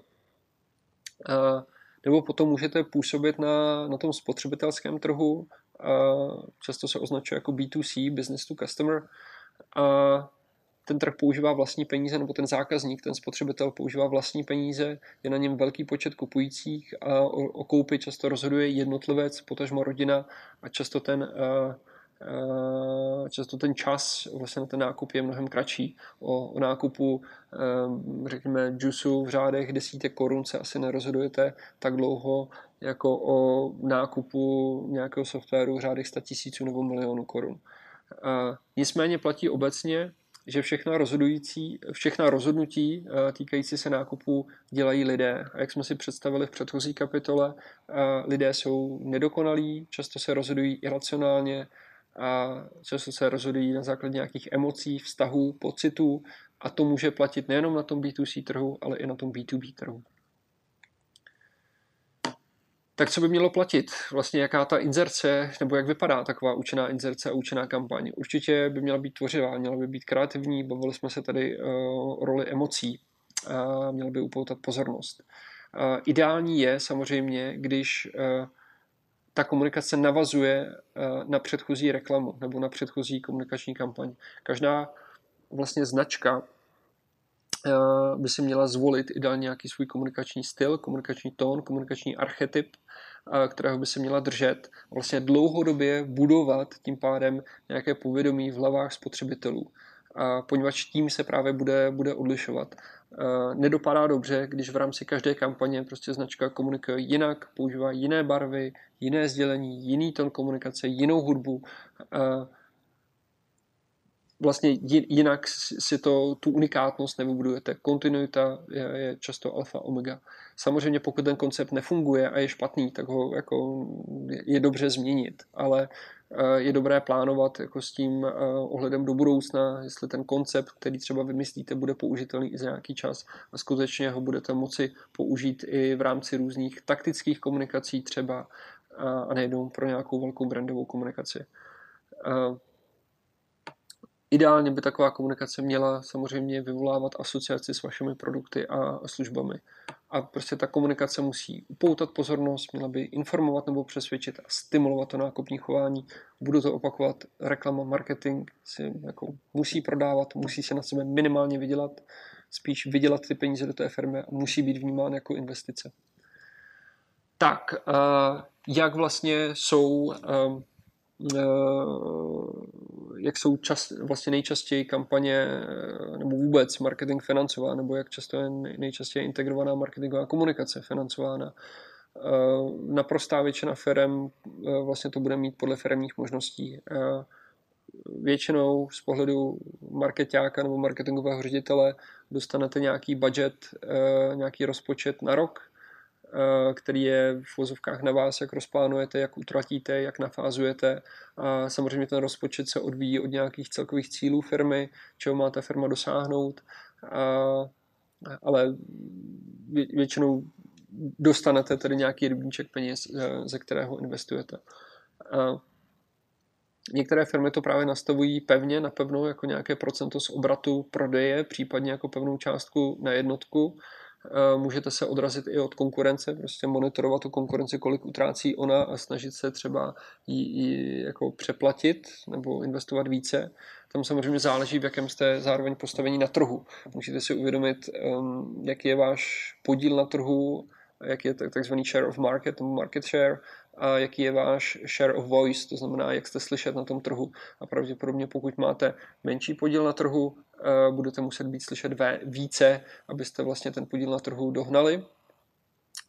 A, nebo potom můžete působit na, na tom spotřebitelském trhu, a často se označuje jako B2C, business to customer, a ten trh používá vlastní peníze, nebo ten zákazník, ten spotřebitel používá vlastní peníze, je na něm velký počet kupujících a o, o koupi často rozhoduje jednotlivec, potažmo rodina a často ten, uh, často ten čas vlastně na ten nákup je mnohem kratší. O, o nákupu, uh, řekněme, juicu v řádech desítek korun se asi nerozhodujete tak dlouho, jako o nákupu nějakého softwaru v řádech 100 tisíců nebo milionů korun. Nicméně platí obecně, že všechna, rozhodující, všechna rozhodnutí eh, týkající se nákupu dělají lidé. A jak jsme si představili v předchozí kapitole, eh, lidé jsou nedokonalí, často se rozhodují iracionálně a často se rozhodují na základě nějakých emocí, vztahů, pocitů a to může platit nejenom na tom B2C trhu, ale i na tom B2B trhu. Tak co by mělo platit? Vlastně jaká ta inzerce, nebo jak vypadá taková účená inzerce a účená kampaň? Určitě by měla být tvořivá, měla by být kreativní, bavili jsme se tady uh, o roli emocí, a měla by upoutat pozornost. Uh, ideální je samozřejmě, když uh, ta komunikace navazuje uh, na předchozí reklamu nebo na předchozí komunikační kampaň. Každá vlastně značka by si měla zvolit ideálně nějaký svůj komunikační styl, komunikační tón, komunikační archetyp, kterého by se měla držet vlastně dlouhodobě budovat tím pádem nějaké povědomí v hlavách spotřebitelů. A poněvadž tím se právě bude, bude odlišovat. Nedopadá dobře, když v rámci každé kampaně prostě značka komunikuje jinak, používá jiné barvy, jiné sdělení, jiný ton komunikace, jinou hudbu vlastně jinak si to, tu unikátnost nevybudujete. Kontinuita je, je často alfa omega. Samozřejmě pokud ten koncept nefunguje a je špatný, tak ho jako je dobře změnit, ale eh, je dobré plánovat jako s tím eh, ohledem do budoucna, jestli ten koncept, který třeba vymyslíte, bude použitelný i za nějaký čas a skutečně ho budete moci použít i v rámci různých taktických komunikací třeba a nejenom pro nějakou velkou brandovou komunikaci. Ideálně by taková komunikace měla samozřejmě vyvolávat asociaci s vašimi produkty a službami. A prostě ta komunikace musí upoutat pozornost, měla by informovat nebo přesvědčit a stimulovat to nákupní chování. Budu to opakovat, reklama, marketing si jako musí prodávat, musí se na sebe minimálně vydělat, spíš vydělat ty peníze do té firmy a musí být vnímán jako investice. Tak, eh, jak vlastně jsou eh, Eh, jak jsou čas, vlastně nejčastěji kampaně eh, nebo vůbec marketing financován, nebo jak často je nejčastěji integrovaná marketingová komunikace financována. Eh, naprostá většina firm vlastně to bude mít podle firmních možností. Většinou z pohledu marketáka nebo marketingového ředitele dostanete nějaký budget, nějaký rozpočet na rok, Eh, který je v vozovkách na vás, jak rozplánujete, jak utratíte, jak nafázujete. A samozřejmě ten rozpočet se odvíjí od nějakých celkových cílů firmy, čeho má ta firma dosáhnout, a, ale většinou dostanete tedy nějaký rybníček peněz, eh, ze kterého investujete. A některé firmy to právě nastavují pevně, na pevnou, jako nějaké procento z obratu prodeje, případně jako pevnou částku na jednotku, Eh, můžete se odrazit i od konkurence, prostě monitorovat tu konkurenci, kolik utrácí ona a snažit se třeba ji, jako přeplatit nebo investovat více. Tam samozřejmě záleží, v jakém jste zároveň postavení na trhu. Musíte si uvědomit, jaký je váš podíl na trhu, jaký je takzvaný share of market market share jaký je váš share of voice, to znamená, jak jste slyšet na tom trhu. A pravděpodobně pokud máte menší podíl na trhu, eh, budete muset být slyšet více, abyste vlastně ten podíl na trhu dohnali.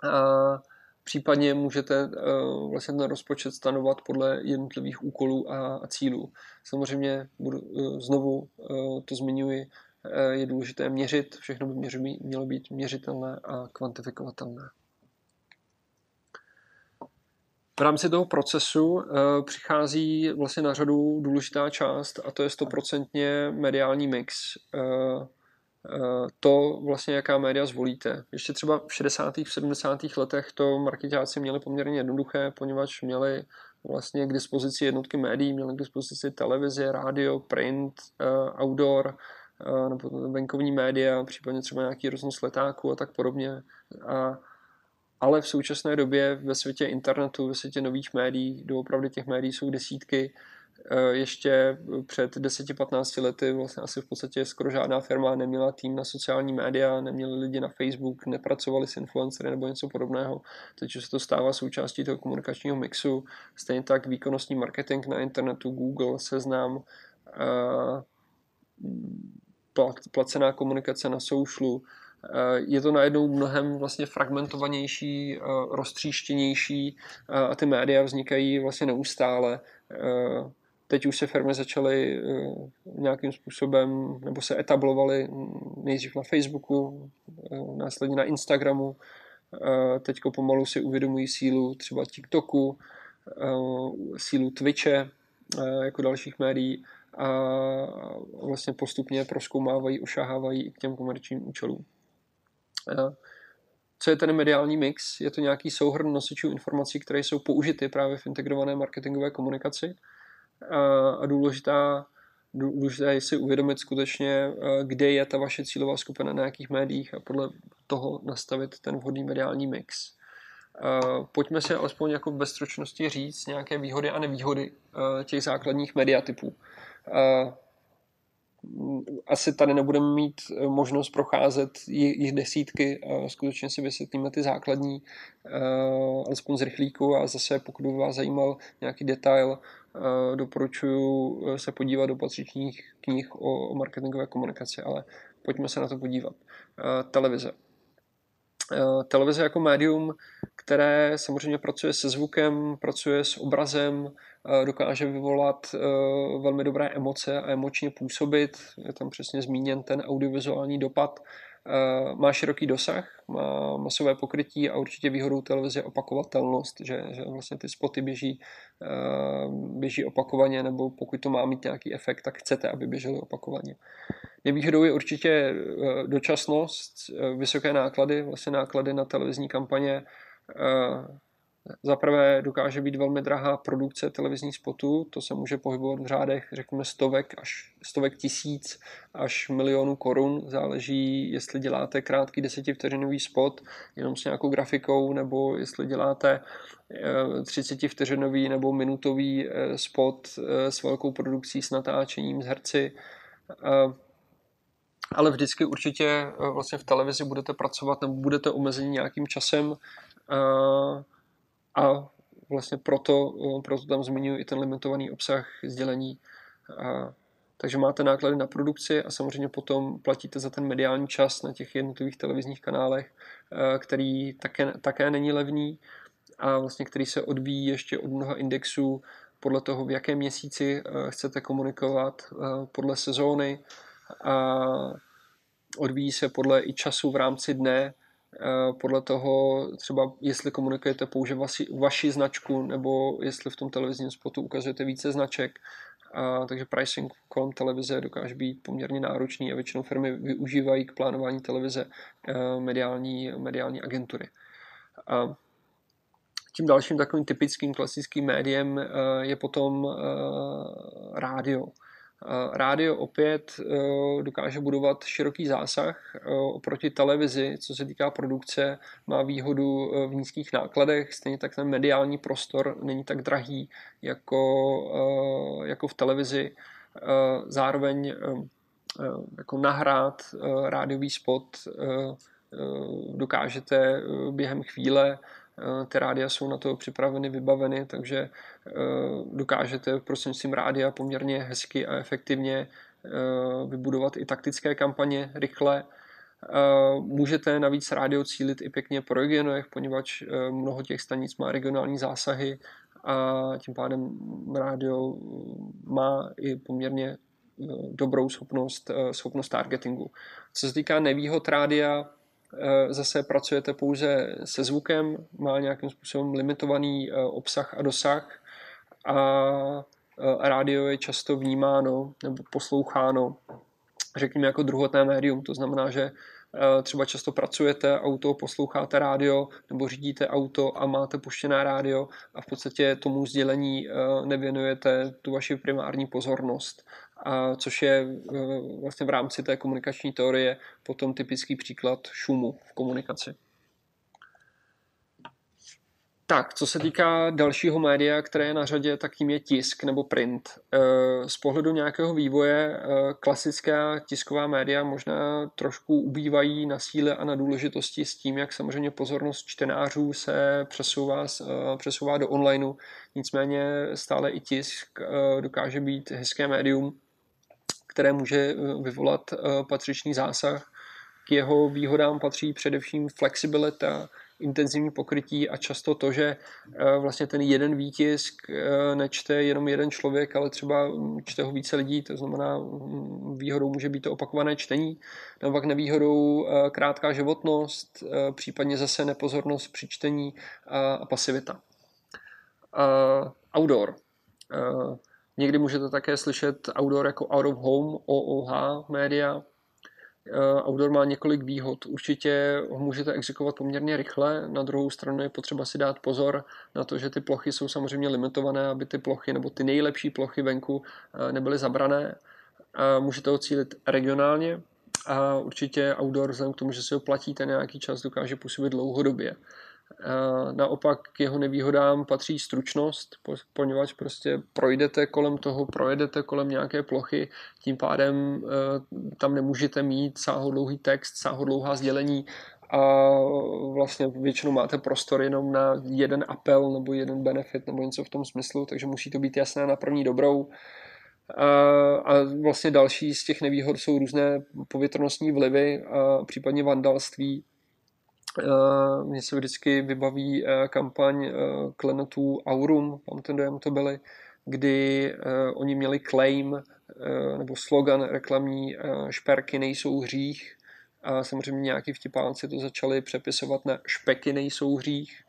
A případně můžete eh, vlastně ten rozpočet stanovat podle jednotlivých úkolů a cílů. Samozřejmě budu, eh, znovu to zmiňuji, je důležité měřit, všechno by mělo být měřitelné a kvantifikovatelné. V rámci toho procesu uh, přichází vlastně na řadu důležitá část a to je stoprocentně mediální mix. Uh, uh, to vlastně, jaká média zvolíte. Ještě třeba v 60. v 70. letech to marketáci měli poměrně jednoduché, poněvadž měli vlastně k dispozici jednotky médií, měli k dispozici televizi, rádio, print, outdoor, nebo venkovní média, případně třeba nějaký roznos letáků a tak podobně. A ale v současné době ve světě internetu, ve světě nových médií, doopravdy těch médií jsou desítky, eh, ještě před 10-15 lety vlastně asi v podstatě skoro žádná firma neměla tým na sociální média, neměli lidi na Facebook, nepracovali s influencery nebo něco podobného. Teď se to stává součástí toho komunikačního mixu. Stejně tak výkonnostní marketing na internetu, Google, Seznam, eh, placená komunikace na socialu, je to najednou mnohem vlastně fragmentovanější, eh, roztříštěnější eh, a ty média vznikají vlastně neustále. Teď už se firmy začaly nějakým způsobem, nebo se etablovaly nejdřív na Facebooku, následně na Instagramu, teď pomalu si uvědomují sílu třeba TikToku, sílu Twitche jako dalších médií a vlastně postupně proskoumávají, ošahávají i k těm komerčním účelům. Co je ten mediální mix? Je to nějaký souhrn nosičů informací, které jsou použity právě v integrované marketingové komunikaci. A důležitá, důležité je si uvědomit skutečně, kde je ta vaše cílová skupina, na jakých médiích a podle toho nastavit ten vhodný mediální mix. Pojďme si alespoň jako ve stručnosti říct nějaké výhody a nevýhody těch základních mediatypů asi tady nebudeme mít eh, možnost procházet jich desítky, skutečně si vysvětlíme ty základní, alespoň z rychlíku a zase pokud by vás zajímal nějaký detail, doporučuji se podívat do patřičních knih o marketingové komunikaci, ale pojďme se na to podívat. Televize. Televize jako médium, které samozřejmě pracuje se zvukem, pracuje s obrazem, dokáže vyvolat eh, velmi dobré emoce a emočně působit. Je tam přesně zmíněn ten audiovizuální dopad. Má široký dosah, má masové pokrytí a určitě výhodou televize opakovatelnost, že, že vlastně ty spoty běží, běží opakovaně, nebo pokud to má mít nějaký efekt, tak chcete, aby běžely opakovaně. Nevýhodou je určitě dočasnost, vysoké náklady, vlastně náklady na televizní kampaně za prvé dokáže být velmi drahá produkce televizních spotů, to se může pohybovat v řádech, řekněme, stovek až stovek tisíc až milionů korun. Záleží, jestli děláte krátký desetivteřinový spot jenom s nějakou grafikou, nebo jestli děláte 30 eh, vteřinový nebo minutový eh, spot eh, s velkou produkcí, s natáčením, s herci. Ale vždycky určitě vlastně v televizi budete pracovat nebo budete omezeni nějakým časem a vlastně proto, eh, proto tam zmiňuji i ten limitovaný obsah sdělení. A, takže máte náklady na produkci a samozřejmě potom platíte za ten mediální čas na těch jednotlivých televizních kanálech, eh, který také, také není levný a vlastně který se odvíjí ještě od mnoha indexů podle toho, v jakém měsíci eh, chcete komunikovat, podle sezóny a odvíjí se podle i času v rámci dne, podle toho třeba, jestli komunikujete pouze vaši, vaši značku, nebo jestli v tom televizním spotu ukazujete více značek. A, takže pricing kolem televize dokáže být poměrně náročný a většinou firmy využívají k plánování televize eh, mediální, mediální agentury. A tím dalším takovým typickým klasickým médiem eh, je potom rádio. Rádio opět eh, dokáže budovat široký zásah eh, oproti televizi, co se týká produkce, má výhodu eh, v nízkých nákladech, stejně tak ten mediální prostor není tak drahý jako, jako v televizi. Zároveň jako nahrát rádiový spot dokážete během chvíle ty rádia jsou na to připraveny, vybaveny, takže eh, dokážete prostřednictvím rádia poměrně hezky a efektivně eh, vybudovat i taktické kampaně rychle. Můžete navíc rádio cílit i pěkně po regionech, poněvadž mnoho těch stanic má regionální zásahy a tím pádem rádio má i poměrně dobrou schopnost, schopnost targetingu. Co se týká nevýhod rádia, Eh, zase pracujete pouze se zvukem, má nějakým způsobem limitovaný eh, obsah a dosah a eh, rádio je často vnímáno nebo posloucháno, řekněme, jako druhotné médium. To znamená, že třeba často pracujete, auto, posloucháte rádio nebo řídíte auto a máte puštěné rádio a v podstatě tomu sdělení nevěnujete tu vaši primární pozornost a což je eh, vlastně v rámci té komunikační teorie potom typický příklad šumu v komunikaci. Tak, co se týká dalšího média, které je na řadě, tak tím je tisk nebo print. Eh, z pohledu nějakého vývoje eh, klasická tisková média možná trošku ubývají na síle a na důležitosti s tím, jak samozřejmě pozornost čtenářů se přesouvá, přesouvá do onlineu. Nicméně stále i tisk dokáže být hezké médium, které může eh, vyvolat eh, patřičný zásah. K jeho výhodám patří především flexibilita, intenzivní pokrytí a často to, že eh, vlastně ten jeden výtisk nečte jenom jeden člověk, ale třeba hm, čte ho více lidí, to znamená hm, výhodou může být to opakované čtení, naopak nevýhodou krátká životnost, případně zase nepozornost při čtení a pasivita. Outdoor. Někdy můžete také slyšet outdoor jako out of home, OOH média. Eh, outdoor má několik výhod. Určitě ho můžete exekovat poměrně rychle, na druhou stranu je potřeba si dát pozor na to, že ty plochy jsou samozřejmě limitované, aby ty plochy nebo ty nejlepší plochy venku eh, nebyly zabrané. Můžete ho cílit regionálně a určitě outdoor, vzhledem k tomu, že si ho platíte nějaký čas, dokáže působit dlouhodobě. Naopak k jeho nevýhodám patří stručnost, poněvadž prostě projdete kolem toho, projedete kolem nějaké plochy, tím pádem eh, tam nemůžete mít sáhodlouhý text, sáhodlouhá sdělení a vlastně většinou máte prostor jenom na jeden apel nebo jeden benefit nebo něco v tom smyslu, takže musí to být jasné na první dobrou. A, vlastně další z těch nevýhod jsou různé povětrnostní vlivy a případně vandalství, mně se vždycky vybaví eh, kampaň eh, klenotů Aurum, mám ten dojem to byly, kdy oni měli claim nebo slogan reklamní šperky nejsou hřích a samozřejmě nějaký vtipánci to začali přepisovat na špeky nejsou hřích,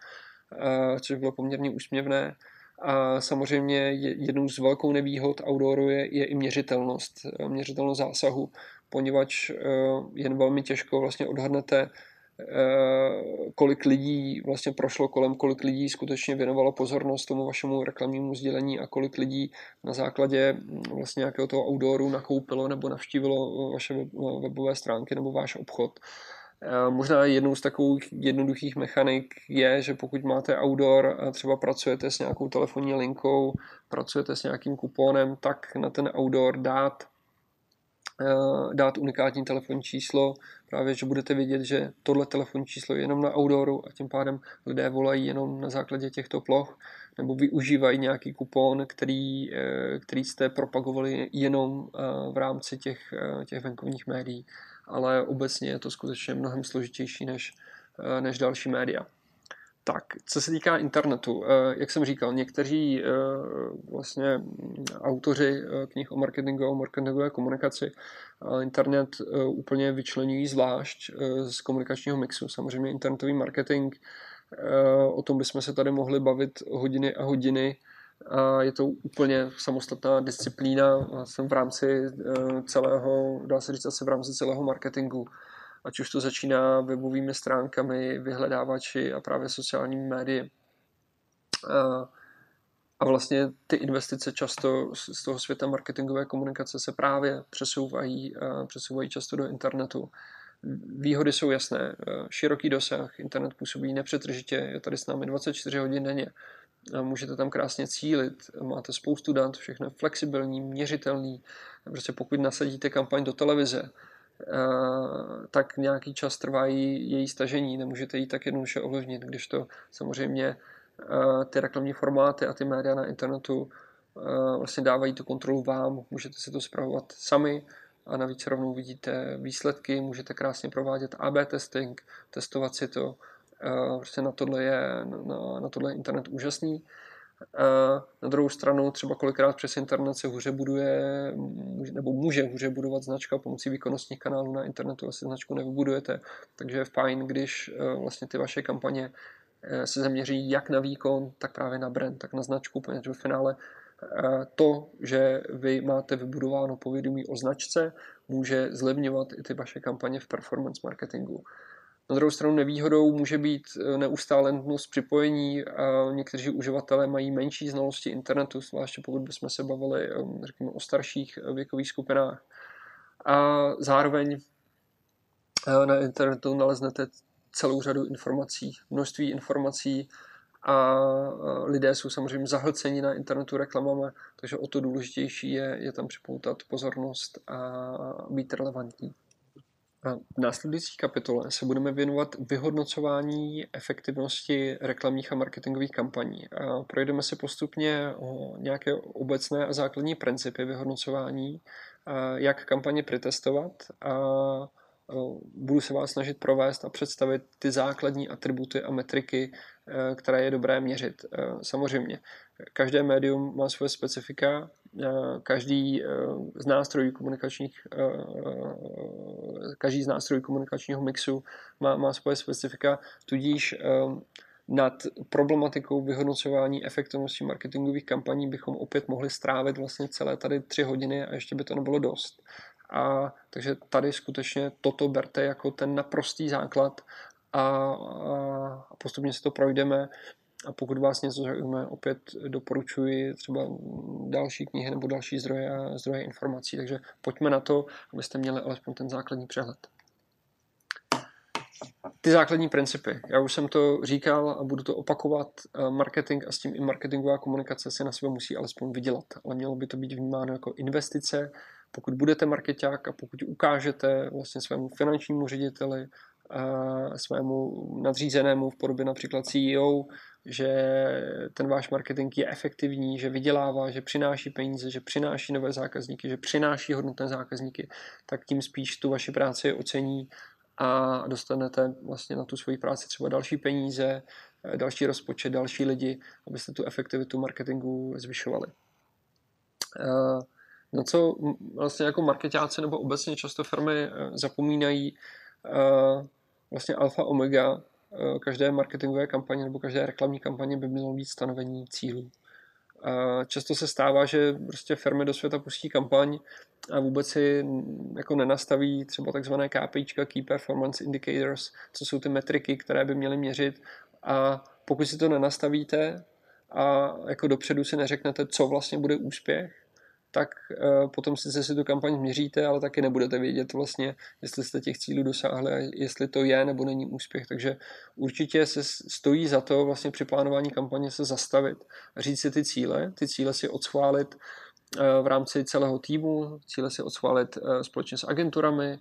což bylo poměrně úsměvné. A samozřejmě jednou z velkou nevýhod outdooru je, je i měřitelnost, měřitelnost zásahu, poněvadž jen velmi těžko vlastně odhadnete, Eh, kolik lidí vlastně prošlo kolem, kolik lidí skutečně věnovalo pozornost tomu vašemu reklamnímu sdělení a kolik lidí na základě mm, vlastně nějakého toho outdooru nakoupilo nebo navštívilo vaše webové stránky nebo váš obchod. Eh, možná jednou z takových jednoduchých mechanik je, že pokud máte outdoor a třeba pracujete s nějakou telefonní linkou, pracujete s nějakým kuponem, tak na ten outdoor dát Eh, dát unikátní telefonní číslo, právě, že budete vědět, že tohle telefonní číslo je jenom na outdooru a tím pádem lidé volají jenom na základě těchto ploch nebo využívají nějaký kupon, který, eh, který jste propagovali jenom eh, v rámci těch, těch venkovních médií. Ale obecně je to skutečně mnohem složitější než, než další média. Tak, co se týká internetu, eh, jak jsem říkal, někteří eh, vlastně autoři eh, knih o marketingu a marketingové komunikaci internet úplně vyčlenují zvlášť z komunikačního mixu. Samozřejmě internetový marketing, o tom bychom se tady mohli bavit hodiny a hodiny. A je to úplně samostatná disciplína. Jsem v rámci celého, dá se říct asi v rámci celého marketingu ať už to začíná webovými stránkami, vyhledávači a právě sociálními médii. A vlastně ty investice často z toho světa marketingové komunikace se právě přesouvají, přesouvají často do internetu. Výhody jsou jasné. Široký dosah, internet působí nepřetržitě, je tady s námi 24 hodin denně. Můžete tam krásně cílit, máte spoustu dat, všechno je flexibilní, měřitelný. Prostě pokud nasadíte kampaň do televize, tak nějaký čas trvá její, její stažení, nemůžete ji tak jednoduše ovlivnit, když to samozřejmě eh, ty reklamní formáty a ty média na internetu eh, vlastně dávají tu kontrolu vám, můžete si to zpravovat sami a navíc rovnou vidíte výsledky, můžete krásně provádět AB testing, testovat si to, prostě na tohle je, na, na tohle je internet úžasný. Na druhou stranu třeba kolikrát přes internet se hůře buduje, nebo může hůře budovat značka pomocí výkonnostních kanálů na internetu, asi značku nevybudujete, takže je fajn, když eh, vlastně ty vaše kampaně eh, se zaměří jak na výkon, tak právě na brand, tak na značku, protože v finále eh, to, že vy máte vybudováno povědomí o značce, může zlevňovat i ty vaše kampaně v performance marketingu. Na druhou stranu nevýhodou může být eh, neustále nutnost připojení a někteří uživatelé mají menší znalosti internetu, zvláště pokud bychom se bavili eh, řekněme, o starších eh, věkových skupinách. A zároveň na internetu naleznete celou řadu informací, množství informací a lidé jsou samozřejmě zahlceni na internetu reklamami, takže o to důležitější je, je tam připoutat pozornost a být relevantní. V následující kapitole se budeme věnovat vyhodnocování efektivnosti reklamních a marketingových kampaní. A projdeme se postupně o nějaké obecné a základní principy vyhodnocování, jak kampaně pretestovat a budu se vás snažit provést a představit ty základní atributy a metriky, které je dobré měřit. Samozřejmě, každé médium má svoje specifika, každý z nástrojů komunikačních každý z nástrojů komunikačního mixu má, má svoje specifika, tudíž nad problematikou vyhodnocování efektivnosti marketingových kampaní bychom opět mohli strávit vlastně celé tady tři hodiny a ještě by to nebylo dost. A takže tady skutečně toto berte jako ten naprostý základ a, a postupně si to projdeme. A pokud vás něco zajímá, opět doporučuji třeba další knihy nebo další zdroje, zdroje informací. Takže pojďme na to, abyste měli alespoň ten základní přehled. ty základní principy. Já už jsem to říkal a budu to opakovat. Marketing a s tím i marketingová komunikace se na sebe musí alespoň vydělat, ale mělo by to být vnímáno jako investice. Pokud budete marketák a pokud ukážete vlastně svému finančnímu řediteli, svému nadřízenému v podobě například CEO, že ten váš marketing je efektivní, že vydělává, že přináší peníze, že přináší nové zákazníky, že přináší hodnotné zákazníky, tak tím spíš tu vaši práci ocení a dostanete vlastně na tu svoji práci třeba další peníze, další rozpočet, další lidi, abyste tu efektivitu marketingu zvyšovali. Na co vlastně jako marketáci nebo obecně často firmy eh, zapomínají, eh, vlastně alfa omega každé marketingové kampaně nebo každé reklamní kampaně by mělo být stanovení cílů. Často se stává, že prostě firmy do světa pustí kampaň a vůbec si jako nenastaví třeba takzvané KPIčka, Key Performance Indicators, co jsou ty metriky, které by měly měřit a pokud si to nenastavíte a jako dopředu si neřeknete, co vlastně bude úspěch, tak uh, potom sice si tu kampaň měříte, ale taky nebudete vědět vlastně, jestli jste těch cílů dosáhli a jestli to je nebo není úspěch. Takže určitě se stojí za to vlastně při plánování kampaně se zastavit a říct si ty cíle, ty cíle si odschválit uh, v rámci celého týmu, cíle si odschválit uh, společně s agenturami,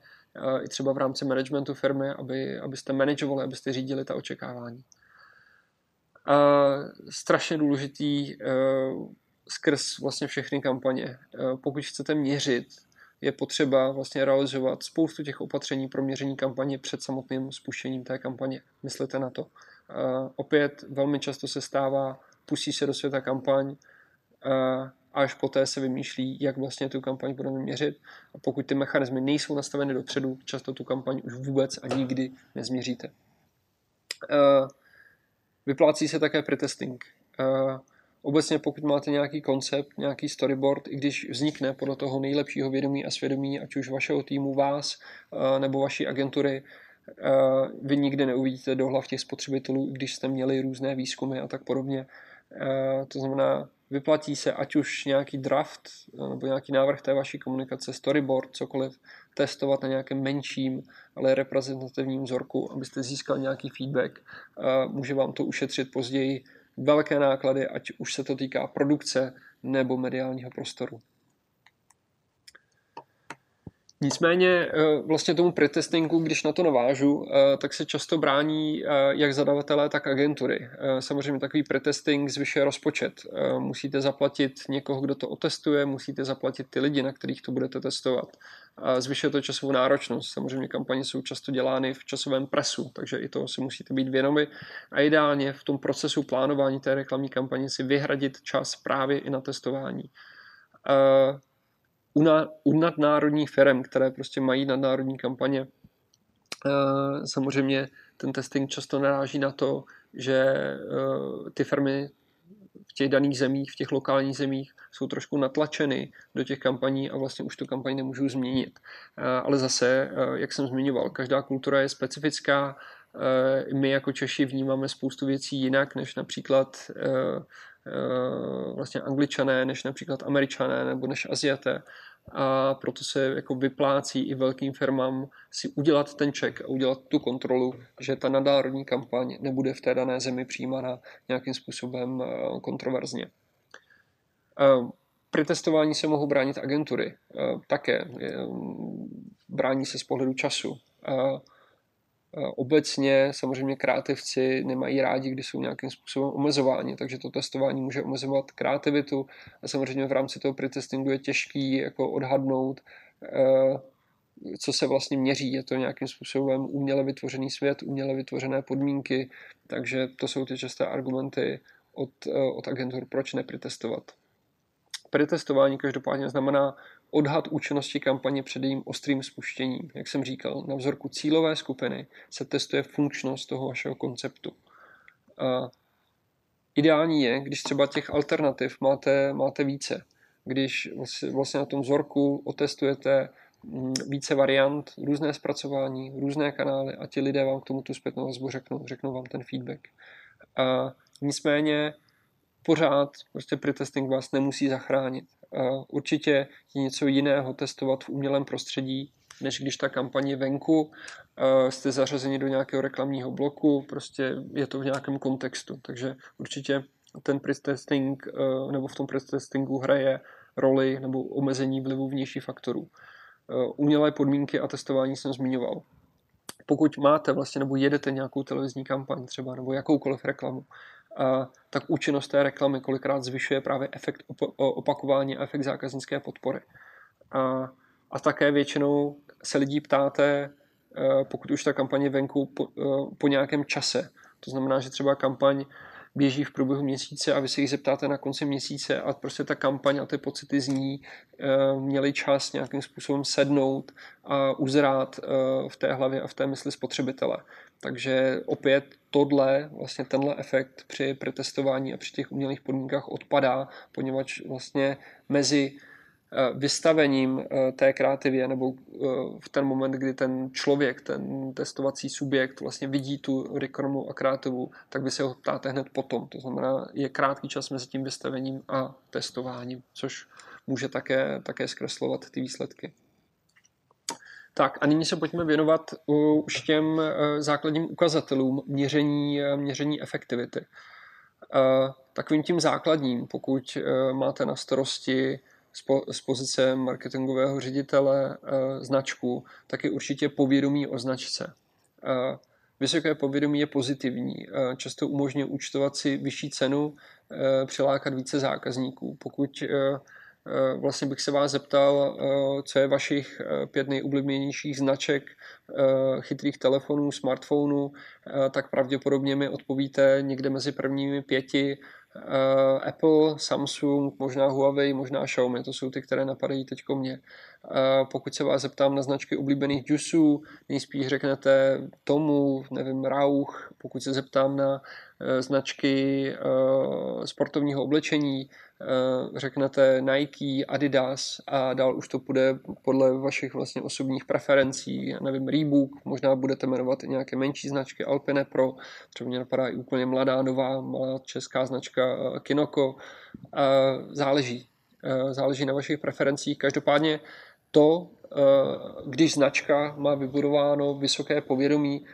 i třeba v rámci managementu firmy, aby, abyste manažovali, abyste řídili ta očekávání. A strašně důležitý skrz vlastně všechny kampaně. Eh, pokud chcete měřit, je potřeba vlastně realizovat spoustu těch opatření pro měření kampaně před samotným spuštěním té kampaně. Myslete na to. Eh, opět velmi často se stává, pustí se do světa kampaň, eh, a až poté se vymýšlí, jak vlastně tu kampaň budeme měřit. A pokud ty mechanismy nejsou nastaveny dopředu, často tu kampaň už vůbec a nikdy nezměříte. Vyplácí se také pretesting. Obecně pokud máte nějaký koncept, nějaký storyboard, i když vznikne podle toho nejlepšího vědomí a svědomí, ať už vašeho týmu, vás eh, nebo vaší agentury, eh, vy nikdy neuvidíte do hlav těch spotřebitelů, když jste měli různé výzkumy a tak podobně. Eh, to znamená, vyplatí se ať už nějaký draft nebo nějaký návrh té vaší komunikace, storyboard, cokoliv, testovat na nějakém menším, ale reprezentativním vzorku, abyste získal nějaký feedback. Může vám to ušetřit později velké náklady, ať už se to týká produkce nebo mediálního prostoru. Nicméně eh, vlastně tomu pretestingu, když na to navážu, eh, tak se často brání eh, jak zadavatelé, tak agentury. Samozřejmě takový pretesting zvyšuje rozpočet. Musíte zaplatit někoho, kdo to otestuje, musíte zaplatit ty lidi, na kterých to budete testovat. Zvyšuje to časovou náročnost. Samozřejmě kampaně jsou často dělány v časovém presu, takže i to si musíte být vědomi. A ideálně v tom procesu plánování té reklamní kampaně si vyhradit čas právě i na testování u, na, u nadnárodních firm, které prostě mají nadnárodní kampaně, uh, samozřejmě ten testing často naráží na to, že uh, ty firmy v těch daných zemích, v těch lokálních zemích jsou trošku natlačeny do těch kampaní a vlastně už tu kampaň nemůžou změnit. Uh, ale zase, jak jsem zmiňoval, každá kultura je specifická, my jako Češi vnímáme spoustu věcí jinak než například Eh, vlastně angličané, než například američané nebo než Aziaté. A proto se jako vyplácí i velkým firmám si udělat ten check a udělat tu kontrolu, že ta nadárodní kampaň nebude v té dané zemi přijímána nějakým způsobem eh, kontroverzně. Eh, Při testování se mohou bránit agentury také. Brání se z pohledu času. Eh, obecně samozřejmě kreativci nemají rádi, když jsou nějakým způsobem omezováni, takže to testování může omezovat kreativitu a samozřejmě v rámci toho pretestingu je těžký jako odhadnout, eh, co se vlastně měří. Je to nějakým způsobem uměle vytvořený svět, uměle vytvořené podmínky, takže to jsou ty časté argumenty od, eh, od agentur, proč nepretestovat. Pretestování každopádně znamená odhad účinnosti kampaně před jejím ostrým spuštěním. Jak jsem říkal, na vzorku cílové skupiny se testuje funkčnost toho vašeho konceptu. A ideální je, když třeba těch alternativ máte, máte více. Když vlastně na tom vzorku otestujete mm, více variant, různé zpracování, různé kanály a ti lidé vám k tomu tu zpětnou vazbu řeknou, řeknou vám ten feedback. A nicméně pořád prostě pretesting vás nemusí zachránit. Určitě je něco jiného testovat v umělém prostředí, než když ta kampaně venku, jste zařazeni do nějakého reklamního bloku, prostě je to v nějakém kontextu. Takže určitě ten pretesting, nebo v tom pretestingu hraje roli nebo omezení vlivu vnějších faktorů. Umělé podmínky a testování jsem zmiňoval. Pokud máte vlastně nebo jedete nějakou televizní kampaň třeba nebo jakoukoliv reklamu, tak účinnost té reklamy kolikrát zvyšuje právě efekt opakování a efekt zákaznické podpory. A, a také většinou se lidí ptáte, e, pokud už ta kampaně venku po, e, po nějakém čase. To znamená, že třeba kampaň běží v průběhu měsíce a vy se jich zeptáte na konci měsíce a prostě ta kampaň a ty pocity z ní e, měly čas nějakým způsobem sednout a uzrát v té hlavě a v té mysli spotřebitele. Takže opět tohle, vlastně tenhle efekt při pretestování a při těch umělých podmínkách odpadá, poněvadž vlastně mezi eh, vystavením eh, té kreativě nebo eh, v ten moment, kdy ten člověk, ten testovací subjekt vlastně vidí tu reklamu a kreativu, tak vy se ho ptáte hned potom. To znamená, je krátký čas mezi tím vystavením a testováním, což může také, také zkreslovat ty výsledky. Tak a nyní se pojďme věnovat už těm eh, základním ukazatelům měření, eh, měření efektivity. Eh, takovým tím základním, pokud máte na starosti z pozice marketingového ředitele značku, tak je určitě povědomí o značce. Vysoké povědomí je pozitivní. Často umožňuje účtovat si vyšší cenu, přilákat více zákazníků. Pokud Eh, vlastně bych se vás zeptal, eh, co je vašich eh, pět nejoblíbenějších značek chytrých telefonů, smartphonů, tak pravděpodobně mi odpovíte někde mezi prvními pěti Apple, Samsung, možná Huawei, možná Xiaomi, to jsou ty, které napadají teď mě. Pokud se vás zeptám na značky oblíbených džusů, nejspíš řeknete Tomu, nevím, Rauch. Pokud se zeptám na značky sportovního oblečení, Eh, řeknete Nike, Adidas a dál už to půjde podle vašich vlastně osobních preferencí, já nevím, Reebok, možná budete jmenovat i nějaké menší značky, Alpine Pro, třeba mě napadá i úplně mladá, nová, malá česká značka eh, Kinoko, záleží, eh, záleží na vašich preferencích. Každopádně to, když značka má vybudováno vysoké povědomí,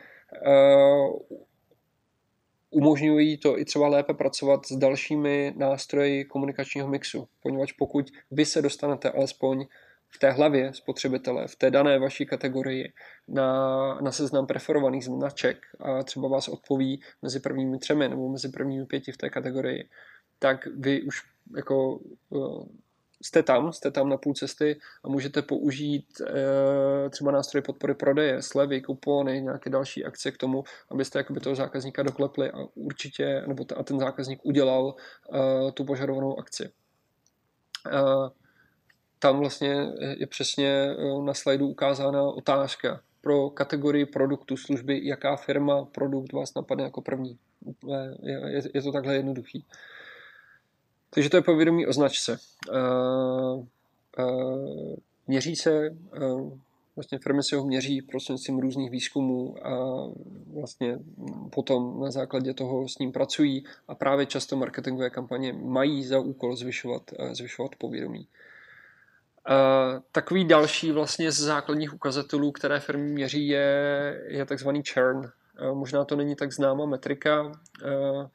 umožňují to i třeba lépe pracovat s dalšími nástroji komunikačního mixu, poněvadž pokud vy se dostanete alespoň v té hlavě spotřebitele, v té dané vaší kategorii na, na seznam preferovaných značek a třeba vás odpoví mezi prvními třemi nebo mezi prvními pěti v té kategorii, tak vy už jako eh, jste tam, jste tam na půl cesty a můžete použít e, třeba nástroje podpory prodeje, slevy, kupony, nějaké další akce k tomu, abyste jakoby toho zákazníka doklepli a určitě, nebo t- a ten zákazník udělal e, tu požadovanou akci. E, tam vlastně je přesně na slajdu ukázána otázka pro kategorii produktu, služby, jaká firma, produkt vás napadne jako první. Je, je, je to takhle jednoduchý. Takže to je povědomí o značce. Uh, uh, měří se, uh, vlastně firmy si ho měří prostřednictvím různých výzkumů a vlastně potom na základě toho s ním pracují a právě často marketingové kampaně mají za úkol zvyšovat, zvyšovat povědomí. Uh, takový další vlastně z základních ukazatelů, které firmy měří, je, je takzvaný churn. Uh, možná to není tak známá metrika, uh,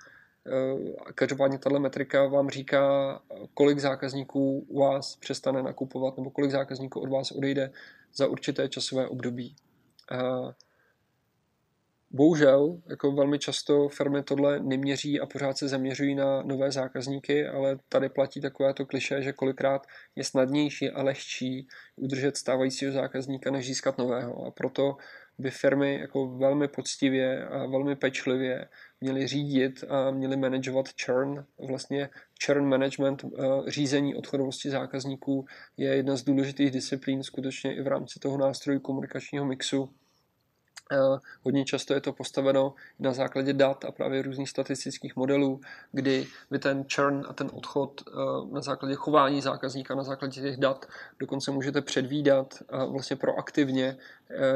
každopádně tato metrika vám říká, kolik zákazníků u vás přestane nakupovat nebo kolik zákazníků od vás odejde za určité časové období. Eh, bohužel, jako velmi často firmy tohle neměří a pořád se zaměřují na nové zákazníky, ale tady platí takové to kliše, že kolikrát je snadnější a lehčí udržet stávajícího zákazníka, než získat nového. A proto by firmy jako velmi poctivě a velmi pečlivě měly řídit a měly manažovat churn. Vlastně churn management, eh, řízení odchodovosti zákazníků je jedna z důležitých disciplín skutečně i v rámci toho nástroju komunikačního mixu. Eh, hodně často je to postaveno na základě dat a právě různých statistických modelů, kdy vy ten churn a ten odchod eh, na základě chování zákazníka, na základě těch dat dokonce můžete předvídat vlastně proaktivně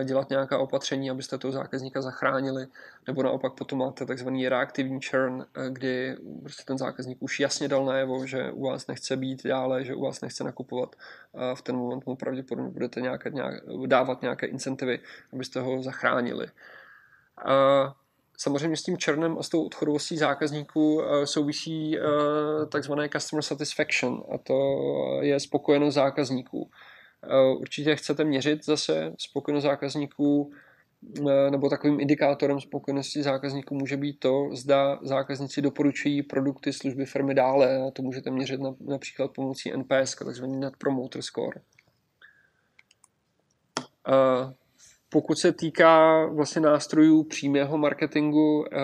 dělat nějaká opatření, abyste toho zákazníka zachránili, nebo naopak potom máte takzvaný reaktivní churn, kdy prostě ten zákazník už jasně dal najevo, že u vás nechce být dále, že u vás nechce nakupovat a v ten moment mu pravděpodobně budete nějaké, nějak, dávat nějaké incentivy, abyste ho zachránili. A samozřejmě s tím černem a s tou odchodovostí zákazníků eh, souvisí eh, takzvané customer satisfaction a to je spokojenost zákazníků. Eh, určitě chcete měřit zase spokojenost zákazníků nebo takovým indikátorem spokojenosti zákazníků může být to, zda zákazníci doporučují produkty, služby firmy dále. A to můžete měřit například pomocí NPS, takzvaný Net Promoter Score pokud se týká vlastně nástrojů přímého marketingu eh,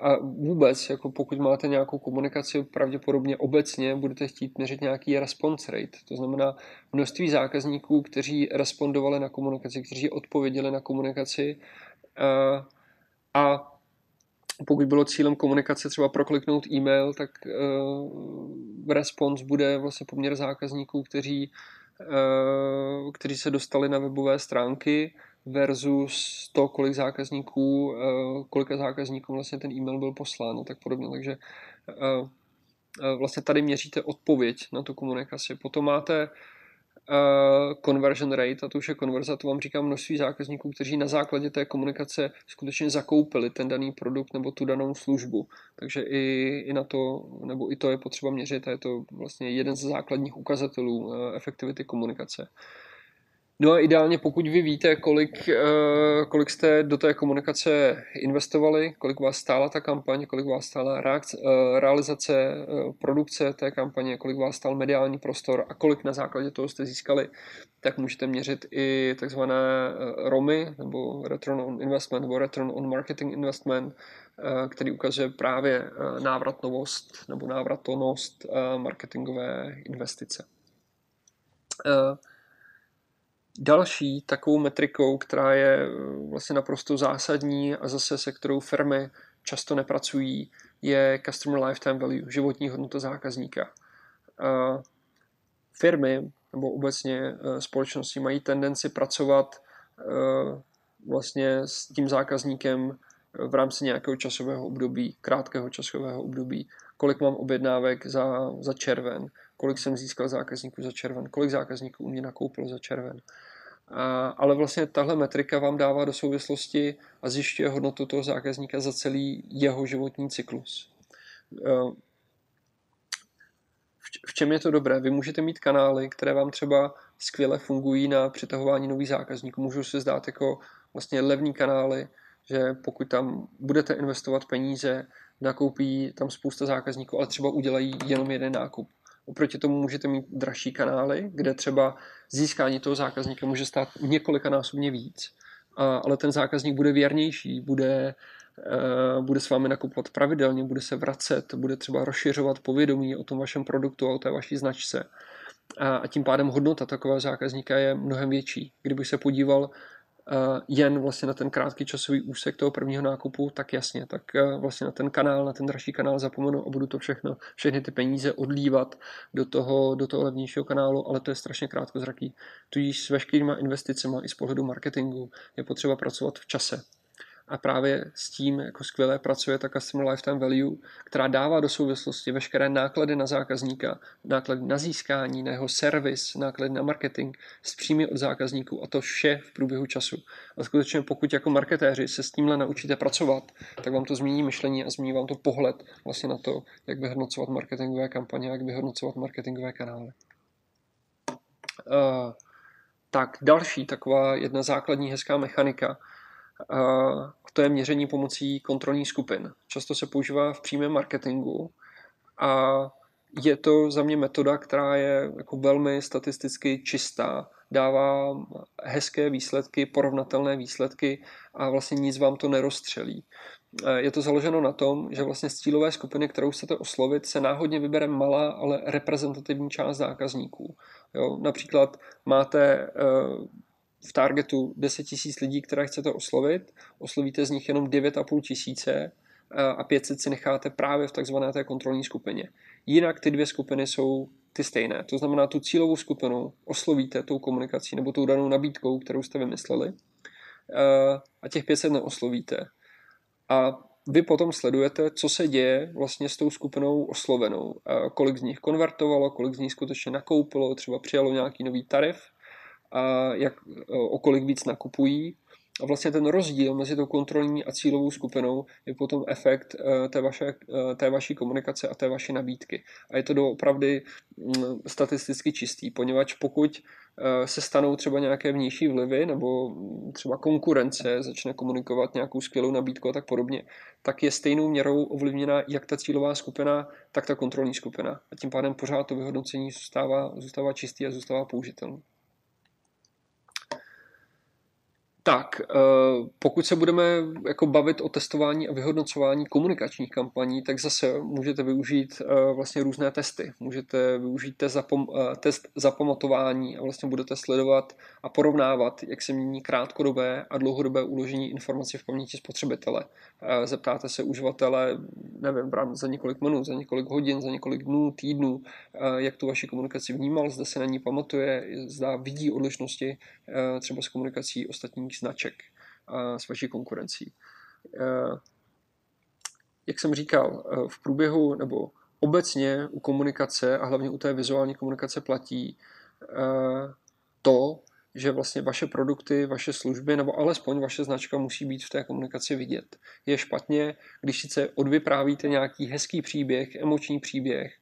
a vůbec, jako pokud máte nějakou komunikaci, pravděpodobně obecně budete chtít měřit nějaký response rate, to znamená množství zákazníků, kteří respondovali na komunikaci, kteří odpověděli na komunikaci eh, a pokud bylo cílem komunikace třeba prokliknout e-mail, tak uh, response bude vlastně poměr zákazníků, kteří, uh, kteří se dostali na webové stránky versus to, kolik zákazníků, eh, kolika zákazníků vlastně ten e-mail byl poslán a tak podobně. Takže eh, eh, vlastně tady měříte odpověď na tu komunikaci. Potom máte conversion rate, a to už je konverza, to vám říkám množství zákazníků, kteří na základě té komunikace skutečně zakoupili ten daný produkt nebo tu danou službu. Takže i, i na to, nebo i to je potřeba měřit a je to vlastně jeden ze základních ukazatelů efektivity komunikace. No a ideálně, pokud vy víte, kolik, eh, kolik jste do té komunikace investovali, kolik vás stála ta kampaň, kolik vás stála reakce, eh, realizace eh, produkce té kampaně, kolik vás stál mediální prostor a kolik na základě toho jste získali, tak můžete měřit i takzvané ROMy, nebo Return on Investment, nebo Return on Marketing Investment, který ukazuje právě návratnovost nebo návratnost marketingové investice. Další takovou metrikou, která je eh, vlastně naprosto zásadní a zase se kterou firmy často nepracují, je Customer Lifetime Value, životní hodnota zákazníka. Firmy nebo obecně eh, společnosti mají tendenci pracovat eh, vlastně s tím zákazníkem v rámci nějakého časového období, krátkého časového období, kolik mám objednávek za, za červen, kolik jsem získal zákazníků za červen, kolik zákazníků u mě nakoupilo za červen. Ale vlastně tahle metrika vám dává do souvislosti a zjišťuje hodnotu toho zákazníka za celý jeho životní cyklus. V čem je to dobré? Vy můžete mít kanály, které vám třeba skvěle fungují na přitahování nových zákazníků. Můžou se zdát jako vlastně levní kanály, že pokud tam budete investovat peníze, nakoupí tam spousta zákazníků, ale třeba udělají jenom jeden nákup. Oproti tomu můžete mít dražší kanály, kde třeba získání toho zákazníka může stát několika násobně víc, ale ten zákazník bude věrnější, bude, eh, bude s vámi nakupovat pravidelně, bude se vracet, bude třeba rozšiřovat povědomí o tom vašem produktu a o té vaší značce. A tím pádem hodnota takového zákazníka je mnohem větší. Kdybych se podíval jen vlastně na ten krátký časový úsek toho prvního nákupu, tak jasně, tak eh, vlastně na ten kanál, na ten dražší kanál zapomenu a budu to všechno, všechny ty peníze odlívat do toho, do toho levnějšího kanálu, ale to je strašně krátkozraký. Tudíž s veškerýma investicemi i z pohledu marketingu je potřeba pracovat v čase a právě s tím jako skvěle pracuje ta Customer Lifetime Value, která dává do souvislosti veškeré náklady na zákazníka, náklady na získání, na jeho servis, náklady na marketing s příjmy od zákazníků a to vše v průběhu času. A skutečně pokud jako marketéři se s tímhle naučíte pracovat, tak vám to změní myšlení a změní vám to pohled vlastně na to, jak vyhodnocovat marketingové kampaně, jak vyhodnocovat marketingové kanály. Uh, tak další taková jedna základní hezká mechanika, a to je měření pomocí kontrolních skupin. Často se používá v přímém marketingu a je to za mě metoda, která je jako velmi statisticky čistá, dává hezké výsledky, porovnatelné výsledky a vlastně nic vám to nerozstřelí. Je to založeno na tom, že vlastně z cílové skupiny, kterou chcete oslovit, se náhodně vybere malá, ale reprezentativní část zákazníků. Jo, například máte v targetu 10 tisíc lidí, které chcete oslovit, oslovíte z nich jenom 9,5 tisíce a 500 si necháte právě v takzvané té kontrolní skupině. Jinak ty dvě skupiny jsou ty stejné. To znamená, tu cílovou skupinu oslovíte tou komunikací nebo tou danou nabídkou, kterou jste vymysleli a těch 500 neoslovíte. A vy potom sledujete, co se děje vlastně s tou skupinou oslovenou. Kolik z nich konvertovalo, kolik z nich skutečně nakoupilo, třeba přijalo nějaký nový tarif, a jak, o kolik víc nakupují a vlastně ten rozdíl mezi tou kontrolní a cílovou skupinou je potom efekt eh, té, vaše, eh, té vaší komunikace a té vaší nabídky. A je to doopravdy mm, statisticky čistý, poněvadž pokud se stanou třeba nějaké vnější vlivy nebo třeba konkurence začne komunikovat nějakou skvělou nabídku a tak podobně, tak je stejnou měrou ovlivněna jak ta cílová skupina, tak ta kontrolní skupina. A tím pádem pořád to vyhodnocení zůstává, zůstává čistý a zůstává použitelný. Tak, eh, pokud se budeme jako bavit o testování a vyhodnocování komunikačních kampaní, tak zase můžete využít eh, vlastně různé testy. Můžete využít test, zapom- eh, test zapamatování a vlastně budete sledovat a porovnávat, jak se mění krátkodobé a dlouhodobé uložení informací v paměti spotřebitele. Zeptáte se uživatele, nevím, za několik minut, za několik hodin, za několik dnů, týdnů, jak tu vaši komunikaci vnímal, zda se na ní pamatuje, zda vidí odlišnosti třeba s komunikací ostatních konkurenčních značek s vaší konkurencí. Eh, jak jsem říkal, eh, v průběhu nebo obecně u komunikace a hlavně u té vizuální komunikace platí eh, to, že vlastně vaše produkty, vaše služby nebo alespoň vaše značka musí být v té komunikaci vidět. Je špatně, když sice odvyprávíte nějaký hezký příběh, emoční příběh,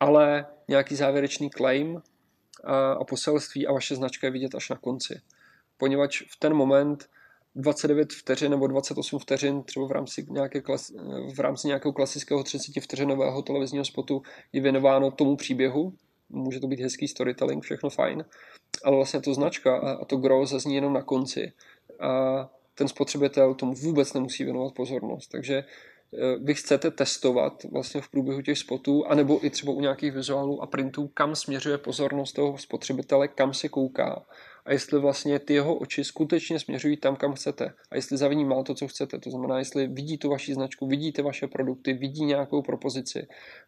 ale nějaký závěrečný claim a poselství a vaše značka je vidět až na konci poněvadž v ten moment 29 vteřin nebo 28 vteřin třeba v rámci, nějaké klas, v rámci nějakého klasického 30 vteřinového televizního spotu je věnováno tomu příběhu. Může to být hezký storytelling, všechno fajn, ale vlastně to značka a, to gro zazní jenom na konci. A ten spotřebitel tomu vůbec nemusí věnovat pozornost. Takže eh, vy chcete testovat vlastně v průběhu těch spotů, anebo i třeba u nějakých vizuálů a printů, kam směřuje pozornost toho spotřebitele, kam se kouká a jestli vlastně ty jeho oči skutečně směřují tam, kam chcete a jestli za má to, co chcete. To znamená, jestli vidí tu vaši značku, vidíte vaše produkty, vidí nějakou propozici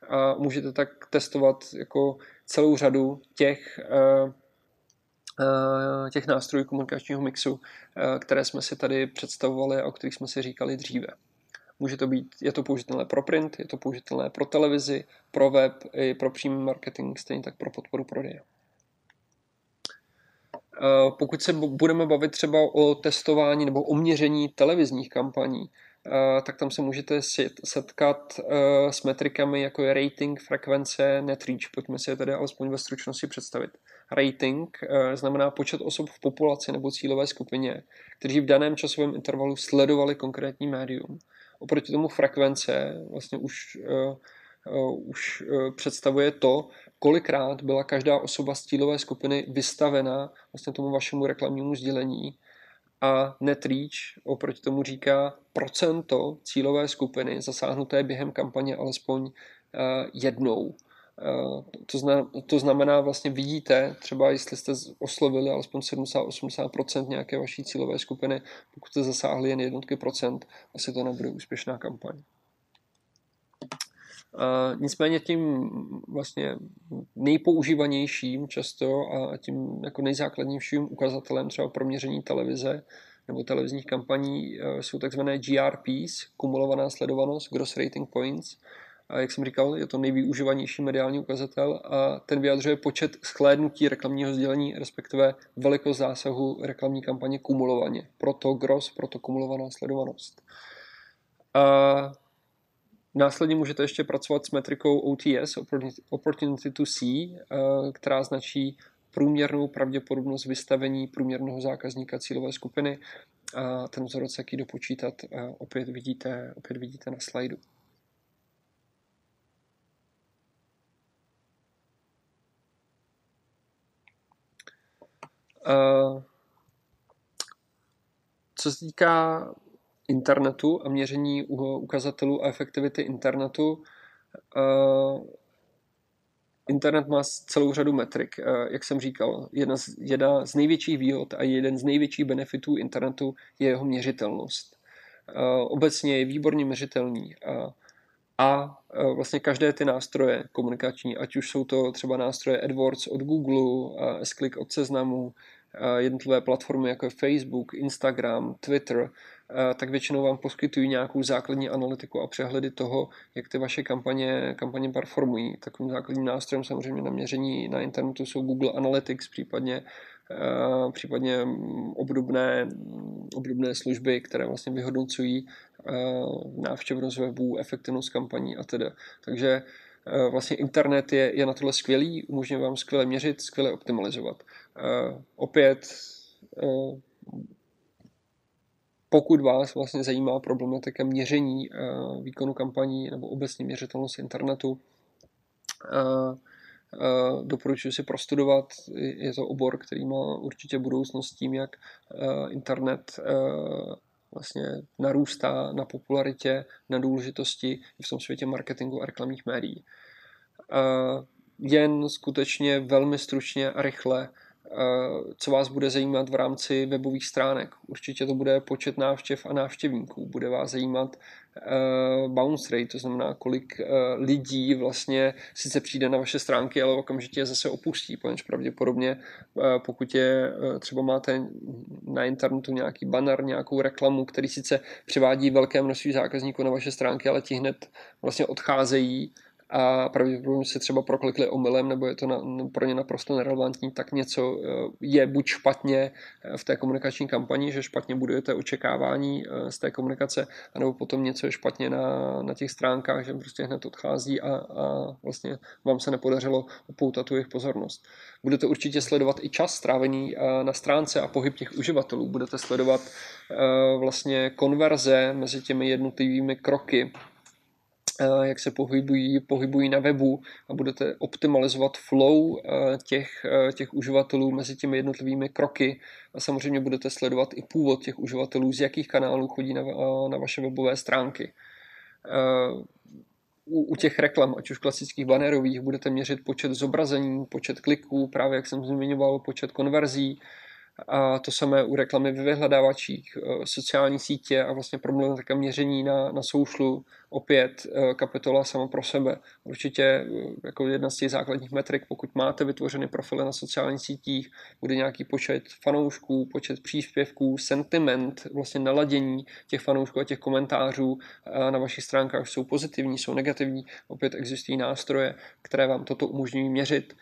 a můžete tak testovat jako celou řadu těch eh, těch nástrojů komunikačního mixu, eh, které jsme si tady představovali a o kterých jsme si říkali dříve. Může to být, je to použitelné pro print, je to použitelné pro televizi, pro web, i pro přímý marketing, stejně tak pro podporu prodeje. Eh, pokud se budeme bavit třeba o testování nebo o měření televizních kampaní, eh, tak tam se můžete setkat eh, s metrikami, jako je rating, frekvence, net reach. Pojďme si je tedy alespoň ve stručnosti představit. Rating znamená počet osob v populaci nebo cílové skupině, kteří v daném časovém intervalu sledovali konkrétní médium. Oproti tomu frekvence vlastně už, už představuje to, kolikrát byla každá osoba z cílové skupiny vystavena vlastně tomu vašemu reklamnímu sdělení a net reach oproti tomu říká procento cílové skupiny zasáhnuté během kampaně alespoň uh, jednou. Uh, to, to znamená, vlastně vidíte, třeba jestli jste oslovili alespoň 70-80% nějaké vaší cílové skupiny, pokud jste zasáhli jen jednotky procent, asi to nebude úspěšná kampaň. Nicméně tím vlastně nejpoužívanějším často a tím jako nejzákladnějším ukazatelem třeba pro měření televize nebo televizních kampaní e, jsou takzvané GRPs, kumulovaná sledovanost, Gross Rating Points. A jak jsem říkal, je to nejvyužívanější mediální ukazatel a ten vyjadřuje počet schlédnutí reklamního sdělení, respektive velikost zásahu reklamní kampaně kumulovaně. Proto gross, proto kumulovaná sledovanost. A Následně můžete ještě pracovat s metrikou OTS, Opportunity to See, eh, která značí průměrnou pravděpodobnost vystavení průměrného zákazníka cílové skupiny. A ten vzorec, jak ji dopočítat, eh, opět vidíte, opět vidíte na slajdu. Eh, co se týká internetu a měření ukazatelů a efektivity internetu. Eh, internet má celou řadu metrik. Eh, jak jsem říkal, jedna z, jedna z největších výhod a jeden z největších benefitů internetu je jeho měřitelnost. Eh, obecně je výborně měřitelný a, a vlastně každé ty nástroje komunikační, ať už jsou to třeba nástroje AdWords od Google, S-Click od Seznamu, jednotlivé platformy, jako je Facebook, Instagram, Twitter, tak většinou vám poskytují nějakou základní analytiku a přehledy toho, jak ty vaše kampaně, kampaně performují. Takovým základním nástrojem samozřejmě na měření na internetu jsou Google Analytics, případně případně obdobné, obdobné služby, které vlastně vyhodnocují návštěvnost webů, efektivnost kampaní a tedy. Takže vlastně internet je, je na tohle skvělý, umožňuje vám skvěle měřit, skvěle optimalizovat. Opět pokud vás vlastně zajímá problematika měření výkonu kampaní nebo obecně měřitelnost internetu, Uh, doporučuji si prostudovat. Je to obor, který má určitě budoucnost tím, jak internet vlastně narůstá na popularitě, na důležitosti v tom světě marketingu a reklamních médií. Jen skutečně velmi stručně a rychle Eh, co vás bude zajímat v rámci webových stránek. Určitě to bude počet návštěv a návštěvníků. Bude vás zajímat uh, bounce rate, to znamená, kolik uh, lidí vlastně sice přijde na vaše stránky, ale okamžitě je zase opustí, poněž pravděpodobně pokud je třeba máte na internetu nějaký banner, nějakou reklamu, který sice přivádí velké množství zákazníků na vaše stránky, ale ti hned vlastně odcházejí, a pravděpodobně se třeba proklikli omylem, nebo je to na, pro ně naprosto nerelevantní, tak něco eh, je buď špatně eh, v té komunikační kampani, že špatně budujete očekávání eh, z té komunikace, anebo potom něco je špatně na, na těch stránkách, že prostě hned odchází a, a vlastně vám se nepodařilo upoutat tu jejich pozornost. Budete určitě sledovat i čas strávený na stránce a pohyb těch uživatelů. Budete sledovat vlastně konverze mezi těmi jednotlivými kroky jak se pohybují, pohybují na webu a budete optimalizovat flow eh, těch, eh, těch uživatelů mezi těmi jednotlivými kroky a samozřejmě budete sledovat i původ těch uživatelů, z jakých kanálů chodí na, na vaše webové stránky. U, u těch reklam, ať už klasických banerových, budete měřit počet zobrazení, počet kliků, právě jak jsem zmiňoval, počet konverzí, a to samé u reklamy ve vyhledávačích, eh, sociální sítě a vlastně problematika měření na, na soušlu, opět eh, kapitola sama pro sebe. Určitě eh, jako jedna z těch základních metrik, pokud máte vytvořeny profily na sociálních sítích, bude nějaký počet fanoušků, počet příspěvků, sentiment, vlastně naladění těch fanoušků a těch komentářů na vašich stránkách jsou pozitivní, jsou negativní. Opět existují nástroje, které vám toto umožňují měřit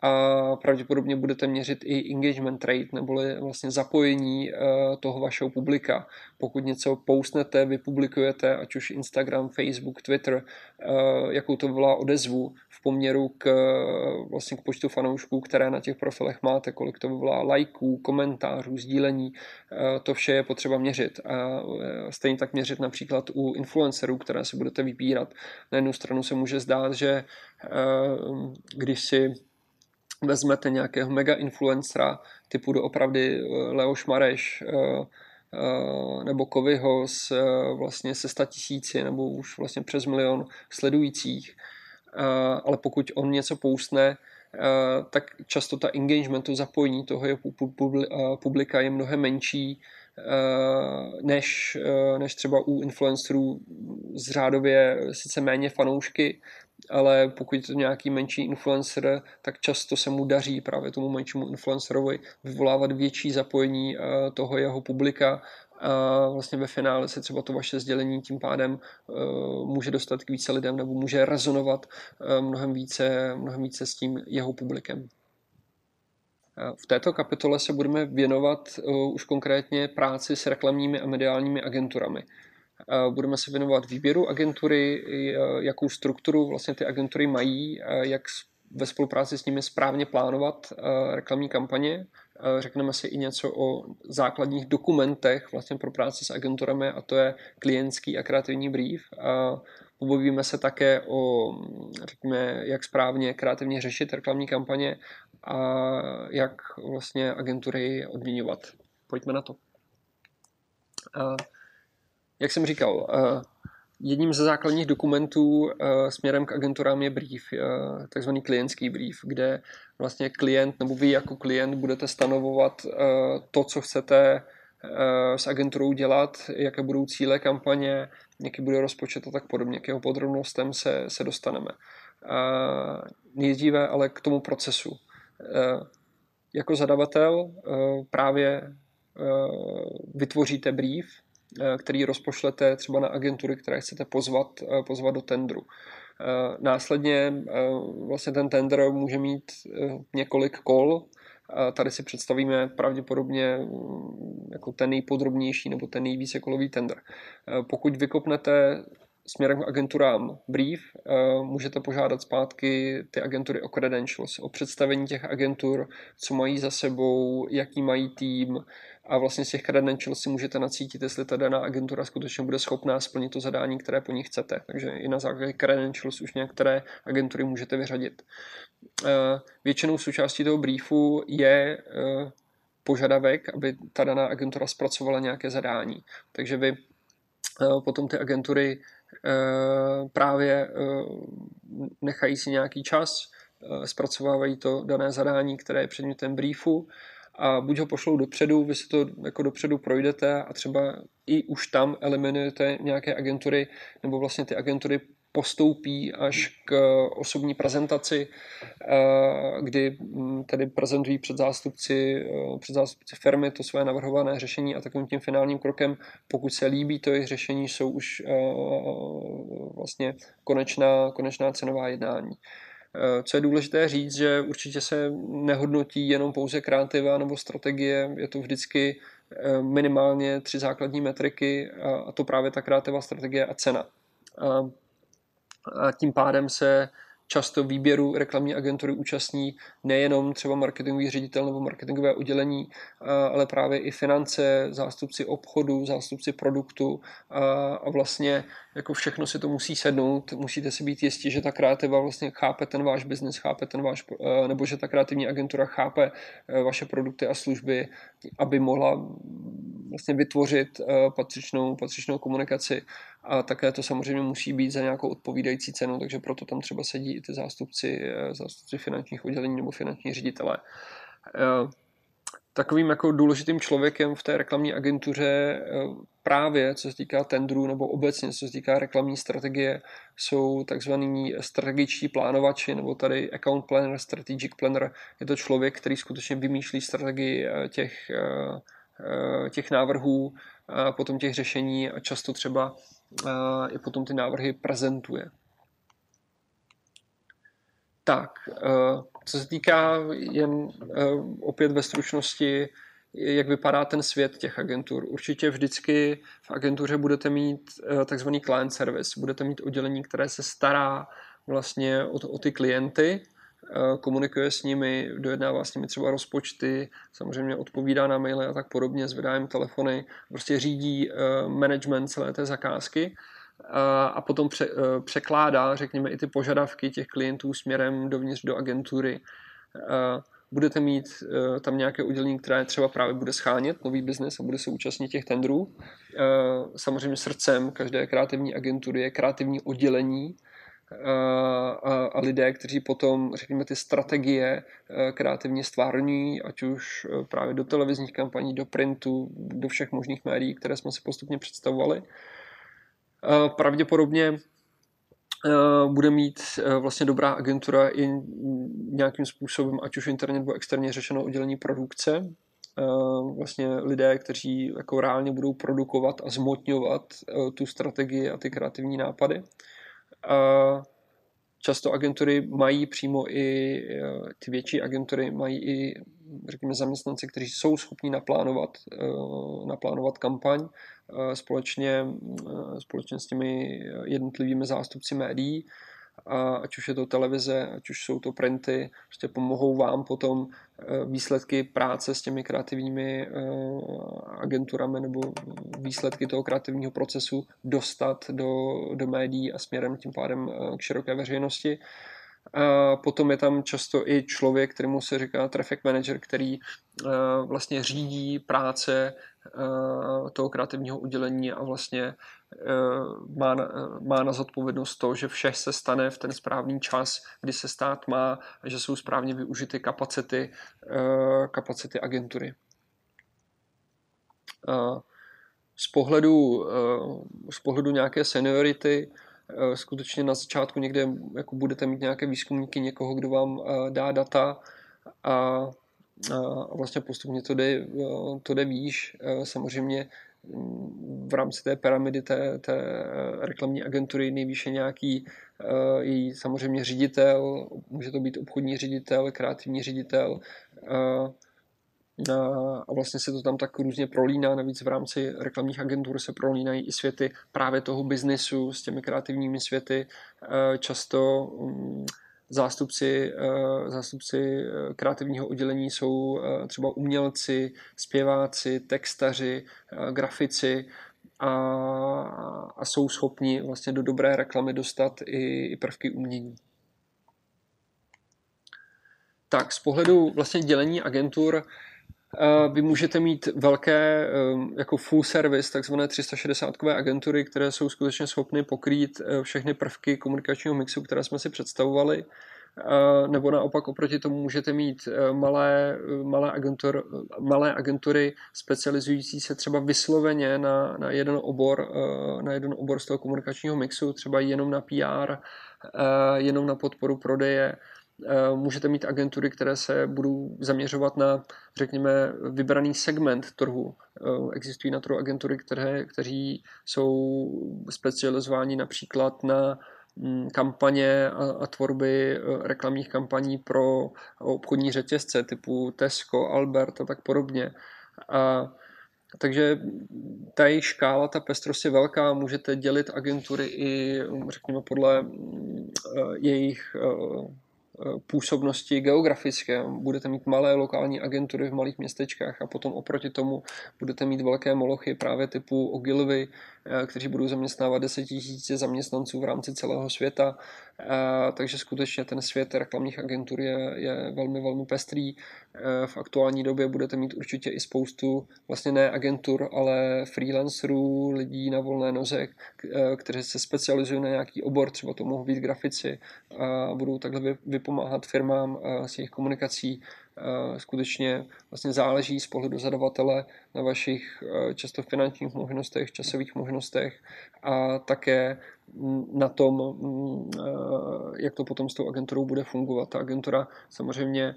a pravděpodobně budete měřit i engagement rate, neboli vlastně zapojení eh, toho vašeho publika. Pokud něco postnete, vypublikujete, ať už Instagram, Facebook, Twitter, eh, jakou to byla odezvu v poměru k, vlastně k počtu fanoušků, které na těch profilech máte, kolik to byla lajků, komentářů, sdílení, eh, to vše je potřeba měřit. A stejně tak měřit například u influencerů, které si budete vybírat. Na jednu stranu se může zdát, že když si vezmete nějakého mega influencera typu doopravdy eh, Leoš Mareš eh, eh, nebo Kovyho s, vlastně se 100 tisíci nebo už vlastně přes milion sledujících, ale pokud on něco poustne, tak často ta engagement, to zapojení toho je publika je mnohem menší, než, než třeba u influencerů z řádově sice méně fanoušky, ale pokud je to nějaký menší influencer, tak často se mu daří právě tomu menšímu influencerovi vyvolávat větší zapojení eh, toho jeho publika a vlastně ve finále se třeba to vaše sdělení tím pádem eh, může dostat k více lidem nebo může rezonovat eh, mnohem více, mnohem více s tím jeho publikem. V této kapitole se budeme věnovat už konkrétně práci s reklamními a mediálními agenturami. Budeme se věnovat výběru agentury, jakou strukturu vlastně ty agentury mají, jak ve spolupráci s nimi správně plánovat reklamní kampaně. Řekneme si i něco o základních dokumentech vlastně pro práci s agenturami a to je klientský a kreativní brief. Pobavíme se také o, řekněme, jak správně kreativně řešit reklamní kampaně a jak vlastně agentury odměňovat. Pojďme na to. Jak jsem říkal, eh, jedním ze základních dokumentů eh, směrem k agenturám je brief, eh, takzvaný klientský brief, kde vlastně klient nebo vy jako klient budete stanovovat to, co chcete s agenturou dělat, jaké budou cíle kampaně, jaký bude rozpočet a tak podobně, k jeho podrobnostem se, se dostaneme. Nejdříve ale k tomu procesu. jako zadavatel právě vytvoříte brief, který rozpošlete třeba na agentury, které chcete pozvat, pozvat do tendru. Následně vlastně ten tender může mít několik kol, Tady si představíme pravděpodobně mm, jako ten nejpodrobnější nebo ten nejvíce kolový tender. Pokud vykopnete směrem k agenturám brief, můžete požádat zpátky ty agentury o credentials, o představení těch agentur, co mají za sebou, jaký mají tým, a vlastně z těch credentials si můžete nacítit, jestli ta daná agentura skutečně bude schopná splnit to zadání, které po ní chcete. Takže i na základě credentials už některé agentury můžete vyřadit. Eh, většinou součástí toho briefu je eh, požadavek, aby ta daná agentura zpracovala nějaké zadání. Takže vy eh, potom ty agentury právě nechají si nějaký čas, zpracovávají to dané zadání, které je předmětem briefu a buď ho pošlou dopředu, vy si to jako dopředu projdete a třeba i už tam eliminujete nějaké agentury, nebo vlastně ty agentury postoupí až k osobní prezentaci, eh, kdy hm, tedy prezentují před zástupci, eh, před zástupci firmy to své navrhované řešení a takovým tím finálním krokem, pokud se líbí to jejich řešení, jsou už eh, vlastně konečná, konečná cenová jednání. Co je důležité říct, že určitě se nehodnotí jenom pouze kreativa nebo strategie, je to vždycky minimálně tři základní metriky a to právě ta kreativa, strategie a cena. A, a tím pádem se často výběru reklamní agentury účastní nejenom třeba marketingový ředitel nebo marketingové oddělení, ale právě i finance, zástupci obchodu, zástupci produktu a, vlastně jako všechno si to musí sednout, musíte si být jistí, že ta kreativa vlastně chápe ten váš biznis, chápe ten váš, nebo že ta kreativní agentura chápe vaše produkty a služby, aby mohla vlastně vytvořit patřičnou, patřičnou komunikaci a také to samozřejmě musí být za nějakou odpovídající cenu, takže proto tam třeba sedí i ty zástupci, eh, zástupci finančních oddělení nebo finanční ředitele. Eh, takovým jako důležitým člověkem v té reklamní agentuře eh, právě, co se týká tendru nebo obecně, co se týká reklamní strategie, jsou takzvaní strategičtí plánovači nebo tady account planner, strategic planner. Je to člověk, který skutečně vymýšlí strategii těch, těch návrhů, a potom těch řešení a často třeba i potom ty návrhy prezentuje. Tak, co se týká jen opět ve stručnosti, jak vypadá ten svět těch agentur. Určitě vždycky v agentuře budete mít takzvaný client service, budete mít oddělení, které se stará vlastně o, o ty klienty, komunikuje s nimi, dojednává s nimi třeba rozpočty, samozřejmě odpovídá na maily a tak podobně, zvedá jim telefony, prostě řídí management celé té zakázky a potom pře, e, překládá, řekněme, i ty požadavky těch klientů směrem dovnitř do agentury. Budete mít tam nějaké udělení, které třeba právě bude schánět nový biznes a bude se účastnit těch tendrů. Samozřejmě srdcem každé kreativní agentury je kreativní oddělení, a, a lidé, kteří potom, řekněme, ty strategie kreativně stvární, ať už právě do televizních kampaní, do printu, do všech možných médií, které jsme si postupně představovali. Eh, pravděpodobně eh, bude mít eh, vlastně dobrá agentura i nějakým způsobem, ať už internet nebo externě řešeno oddělení produkce. Vlastně lidé, kteří jako reálně budou produkovat a zmotňovat tu strategii a ty kreativní nápady. Často agentury mají přímo i, ty větší agentury mají i, řekněme, zaměstnanci, kteří jsou schopni naplánovat, naplánovat kampaň Eh, společně, eh, společně s těmi jednotlivými zástupci médií, a ať už je to televize, ať už jsou to printy, prostě pomohou vám potom eh, výsledky práce s těmi kreativními agenturami nebo výsledky toho kreativního procesu dostat do, do médií a směrem tím pádem k široké veřejnosti. A potom je tam často i člověk, kterému se říká traffic manager, který vlastně řídí práce toho kreativního udělení a vlastně má na, má na zodpovědnost to, že vše se stane v ten správný čas, kdy se stát má, že jsou správně využity kapacity, eh, kapacity agentury. Z pohledu, z pohledu nějaké seniority, skutečně na začátku někde jako budete mít nějaké výzkumníky, někoho, kdo vám dá data a a vlastně postupně to jde, to jde výš. Samozřejmě v rámci té pyramidy té, té reklamní agentury nejvýše nějaký její samozřejmě ředitel, může to být obchodní ředitel, kreativní ředitel, a vlastně se to tam tak různě prolíná, navíc v rámci reklamních agentur se prolínají i světy právě toho biznesu s těmi kreativními světy. Často mm, zástupci, zástupci kreativního oddělení jsou třeba umělci, zpěváci, textaři, grafici a, a jsou schopni vlastně do dobré reklamy dostat i, i prvky umění. Tak z pohledu vlastně dělení agentur Eh, vy můžete mít velké ehm, jako full service, takzvané 360 agentury, které jsou skutečně schopny pokrýt eh, všechny prvky komunikačního mixu, které jsme si představovali. Eh, nebo naopak oproti tomu můžete mít malé, malé, agentur, malé agentury specializující se třeba vysloveně na, na, jeden obor, na jeden obor z toho komunikačního mixu, třeba jenom na PR, jenom na podporu prodeje, Eh, můžete mít agentury, které se budou zaměřovat na, řekněme, vybraný segment trhu. Eh, existují na trhu agentury, které, kteří jsou specializováni například na mm, kampaně a, a tvorby eh, reklamních kampaní pro obchodní řetězce typu Tesco, Albert a tak podobně. A takže ta jejich škála, ta pestrost je velká, můžete dělit agentury i, řekněme, podle mm, jejich působnosti geografické. Budete mít malé lokální agentury v malých městečkách a potom oproti tomu budete mít velké molochy právě typu Ogilvy, kteří budou zaměstnávat 10 000 zaměstnanců v rámci celého světa. Eh, takže skutečně ten svět reklamních agentur je, je velmi, velmi pestrý. Eh, v aktuální době budete mít určitě i spoustu vlastně ne agentur, ale freelancerů, lidí na volné noze, kteří se specializují na nějaký obor, třeba to mohou být grafici a budou takhle vypomáhat firmám s jejich komunikací. Skutečně vlastně záleží z pohledu zadavatele na vašich často finančních možnostech, časových možnostech a také na tom, jak to potom s tou agenturou bude fungovat. Ta agentura samozřejmě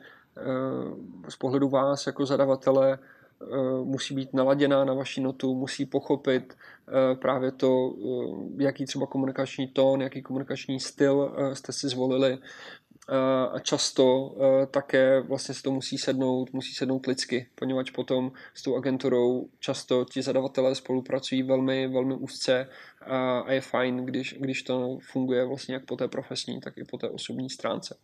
z pohledu vás jako zadavatele musí být naladěná na vaši notu, musí pochopit právě to, jaký třeba komunikační tón, jaký komunikační styl jste si zvolili, a často také vlastně se to musí sednout, musí sednout lidsky, poněvadž potom s tou agenturou často ti zadavatelé spolupracují velmi, velmi úzce a je fajn, když, když to funguje vlastně jak po té profesní, tak i po té osobní stránce.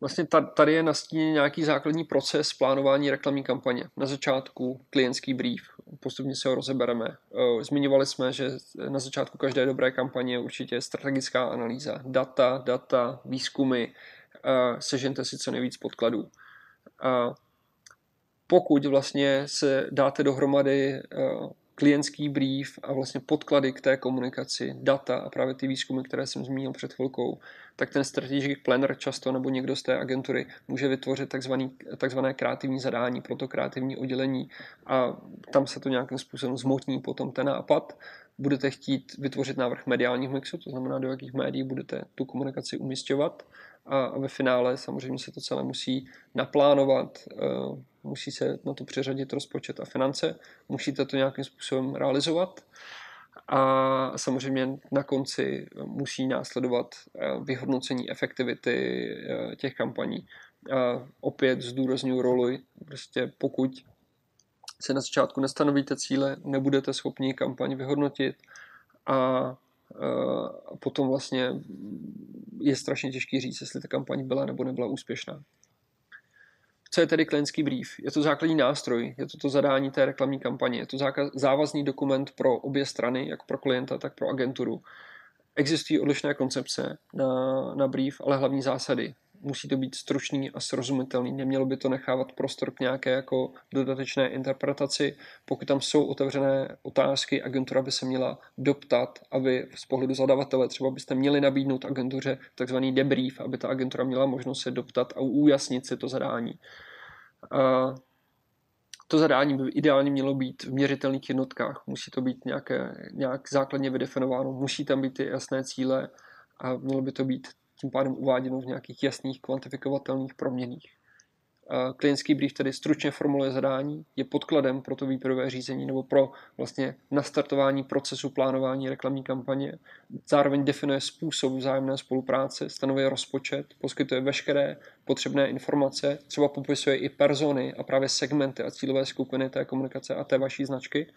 Vlastně tady je nastíněn nějaký základní proces plánování reklamní kampaně. Na začátku klientský brief, postupně se ho rozebereme. Eh, zmiňovali jsme, že na začátku každé dobré kampaně je určitě strategická analýza. Data, data, výzkumy, eh, sežente si co nejvíc podkladů. A pokud vlastně se dáte dohromady eh, klientský brief a vlastně podklady k té komunikaci, data a právě ty výzkumy, které jsem zmínil před chvilkou, tak ten strategic planner často nebo někdo z té agentury může vytvořit takzvaný, takzvané kreativní zadání pro to kreativní oddělení a tam se to nějakým způsobem zmotní potom ten nápad. Budete chtít vytvořit návrh mediálního mixu, to znamená, do jakých médií budete tu komunikaci umistovat a ve finále samozřejmě se to celé musí naplánovat, eh, musí se na to přeřadit rozpočet a finance, musíte to nějakým způsobem realizovat a samozřejmě na konci musí následovat eh, vyhodnocení efektivity eh, těch kampaní. A opět zdůraznuju roli, prostě pokud se na začátku nestanovíte cíle, nebudete schopni kampaň vyhodnotit a potom vlastně je strašně těžký říct, jestli ta kampaň byla nebo nebyla úspěšná. Co je tedy klientský brief? Je to základní nástroj, je to to zadání té reklamní kampaně, je to závazný dokument pro obě strany, jak pro klienta, tak pro agenturu. Existují odlišné koncepce na, na brief, ale hlavní zásady musí to být stručný a srozumitelný. Nemělo by to nechávat prostor k nějaké jako dodatečné interpretaci. Pokud tam jsou otevřené otázky, agentura by se měla doptat, aby z pohledu zadavatele třeba byste měli nabídnout agentuře takzvaný debrief, aby ta agentura měla možnost se doptat a ujasnit si to zadání. A to zadání by ideálně mělo být v měřitelných jednotkách. Musí to být nějaké, nějak základně vydefinováno, musí tam být ty jasné cíle a mělo by to být tím pádem uváděnou v nějakých jasných kvantifikovatelných proměných. Klientský brief tedy stručně formuluje zadání, je podkladem pro to výběrové řízení nebo pro vlastně nastartování procesu plánování reklamní kampaně. Zároveň definuje způsob vzájemné spolupráce, stanovuje rozpočet, poskytuje veškeré potřebné informace, třeba popisuje i persony a právě segmenty a cílové skupiny té komunikace a té vaší značky.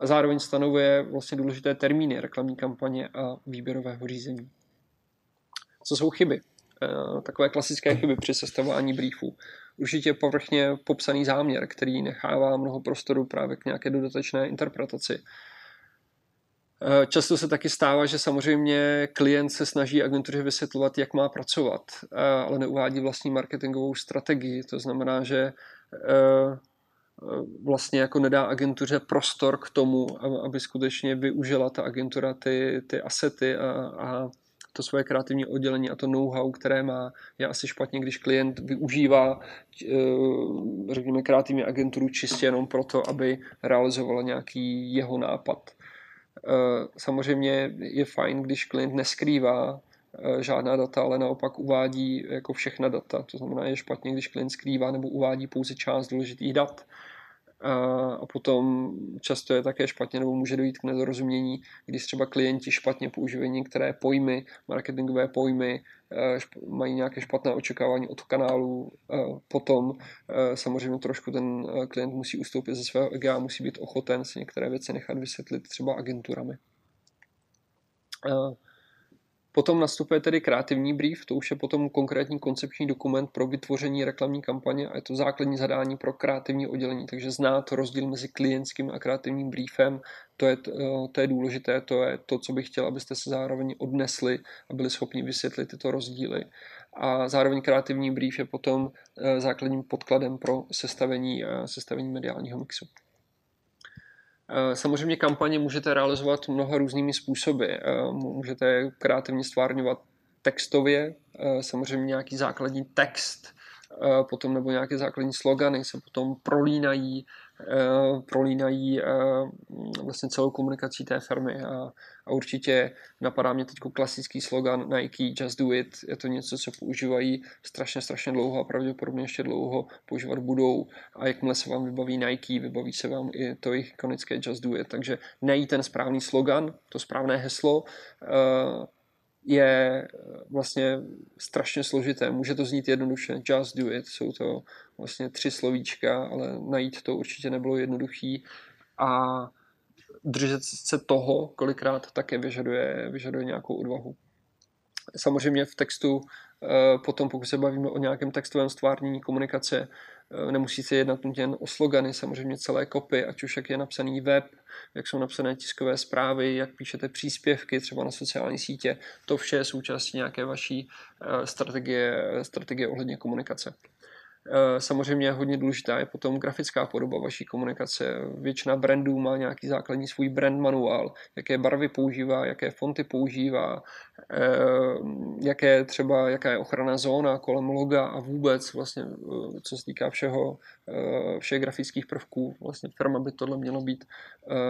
A zároveň stanovuje vlastně důležité termíny reklamní kampaně a výběrového řízení. Co jsou chyby? Eh, takové klasické chyby při sestavování briefů určitě povrchně popsaný záměr, který nechává mnoho prostoru právě k nějaké dodatečné interpretaci. Eh, často se taky stává, že samozřejmě klient se snaží agentuře vysvětlovat, jak má pracovat, eh, ale neuvádí vlastní marketingovou strategii. To znamená, že vlastně jako nedá agentuře prostor k tomu, aby skutečně využila ta agentura ty, ty asety a, a to svoje kreativní oddělení a to know-how, které má, je asi špatně, když klient využívá, eh, řekněme, kreativní agenturu čistě jenom proto, aby realizovala nějaký jeho nápad. Eh, samozřejmě je fajn, když klient neskrývá eh, žádná data, ale naopak uvádí jako všechna data. To znamená, je špatně, když klient skrývá nebo uvádí pouze část důležitých dat a potom často je také špatně nebo může dojít k nedorozumění, když třeba klienti špatně používají některé pojmy, marketingové pojmy, eh, mají nějaké špatné očekávání od kanálu, eh, potom eh, samozřejmě trošku ten klient musí ustoupit ze svého ega, musí být ochoten si některé věci nechat vysvětlit třeba agenturami. Potom nastupuje tedy kreativní brief, to už je potom konkrétní koncepční dokument pro vytvoření reklamní kampaně a je to základní zadání pro kreativní oddělení, takže znát rozdíl mezi klientským a kreativním briefem, to je, to je důležité, to je to, co bych chtěl, abyste se zároveň odnesli a byli schopni vysvětlit tyto rozdíly. A zároveň kreativní brief je potom eh, základním podkladem pro sestavení, eh, sestavení mediálního mixu. Eh, samozřejmě kampaně můžete realizovat mnoha různými způsoby. Eh, můžete kreativně stvárňovat textově, eh, samozřejmě nějaký základní text, potom nebo nějaké základní slogany se potom prolínají prolínají eh, vlastně celou komunikací té firmy a, a určitě napadá mě teď klasický slogan Nike Just Do It, je to něco, co používají strašně, strašně dlouho a pravděpodobně ještě dlouho používat budou. A jakmile se vám vybaví Nike, vybaví se vám i to jejich ikonické Just Do It, takže najít ten správný slogan, to správné heslo, uh, je eh, vlastně strašně složité. Může to znít jednoduše, just do it, jsou to vlastně tři slovíčka, ale najít to určitě nebylo jednoduchý a držet se toho kolikrát také vyžaduje, vyžaduje nějakou odvahu. Samozřejmě v textu eh, potom, pokud se bavíme o nějakém textovém stvárnění komunikace, Eh, nemusí se jednat nutně jen o slogany, samozřejmě celé kopy, ať už jak je napsaný web, jak jsou napsané tiskové zprávy, jak píšete příspěvky třeba na sociální sítě. To vše je součástí nějaké vaší eh, strategie, strategie ohledně komunikace. Eh, samozřejmě hodně důležitá je potom grafická podoba vaší komunikace. Většina brandů má nějaký základní svůj brand manuál, jaké barvy používá, jaké fonty používá, eh, jaké třeba, jaká je ochrana zóna kolem loga a vůbec vlastně, eh, co se týká všeho, všech grafických prvků. Vlastně firma by tohle mělo být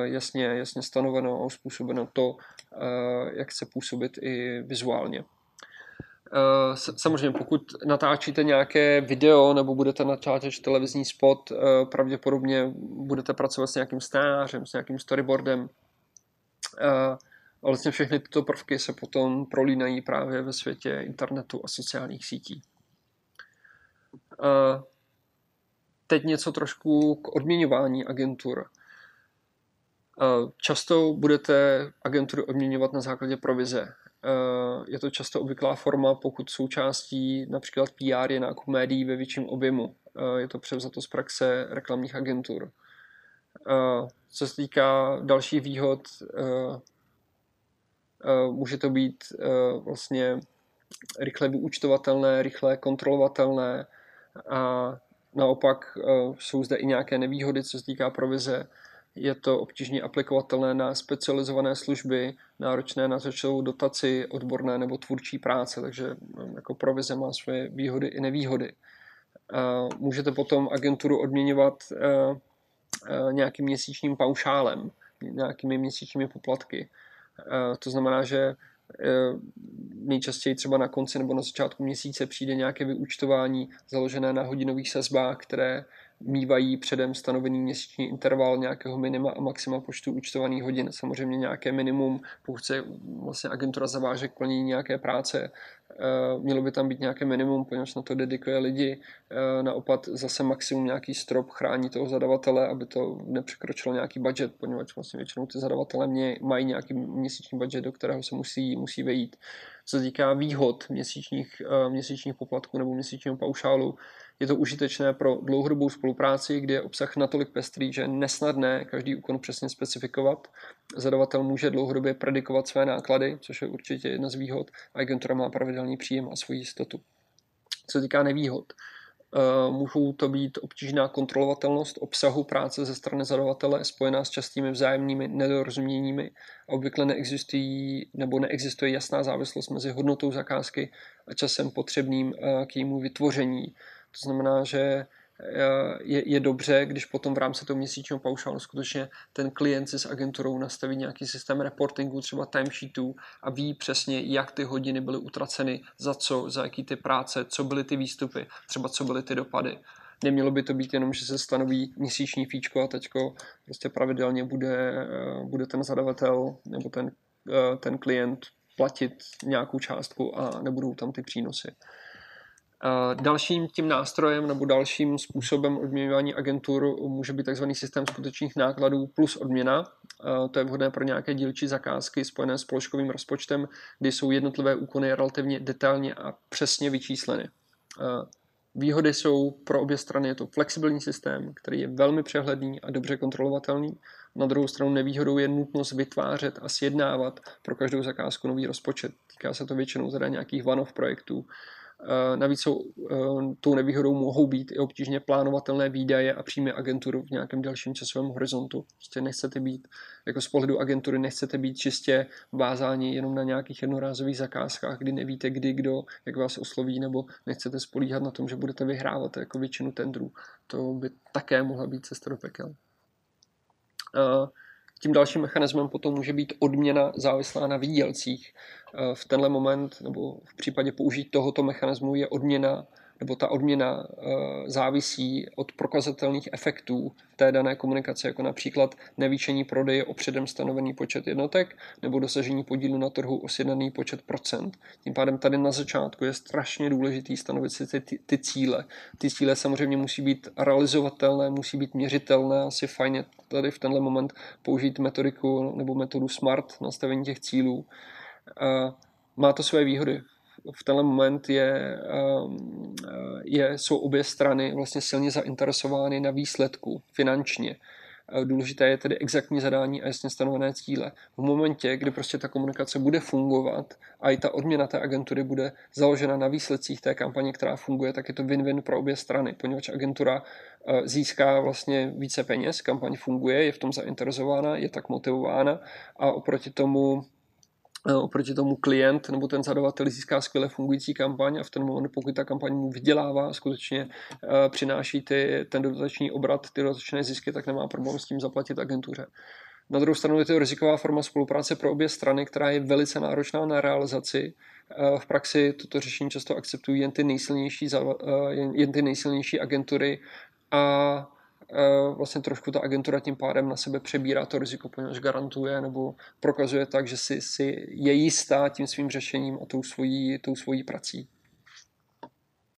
jasně, jasně stanoveno a uspůsobeno to, jak chce působit i vizuálně. Eh, samozřejmě, pokud natáčíte nějaké video nebo budete natáčet televizní spot, eh, pravděpodobně budete pracovat s nějakým scénářem, s nějakým storyboardem. Eh, vlastně všechny tyto prvky se potom prolínají právě ve světě internetu a sociálních sítí. Teď něco trošku k odměňování agentur. Často budete agentury odměňovat na základě provize. Eh, je to často obvyklá forma, pokud součástí například PR je nákup médií ve větším objemu. Eh, je to převzato z praxe reklamních agentur. Eh, co se týká dalších výhod, může to být vlastně rychle vyúčtovatelné, rychle kontrolovatelné a naopak jsou zde i nějaké nevýhody, co se týká provize je to obtížně aplikovatelné na specializované služby, náročné na začalou dotaci, odborné nebo tvůrčí práce, takže no, jako provize má své výhody i nevýhody. Můžete potom agenturu odměňovat e, e, nějakým měsíčním paušálem, nějakými měsíčními poplatky. E, to znamená, že nejčastěji třeba na konci nebo na začátku měsíce přijde nějaké vyúčtování založené na hodinových sazbách, které mývají předem stanovený měsíční interval nějakého minima a maxima počtu účtovaných hodin. Samozřejmě nějaké minimum, pokud se vlastně agentura zaváže k plnění nějaké práce, eh, mělo by tam být nějaké minimum, poněvadž na to dedikuje lidi. Eh, naopak zase maximum nějaký strop chrání toho zadavatele, aby to nepřekročilo nějaký budget, poněvadž vlastně většinou ty zadavatele mají nějaký měsíční budget, do kterého se musí, musí vejít. Co se týká výhod měsíčních, eh, měsíčních poplatků nebo měsíčního paušálu, je to užitečné pro dlouhodobou spolupráci, kdy je obsah natolik pestrý, že je nesnadné každý úkon přesně specifikovat. Zadavatel může dlouhodobě predikovat své náklady, což je určitě jedna z výhod, a agentura má pravidelný příjem a svoji jistotu. Co se týká nevýhod, můžou to být obtížná kontrolovatelnost obsahu práce ze strany zadavatele spojená s častými vzájemnými nedorozuměními obvykle neexistují nebo neexistuje jasná závislost mezi hodnotou zakázky a časem potřebným uh, k jejímu vytvoření. To znamená, že eh, je, je dobře, když potom v rámci toho měsíčního paušálu skutečně ten klient si s agenturou nastaví nějaký systém reportingu, třeba timesheetů a ví přesně, jak ty hodiny byly utraceny, za co, za jaký ty práce, co byly ty výstupy, třeba co byly ty dopady. Nemělo by to být jenom, že se stanoví měsíční fíčko a teďko prostě pravidelně bude, eh, bude ten zadavatel nebo ten, eh, ten klient platit nějakou částku a nebudou tam ty přínosy. Dalším tím nástrojem nebo dalším způsobem odměňování agentur může být tzv. systém skutečných nákladů plus odměna. To je vhodné pro nějaké dílčí zakázky spojené s položkovým rozpočtem, kdy jsou jednotlivé úkony relativně detailně a přesně vyčísleny. Výhody jsou pro obě strany je to flexibilní systém, který je velmi přehledný a dobře kontrolovatelný. Na druhou stranu nevýhodou je nutnost vytvářet a sjednávat pro každou zakázku nový rozpočet. Týká se to většinou zada nějakých one-off projektů, Eh, navíc jsou, eh, tou nevýhodou mohou být i obtížně plánovatelné výdaje a příjmy agenturu v nějakém dalším časovém horizontu. Prostě nechcete být, jako z pohledu agentury nechcete být čistě vázáni jenom na nějakých jednorázových zakázkách, kdy nevíte, kdy kdo, jak vás osloví, nebo nechcete spolíhat na tom, že budete vyhrávat jako většinu tendrů. To by také mohla být cesta do pekel. Uh, tím dalším mechanismem potom může být odměna závislá na výdělcích. Eh, v tenhle moment, nebo v případě použití tohoto mechanismu je odměna nebo ta odměna eh, závisí od prokazatelných efektů té dané komunikace, jako například nevýšení prodeje o předem stanovený počet jednotek nebo dosažení podílu na trhu o sjednaný počet procent. Tím pádem tady na začátku je strašně důležitý stanovit si ty, ty, ty cíle. Ty cíle samozřejmě musí být realizovatelné, musí být měřitelné, asi fajně tady v tenhle moment použít metodiku nebo metodu SMART nastavení těch cílů. Má to své výhody v tenhle moment je, ehm, je, jsou obě strany vlastně silně zainteresovány na výsledku finančně. Důležité je tedy exaktní zadání a jasně stanovené cíle. V momentě, kdy prostě ta komunikace bude fungovat a i ta odměna té agentury bude založena na výsledcích té kampaně, která funguje, tak je to win-win pro obě strany, poněvadž agentura eh, získá vlastně více peněz, kampaň funguje, je v tom zainteresována, je tak motivována a oproti tomu Eh, oproti tomu klient nebo ten zadavatel získá skvěle fungující kampaň a v ten moment, pokud ta kampaň mu vydělává, skutečně eh, přináší ty, ten dodatečný obrat, ty dodatečné zisky, tak nemá problém s tím zaplatit agentuře. Na druhou stranu je to riziková forma spolupráce pro obě strany, která je velice náročná na realizaci. Eh, v praxi toto řešení často akceptují jen ty nejsilnější, jen ty nejsilnější agentury a Eh, vlastně trošku ta agentura tím pádem na sebe přebírá to riziko, poněvadž garantuje nebo prokazuje tak, že si, si je jistá tím svým řešením a tou svojí, tou svojí prací.